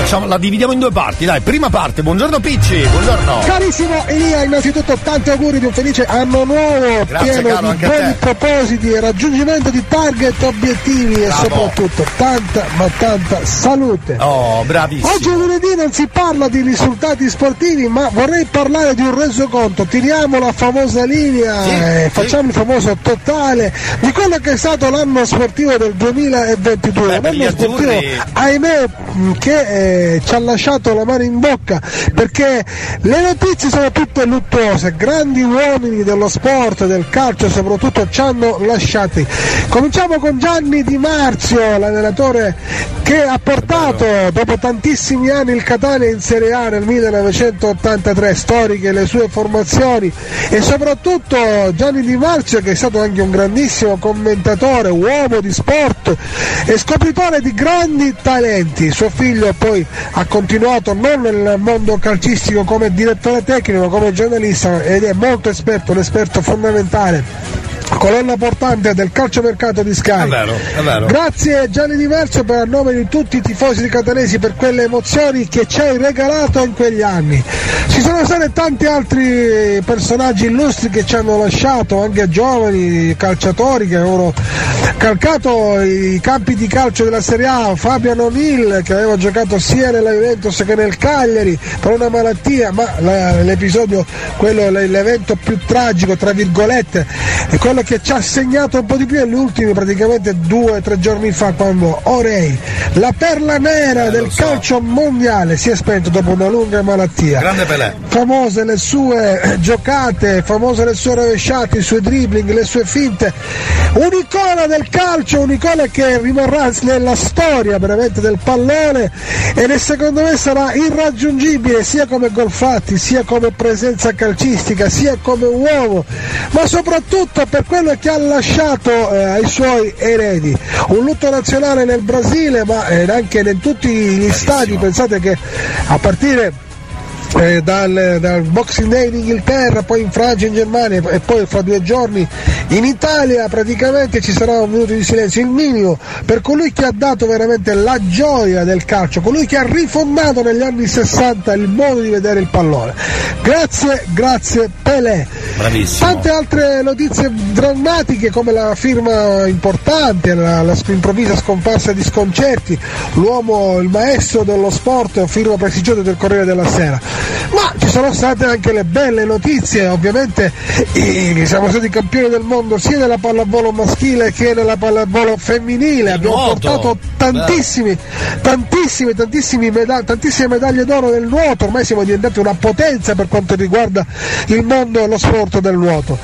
Speaker 2: Facciamo, la dividiamo in due parti, dai. Prima parte, buongiorno Picci, buongiorno.
Speaker 56: Carissimo Elia, innanzitutto tanti auguri di un felice anno nuovo,
Speaker 2: Grazie,
Speaker 56: pieno
Speaker 2: caro,
Speaker 56: di buoni propositi, raggiungimento di target, obiettivi e
Speaker 2: Bravo.
Speaker 56: soprattutto tanta ma tanta salute.
Speaker 2: Oh, bravissimo.
Speaker 56: Oggi lunedì non si parla di risultati sportivi, ma vorrei parlare di un resoconto. Tiriamo la famosa linea,
Speaker 2: Sì,
Speaker 56: e
Speaker 2: sì.
Speaker 56: facciamo il famoso totale di quello che è stato l'anno sportivo del 2022.
Speaker 2: Beh, per
Speaker 56: Un
Speaker 2: gli
Speaker 56: anno sportivo,
Speaker 2: azzurri-
Speaker 56: ahimè, che eh, ci ha lasciato la mano in bocca perché le notizie sono tutte luttuose. Grandi uomini dello sport, del calcio soprattutto, ci hanno lasciati. Cominciamo con Gianni Di Marzio, l'allenatore che ha portato dopo tantissimi anni il Catania in Serie A nel 1983, storiche le sue formazioni e soprattutto Gianni Di Marzio che è stato anche un grandissimo commentatore, uomo di sport e scopritore di grandi talenti. Suo figlio poi ha continuato non nel mondo calcistico come direttore tecnico, come giornalista ed è molto esperto, un esperto fondamentale. Colonna portante del calciomercato di Sky.
Speaker 2: È vero, è vero.
Speaker 56: Grazie Gianni Diverso per a nome di tutti i tifosi di Catanesi per quelle emozioni che ci hai regalato in quegli anni. Ci sono stati tanti altri personaggi illustri che ci hanno lasciato, anche giovani calciatori che avevano calcato i campi di calcio della Serie A, Fabian O'Neill che aveva giocato sia nella Juventus che nel Cagliari per una malattia, ma l'episodio, quello, l'evento più tragico, tra virgolette, è quello che ci ha segnato un po' di più è gli ultimi praticamente due o tre giorni fa quando Orei, la perla nera del calcio mondiale, si è spento dopo una lunga malattia.
Speaker 2: Grande Pelé.
Speaker 56: Famose le sue eh, giocate, famose le sue rovesciate, i suoi dribbling, le sue finte. Un'icona del calcio, un'icona che rimarrà nella storia veramente del pallone e secondo me sarà irraggiungibile sia come gol fatti, sia come presenza calcistica, sia come uomo, ma soprattutto per quello che ha lasciato eh, ai suoi eredi. Un lutto nazionale nel Brasile, ma eh, anche in tutti gli stadi, pensate che a partire eh, dal, dal Boxing Day in Inghilterra, poi in Francia, in Germania e poi fra due giorni in Italia praticamente ci sarà un minuto di silenzio, il minimo per colui che ha dato veramente la gioia del calcio, colui che ha rifondato negli anni 60 il modo di vedere il pallone. Grazie, grazie Pelé.
Speaker 2: Bravissimo.
Speaker 56: Tante altre notizie drammatiche come la firma importante, la, la improvvisa scomparsa di Sconcerti, l'uomo, il maestro dello sport, firma prestigiosa del Corriere della Sera. Ma ci sono state anche le belle notizie, ovviamente eh, siamo stati campioni del mondo sia nella pallavolo maschile che nella pallavolo femminile, abbiamo
Speaker 2: nuoto.
Speaker 56: portato tantissimi, tantissime, tantissime, meda- tantissime medaglie d'oro nel nuoto, ormai siamo diventati una potenza per quanto riguarda il mondo e lo sport del nuoto.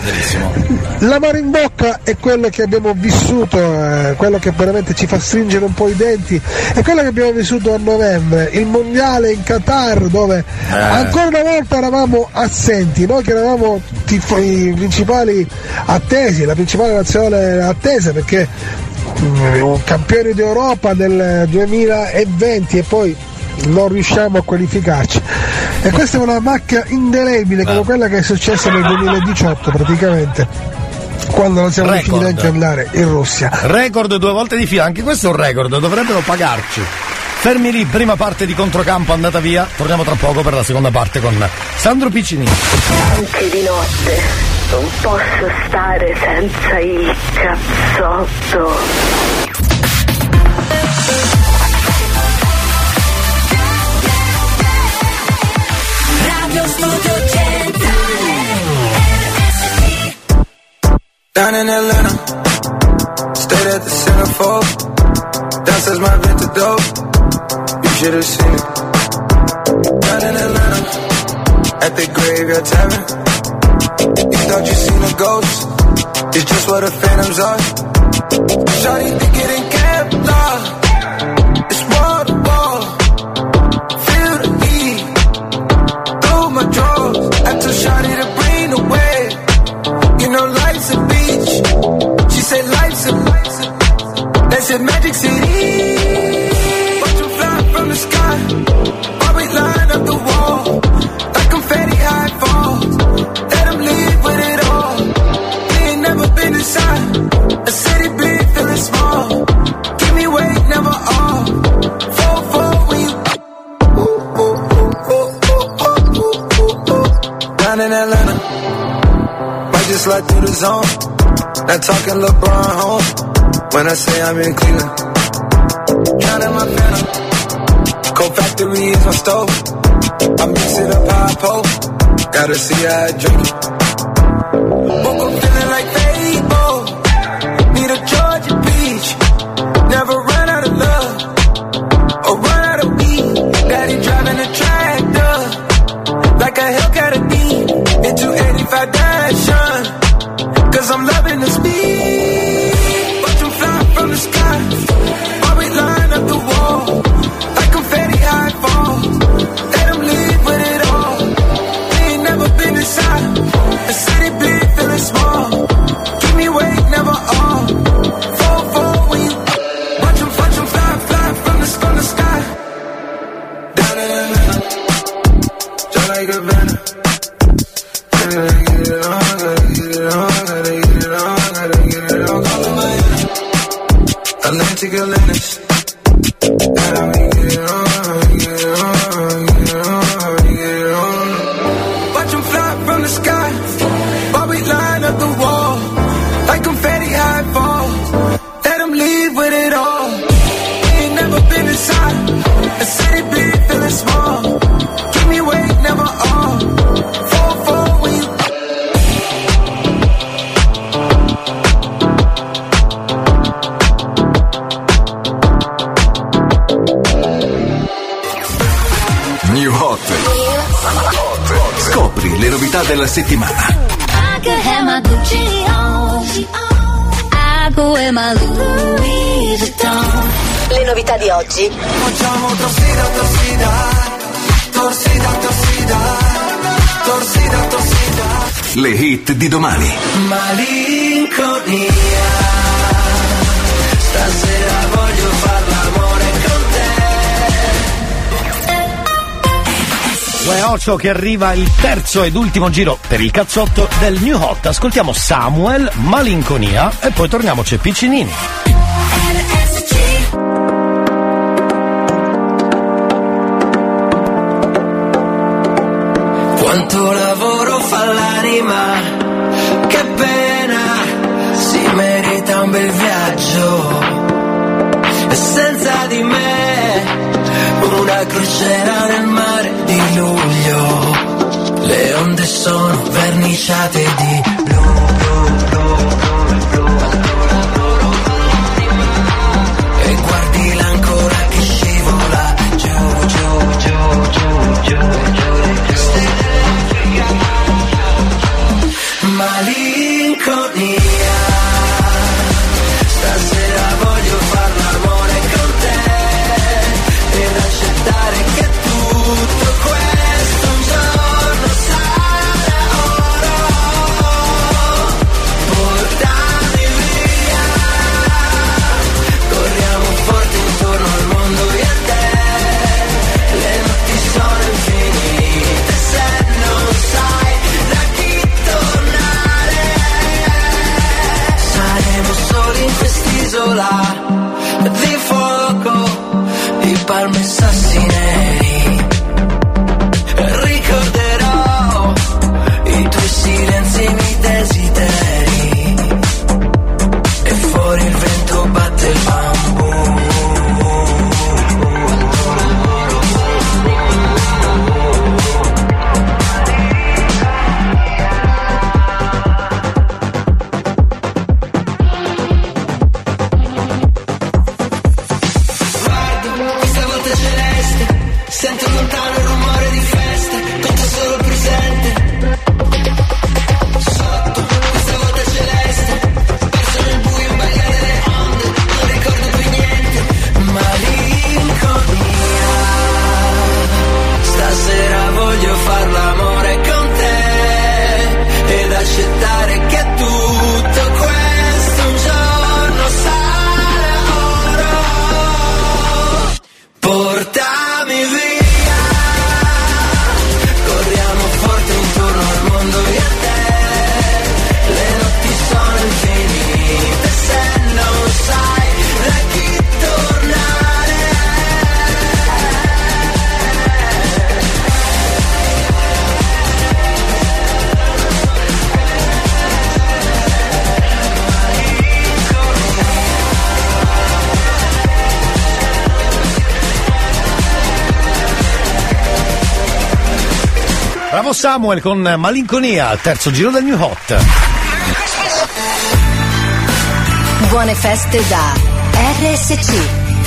Speaker 56: La mare in bocca è quello che abbiamo vissuto, eh, quello che veramente ci fa stringere un po' i denti, è quello che abbiamo vissuto a novembre, il mondiale in Qatar dove ancora una volta eravamo assenti, noi che eravamo tifo- i principali attesi, la principale nazionale attesa perché mm, campioni d'Europa del 2020 e poi non riusciamo a qualificarci. E questa è una macchia indelebile come quella che è successa nel 2018 praticamente, quando non siamo riusciti neanche ad andare in Russia.
Speaker 2: Record due volte di fila, anche questo è un record, dovrebbero pagarci. Fermi lì, prima parte di controcampo andata via. Torniamo tra poco per la seconda parte con Sandro Piccini.
Speaker 57: Anche di notte non posso stare senza il cazzotto.
Speaker 58: Down in Atlanta, stayed at the centerfold. That says my vintage dope. You should have seen it. Down in Atlanta, at the graveyard tavern. You thought you seen a ghost, it's just what the phantoms are. Shawty be getting kept lost, it's wall to wall. Feel the heat through my drawers. I told Shawty to bring the wave. You know life's a beach. She said life's a They said Magic City. The zone. Not talking LeBron home. When I say I'm in Cleveland. Counting my phantom. Cold factory is my stove. I mix it up how I. Gotta see how I drink it.
Speaker 59: Oggi.
Speaker 58: Facciamo torsida, torsida, torsida, torsida, torsida, torsida.
Speaker 22: Le hit di domani.
Speaker 58: Malinconia. Stasera voglio far l'amore con te.
Speaker 2: Uè Occhio che arriva il terzo ed ultimo giro per il cazzotto del New Hot. Ascoltiamo Samuel, Malinconia e poi torniamo c'è Piccinini.
Speaker 58: Quanto lavoro fa l'anima, che pena, si merita un bel viaggio. E senza di me, una crociera nel mare di luglio. Le onde sono verniciate di
Speaker 2: Samuel con Malinconia, terzo giro del New Hot.
Speaker 8: Buone feste da RSC,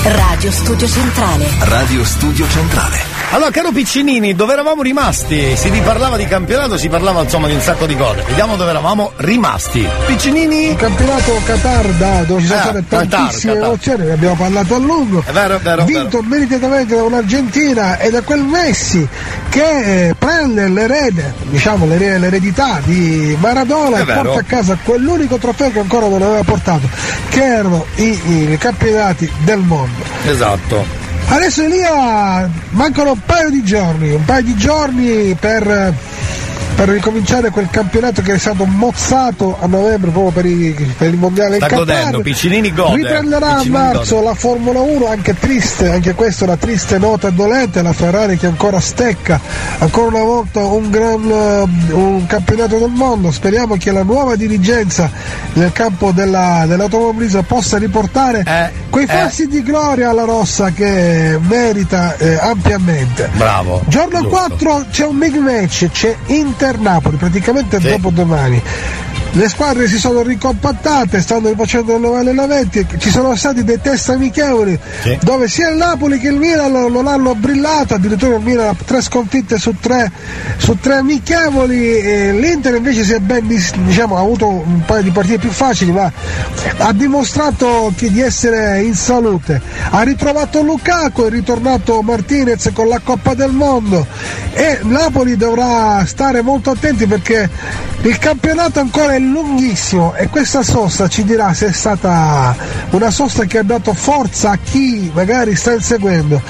Speaker 8: Radio Studio Centrale.
Speaker 60: Radio Studio Centrale.
Speaker 2: Allora, caro Piccinini, dove eravamo rimasti? Si riparlava di campionato, si parlava insomma di un sacco di cose. Vediamo dove eravamo rimasti. Piccinini?
Speaker 56: Il campionato Qatar da, dove ci sono state
Speaker 2: Qatar,
Speaker 56: tantissime emozioni, ne abbiamo parlato a lungo.
Speaker 2: È vero, è vero,
Speaker 56: Vinto meritatamente da un'Argentina e da quel Messi che eh, prende l'erede, diciamo l'ere- l'eredità di Maradona e porta a casa quell'unico trofeo che ancora non aveva portato, che erano i, i campionati del mondo.
Speaker 2: Esatto.
Speaker 56: Adesso Elia mancano un paio di giorni, un paio di giorni per, per ricominciare quel campionato che è stato mozzato a novembre proprio per, i- per il mondiale
Speaker 2: Sta
Speaker 56: in Qatar.
Speaker 2: godendo, Piccinini gode.
Speaker 56: Riprenderà a
Speaker 2: Piccinini
Speaker 56: marzo
Speaker 2: gode.
Speaker 56: la Formula 1, anche triste, anche questa è una triste nota dolente, la Ferrari che ancora stecca, ancora una volta un gran eh, un campionato del mondo, speriamo che la nuova dirigenza nel campo della- dell'automobilismo possa riportare quei
Speaker 2: eh.
Speaker 56: fasti di gloria alla rossa che merita eh, ampiamente.
Speaker 2: Bravo.
Speaker 56: Giorno
Speaker 2: Giusto.
Speaker 56: 4 c'è un big match, c'è Inter-Napoli, praticamente dopodomani. Le squadre si sono ricompattate, stanno rifacendo nuovi allenamenti, ci sono stati dei test amichevoli dove sia il Napoli che il Milan non hanno brillato, addirittura il Milan ha tre sconfitte su tre, su tre amichevoli, l'Inter invece si è ben diciamo, ha avuto un paio di partite più facili, ma ha dimostrato di essere in salute. Ha ritrovato Lukaku, è ritornato Martinez con la Coppa del Mondo e Napoli dovrà stare molto attenti perché il campionato ancora è lunghissimo e questa sosta ci dirà se è stata una sosta che ha dato forza a chi magari sta inseguendo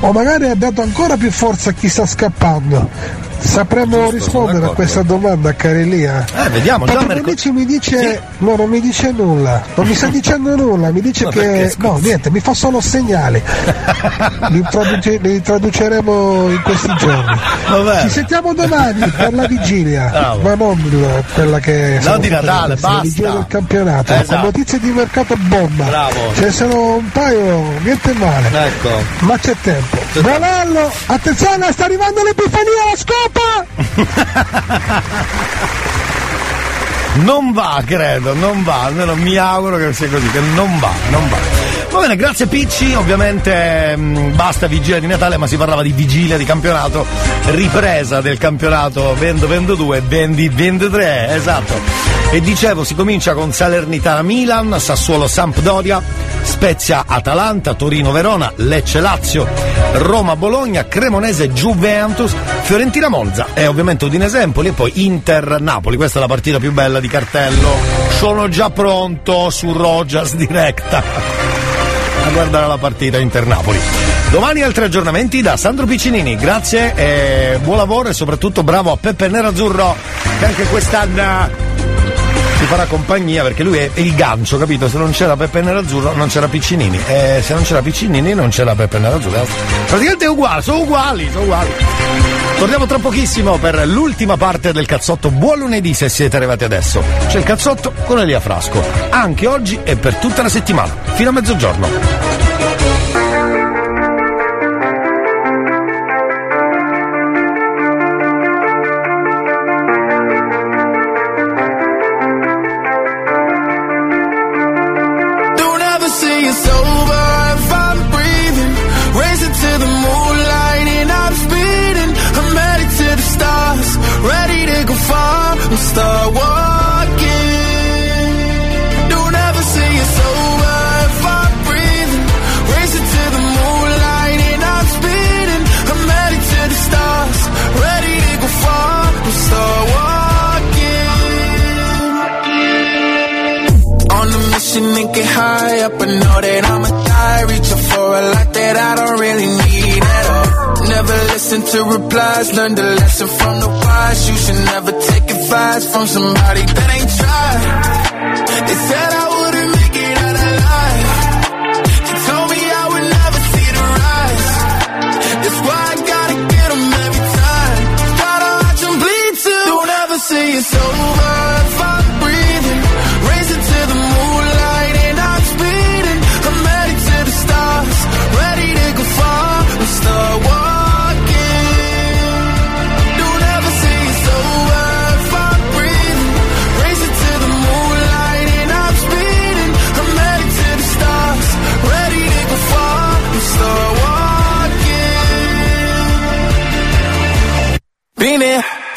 Speaker 56: o magari ha dato ancora più forza a chi sta scappando. Sapremo rispondere a questa domanda, cari Elia.
Speaker 2: Eh, vediamo, già mercoledì-
Speaker 56: Bonici mi dice, no, non mi dice nulla, non mi sta dicendo nulla, mi dice
Speaker 2: Ma
Speaker 56: che, no, niente, mi fa solo segnali. li, traduce- li traduceremo in questi giorni.
Speaker 2: Vabbè.
Speaker 56: Ci sentiamo domani per la vigilia,
Speaker 2: Bravo.
Speaker 56: ma non quella che
Speaker 2: Non di
Speaker 56: stavo
Speaker 2: Natale,
Speaker 56: facendo, la vigilia
Speaker 2: basta.
Speaker 56: del campionato,
Speaker 2: Esatto.
Speaker 56: con notizie di mercato bomba.
Speaker 2: Bravo.
Speaker 56: Ce ne sono un paio, niente male.
Speaker 2: Ecco.
Speaker 56: Ma c'è tempo. Buonanno, attenzione, sta arrivando l'epifania, la scopa!
Speaker 2: Non va, credo, non va, almeno mi auguro che sia così, che non va, non va. Va bene, grazie Picci, ovviamente mh, basta vigilia di Natale, ma si parlava di vigilia di campionato, ripresa del campionato Vendo Vendo 2, Vendi 23, esatto. E dicevo, si comincia con Salernitana Milan, Sassuolo Sampdoria, Spezia Atalanta, Torino Verona, Lecce Lazio, Roma Bologna, Cremonese Juventus, Fiorentina Monza e ovviamente Udinese Empoli e poi Inter Napoli. Questa è la partita più bella di cartello. Sono già pronto su Rogers diretta a guardare la partita Inter Napoli. Domani altri aggiornamenti da Sandro Piccinini. Grazie e buon lavoro e soprattutto bravo a Peppe Nerazzurro che anche quest'anno ci farà compagnia perché lui è il gancio, capito? Se non c'era Peppe Nerazzurro non c'era Piccinini e se non c'era Piccinini non c'era Peppe Nerazzurro. Praticamente è uguale, sono uguali, sono uguali. Torniamo tra pochissimo per l'ultima parte del cazzotto. Buon lunedì se siete arrivati adesso. C'è il cazzotto con Elia Frasco. Anche oggi e per tutta la settimana, fino a mezzogiorno.
Speaker 61: Up and know that I'm a die. Reaching for a lot that I don't really need at all. Never listen to replies, learn the lesson from the wise. You should never take advice from somebody that ain't tried. They said I wouldn't make it out alive. They told me I would never see the rise. That's why I gotta get every time. Gotta watch bleed too. Don't ever say it's over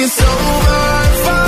Speaker 61: It's over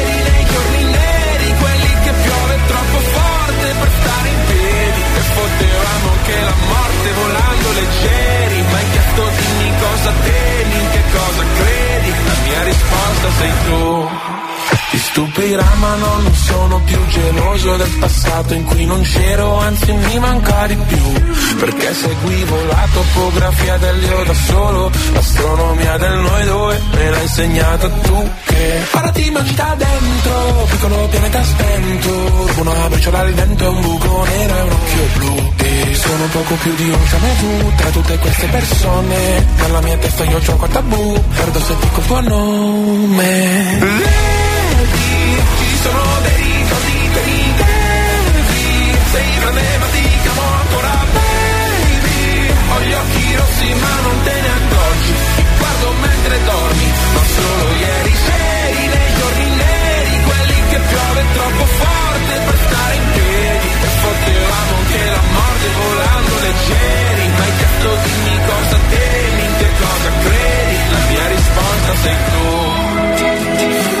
Speaker 61: risposta sei tu. Stupirà ma no, non sono più geloso del passato in cui non c'ero, anzi mi manca di più. Perché seguivo la topografia dell'io da solo L'astronomia del noi due me l'hai insegnata tu che ti mangi da dentro, piccolo pianeta spento. Una briciola al vento e un buco nero e un occhio blu. E sono poco più di un vu tra tutte queste persone. Nella mia testa io c'ho quattro tabù, perdo se dico il tuo nome ci sono dei ricordi che mi devi Sei grande ma ti chiamo ancora baby Ho gli occhi rossi ma non te ne accorgi Ti guardo mentre dormi Ma solo ieri sei nei giorni neri Quelli che piove troppo forte per stare in piedi E potevamo anche la morte volando leggeri Ma hai chiesto dimmi cosa temi, in che cosa credi La mia risposta sei tu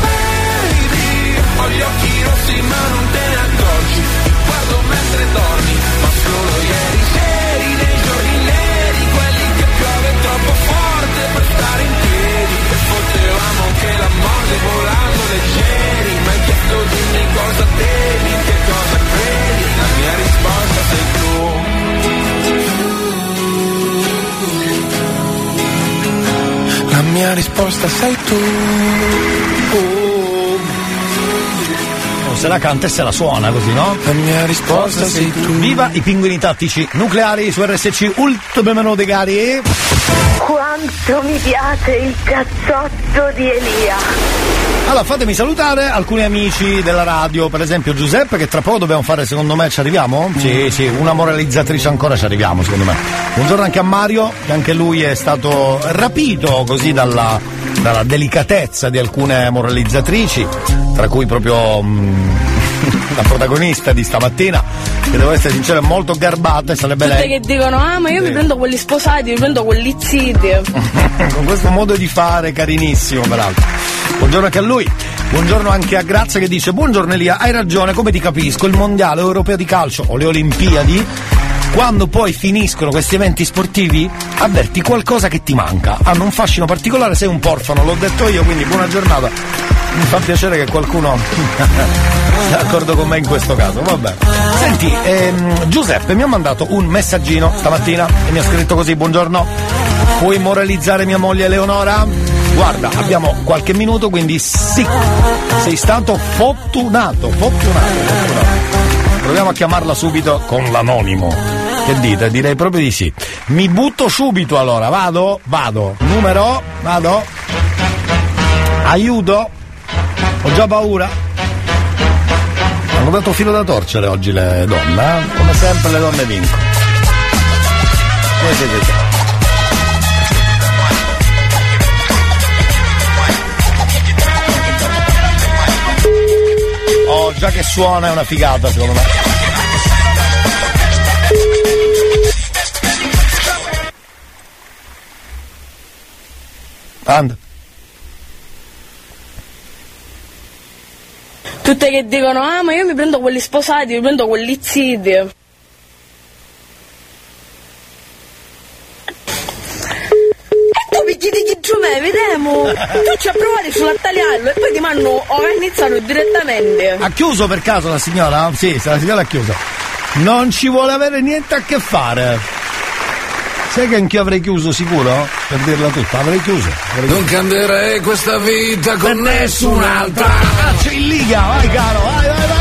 Speaker 61: stare in piedi E potevamo anche la morte volando leggeri. Ma hai chiesto dimmi cosa temi, che cosa credi? La mia risposta sei tu. La mia risposta sei tu.
Speaker 2: O se la canta e se la suona così, no?
Speaker 61: La mia risposta sei tu.
Speaker 2: Viva i pinguini tattici nucleari su RSC Ultime Menode Gari.
Speaker 57: Quanto mi piace il cazzotto di Elia.
Speaker 2: Allora, fatemi salutare alcuni amici della radio, per esempio Giuseppe, che tra poco dobbiamo fare, secondo me, ci arriviamo? Sì, sì, una moralizzatrice ancora ci arriviamo, secondo me. Buongiorno anche a Mario, che anche lui è stato rapito così dalla, dalla delicatezza di alcune moralizzatrici, tra cui proprio mm, la protagonista di stamattina, che devo essere sincero è molto garbata e sarebbe
Speaker 26: Tutte
Speaker 2: lei.
Speaker 26: che dicono, ah ma io
Speaker 2: Sì.
Speaker 26: mi prendo quelli sposati, mi prendo quelli zitti.
Speaker 2: con questo modo di fare carinissimo peraltro. Buongiorno anche a lui. Buongiorno anche a Grazia che dice Buongiorno Elia, hai ragione, come ti capisco, il mondiale europeo di calcio o le Olimpiadi quando poi finiscono questi eventi sportivi avverti qualcosa che ti manca. Hanno un fascino particolare, sei un porfano, l'ho detto io, quindi buona giornata. Mi fa piacere che qualcuno sia d'accordo con me in questo caso, vabbè. Senti, ehm, Giuseppe mi ha mandato un messaggino stamattina e mi ha scritto così, buongiorno, puoi moralizzare mia moglie Eleonora? Guarda, abbiamo qualche minuto, quindi sì, sei stato fortunato, fortunato, fortunato. Proviamo a chiamarla subito con l'anonimo. Che dite? Direi proprio di sì. Mi butto subito allora, vado? Vado. Numero? Vado? Aiuto? Ho già paura? Hanno dato filo da torcere oggi le donne, eh? Come sempre le donne vincono. Come siete già? Oh, già che suona è una figata secondo me. Anda.
Speaker 26: Tutte che dicono, ah ma io mi prendo quelli sposati, mi prendo quelli ziti. Chiedi chi giù me, vediamo. Tu ci hai provato sulla tagliarlo e poi ti hanno organizzato direttamente.
Speaker 2: Ha chiuso per caso la signora? Sì, la signora ha chiuso. Non ci vuole avere niente a che fare. Sai che anch'io avrei chiuso sicuro? Per dirla tutta, avrei chiuso. Avrei
Speaker 62: Non
Speaker 2: chiuso.
Speaker 62: cambierei questa vita con nessun'altra.
Speaker 2: Cazzo in liga, vai caro, vai, vai, vai, vai, vai.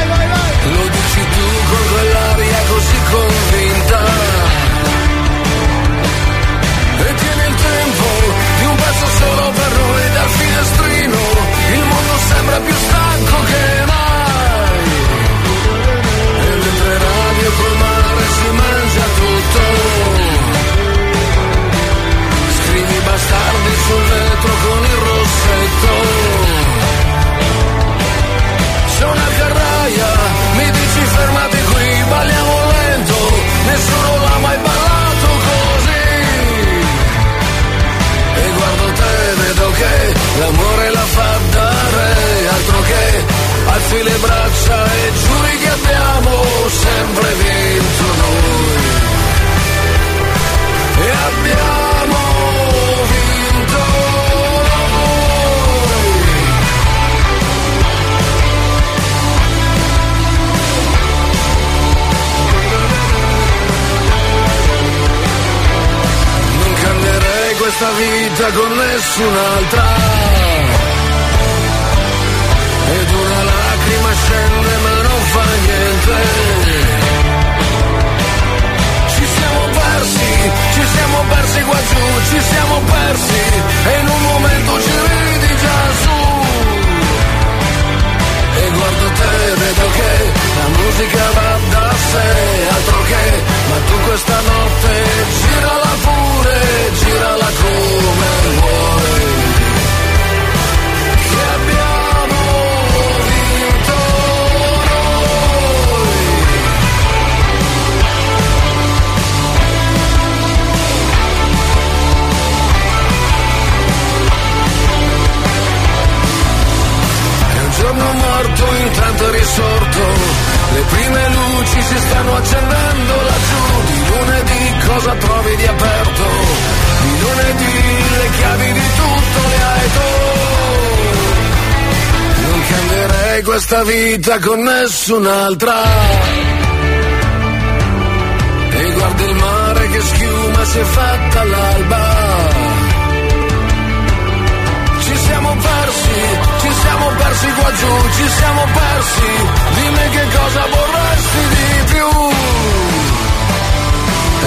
Speaker 62: Questa vita con nessun'altra. Ed una lacrima scende ma non fa niente. Ci siamo persi, ci siamo persi qua giù, ci siamo persi e in un momento ci ridi già su. E guardo te, vedo che la musica va da sé, altro che, tu questa notte girala pure, girala come vuoi. Questa vita con nessun'altra. E guardi il mare che schiuma si è fatta l'alba. Ci siamo persi, ci siamo persi qua giù, ci siamo persi. Dimmi che cosa vorresti di più.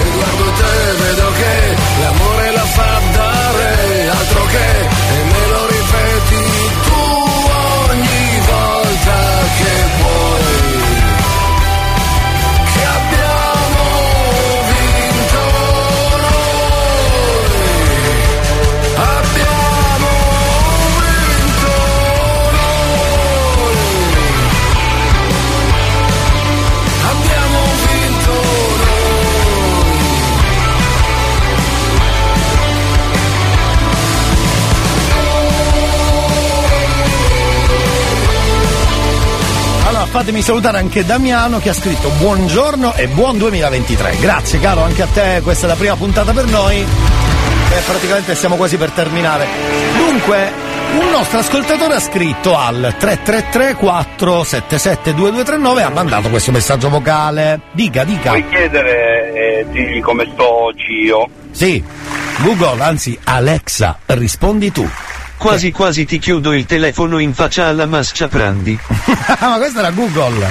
Speaker 62: E guardo te, vedo che l'amore la fa dare, altro che,
Speaker 2: fatemi salutare anche Damiano che ha scritto buongiorno e buon 2023. Grazie caro, anche a te, questa è la prima puntata per noi. E praticamente siamo quasi per terminare. Dunque, un nostro ascoltatore ha scritto al 333 477 2239 e ha mandato questo messaggio vocale. Dica, dica.
Speaker 63: Puoi chiedere, eh, digli come sto Gio?
Speaker 2: Sì, Google, anzi Alexa, rispondi tu.
Speaker 64: Quasi quasi ti chiudo il telefono in faccia alla mascia Prandi.
Speaker 2: Ma questa era Google.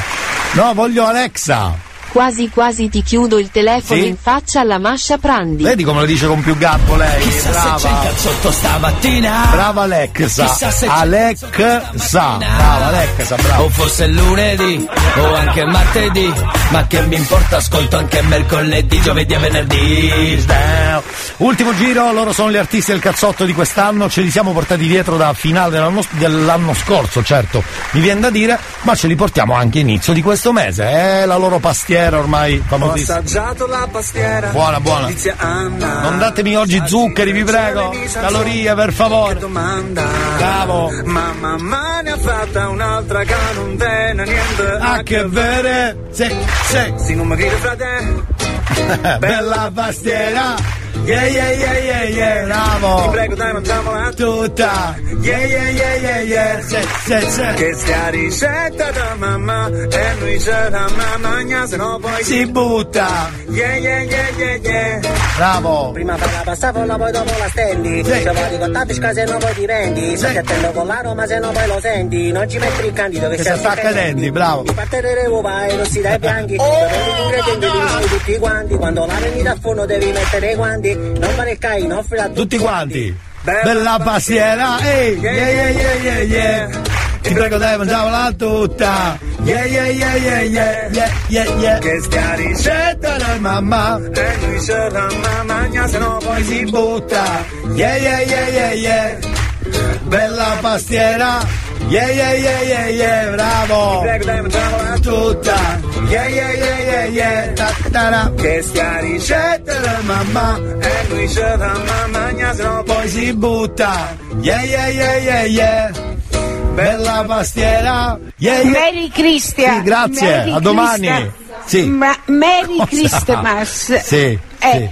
Speaker 2: No, voglio Alexa.
Speaker 7: Quasi quasi ti chiudo il telefono
Speaker 2: Sì?
Speaker 7: in faccia alla Mascia Prandi.
Speaker 2: Vedi come lo dice con più garbo lei?
Speaker 65: Chissà
Speaker 2: Brava.
Speaker 65: se c'è il cazzotto stamattina.
Speaker 2: Brava Alexa.
Speaker 65: Chissà se c'è
Speaker 2: Alexa. Brava Alexa, brava.
Speaker 65: O fosse lunedì o anche martedì, ma che mi importa, ascolto anche mercoledì, giovedì e venerdì.
Speaker 2: Ultimo giro, loro sono gli artisti del cazzotto di quest'anno, ce li siamo portati dietro da finale dell'anno, dell'anno scorso, certo, mi viene da dire, ma ce li portiamo anche inizio di questo mese, è la loro pastiera ormai
Speaker 66: Ho
Speaker 2: famosissima.
Speaker 66: assaggiato la pastiera.
Speaker 2: Buona, buona. Non datemi oggi zuccheri, vi prego, calorie per favore. Bravo.
Speaker 66: Ma mamma ne ha fatta un'altra che non te ne niente
Speaker 2: Ah, che vere, sì, sì.
Speaker 66: Si non mi frate.
Speaker 2: Bella pastiera. Yeah, yeah, yeah, yeah, yeah, bravo.
Speaker 66: Ti prego dai mangiamola
Speaker 2: tutta. Yeah, yeah, yeah, yeah, yeah. Sì, sì, sì.
Speaker 66: Che sia ricetta da mamma e noi ce la mamma se no poi
Speaker 2: Si butta.
Speaker 66: Yeah, yeah, yeah, yeah, yeah.
Speaker 2: Bravo.
Speaker 67: Prima fai la pasta folla, poi dopo la stendi. Se vuoi di cottapisca se no poi ti vendi. Stai attento con la Roma se no poi lo senti. Non ci metti il candido che,
Speaker 2: Che si attacca ai denti, bravo.
Speaker 67: Di parte le uova e rossi dai bianchi. Prendi ingredienti li mischi tutti quanti. Quando la prendi dal forno devi mettere i guanti. Non fare il cai, non fare
Speaker 2: Tutti quanti. Bella pastiera, ehi, yeah, yeah, yeah, yeah, yeah. Ti prego dai, mangiamola tutta. Yeah, yeah, yeah, yeah, yeah, yeah, yeah, yeah.
Speaker 66: Che stia
Speaker 2: ricetta da mamma.
Speaker 66: E noi ce la mamma se no
Speaker 2: Poi si butta. Yeah, yeah, yeah, yeah, yeah. Bella pastiera. Yeah, yeah, yeah, yeah, yeah, bravo.
Speaker 66: Ti prego dai mangiamola
Speaker 2: Tutta. Yeah, yeah, yeah, yeah, yeah. Ta, ta, ta.
Speaker 66: Che stia
Speaker 2: ricetta da mamma.
Speaker 66: E noi ce la mamma se no
Speaker 2: Poi si butta. Yeah, yeah, yeah, yeah, yeah. Bella pastiera. Yeah, yeah.
Speaker 30: Merry Christian.
Speaker 2: Sì, grazie.
Speaker 30: Merry
Speaker 2: A domani.
Speaker 30: Christian.
Speaker 2: Sì.
Speaker 30: Ma Merry
Speaker 2: Cosa?
Speaker 30: Christmas.
Speaker 2: Sì,
Speaker 30: Eh,
Speaker 2: sì.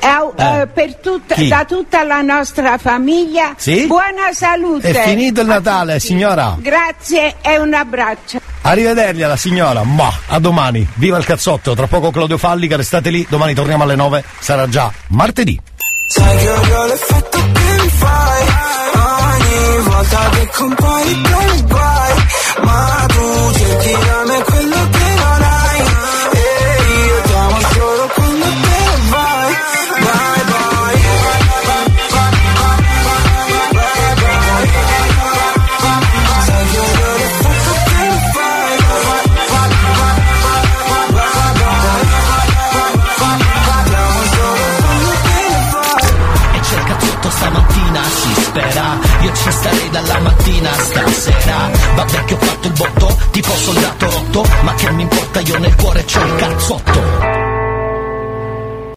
Speaker 30: Au-
Speaker 2: Eh.
Speaker 30: eh, per tutta,
Speaker 2: Chi?
Speaker 30: da tutta la nostra famiglia.
Speaker 2: Sì?
Speaker 30: Buona salute.
Speaker 2: È finito il Natale, signora.
Speaker 30: Grazie e un abbraccio.
Speaker 2: Arrivederci alla signora. Ma a domani. Viva il cazzotto. Tra poco Claudio Fallica, restate lì. Domani torniamo alle 9. Sarà già martedì.
Speaker 1: Sai che odio l'effetto che mi fai Ogni volta che compari guai Ma tu cerchi da me
Speaker 65: Vabbè che ho fatto il botto, tipo soldato rotto. Ma che mi importa, io nel cuore c'ho il cazzotto.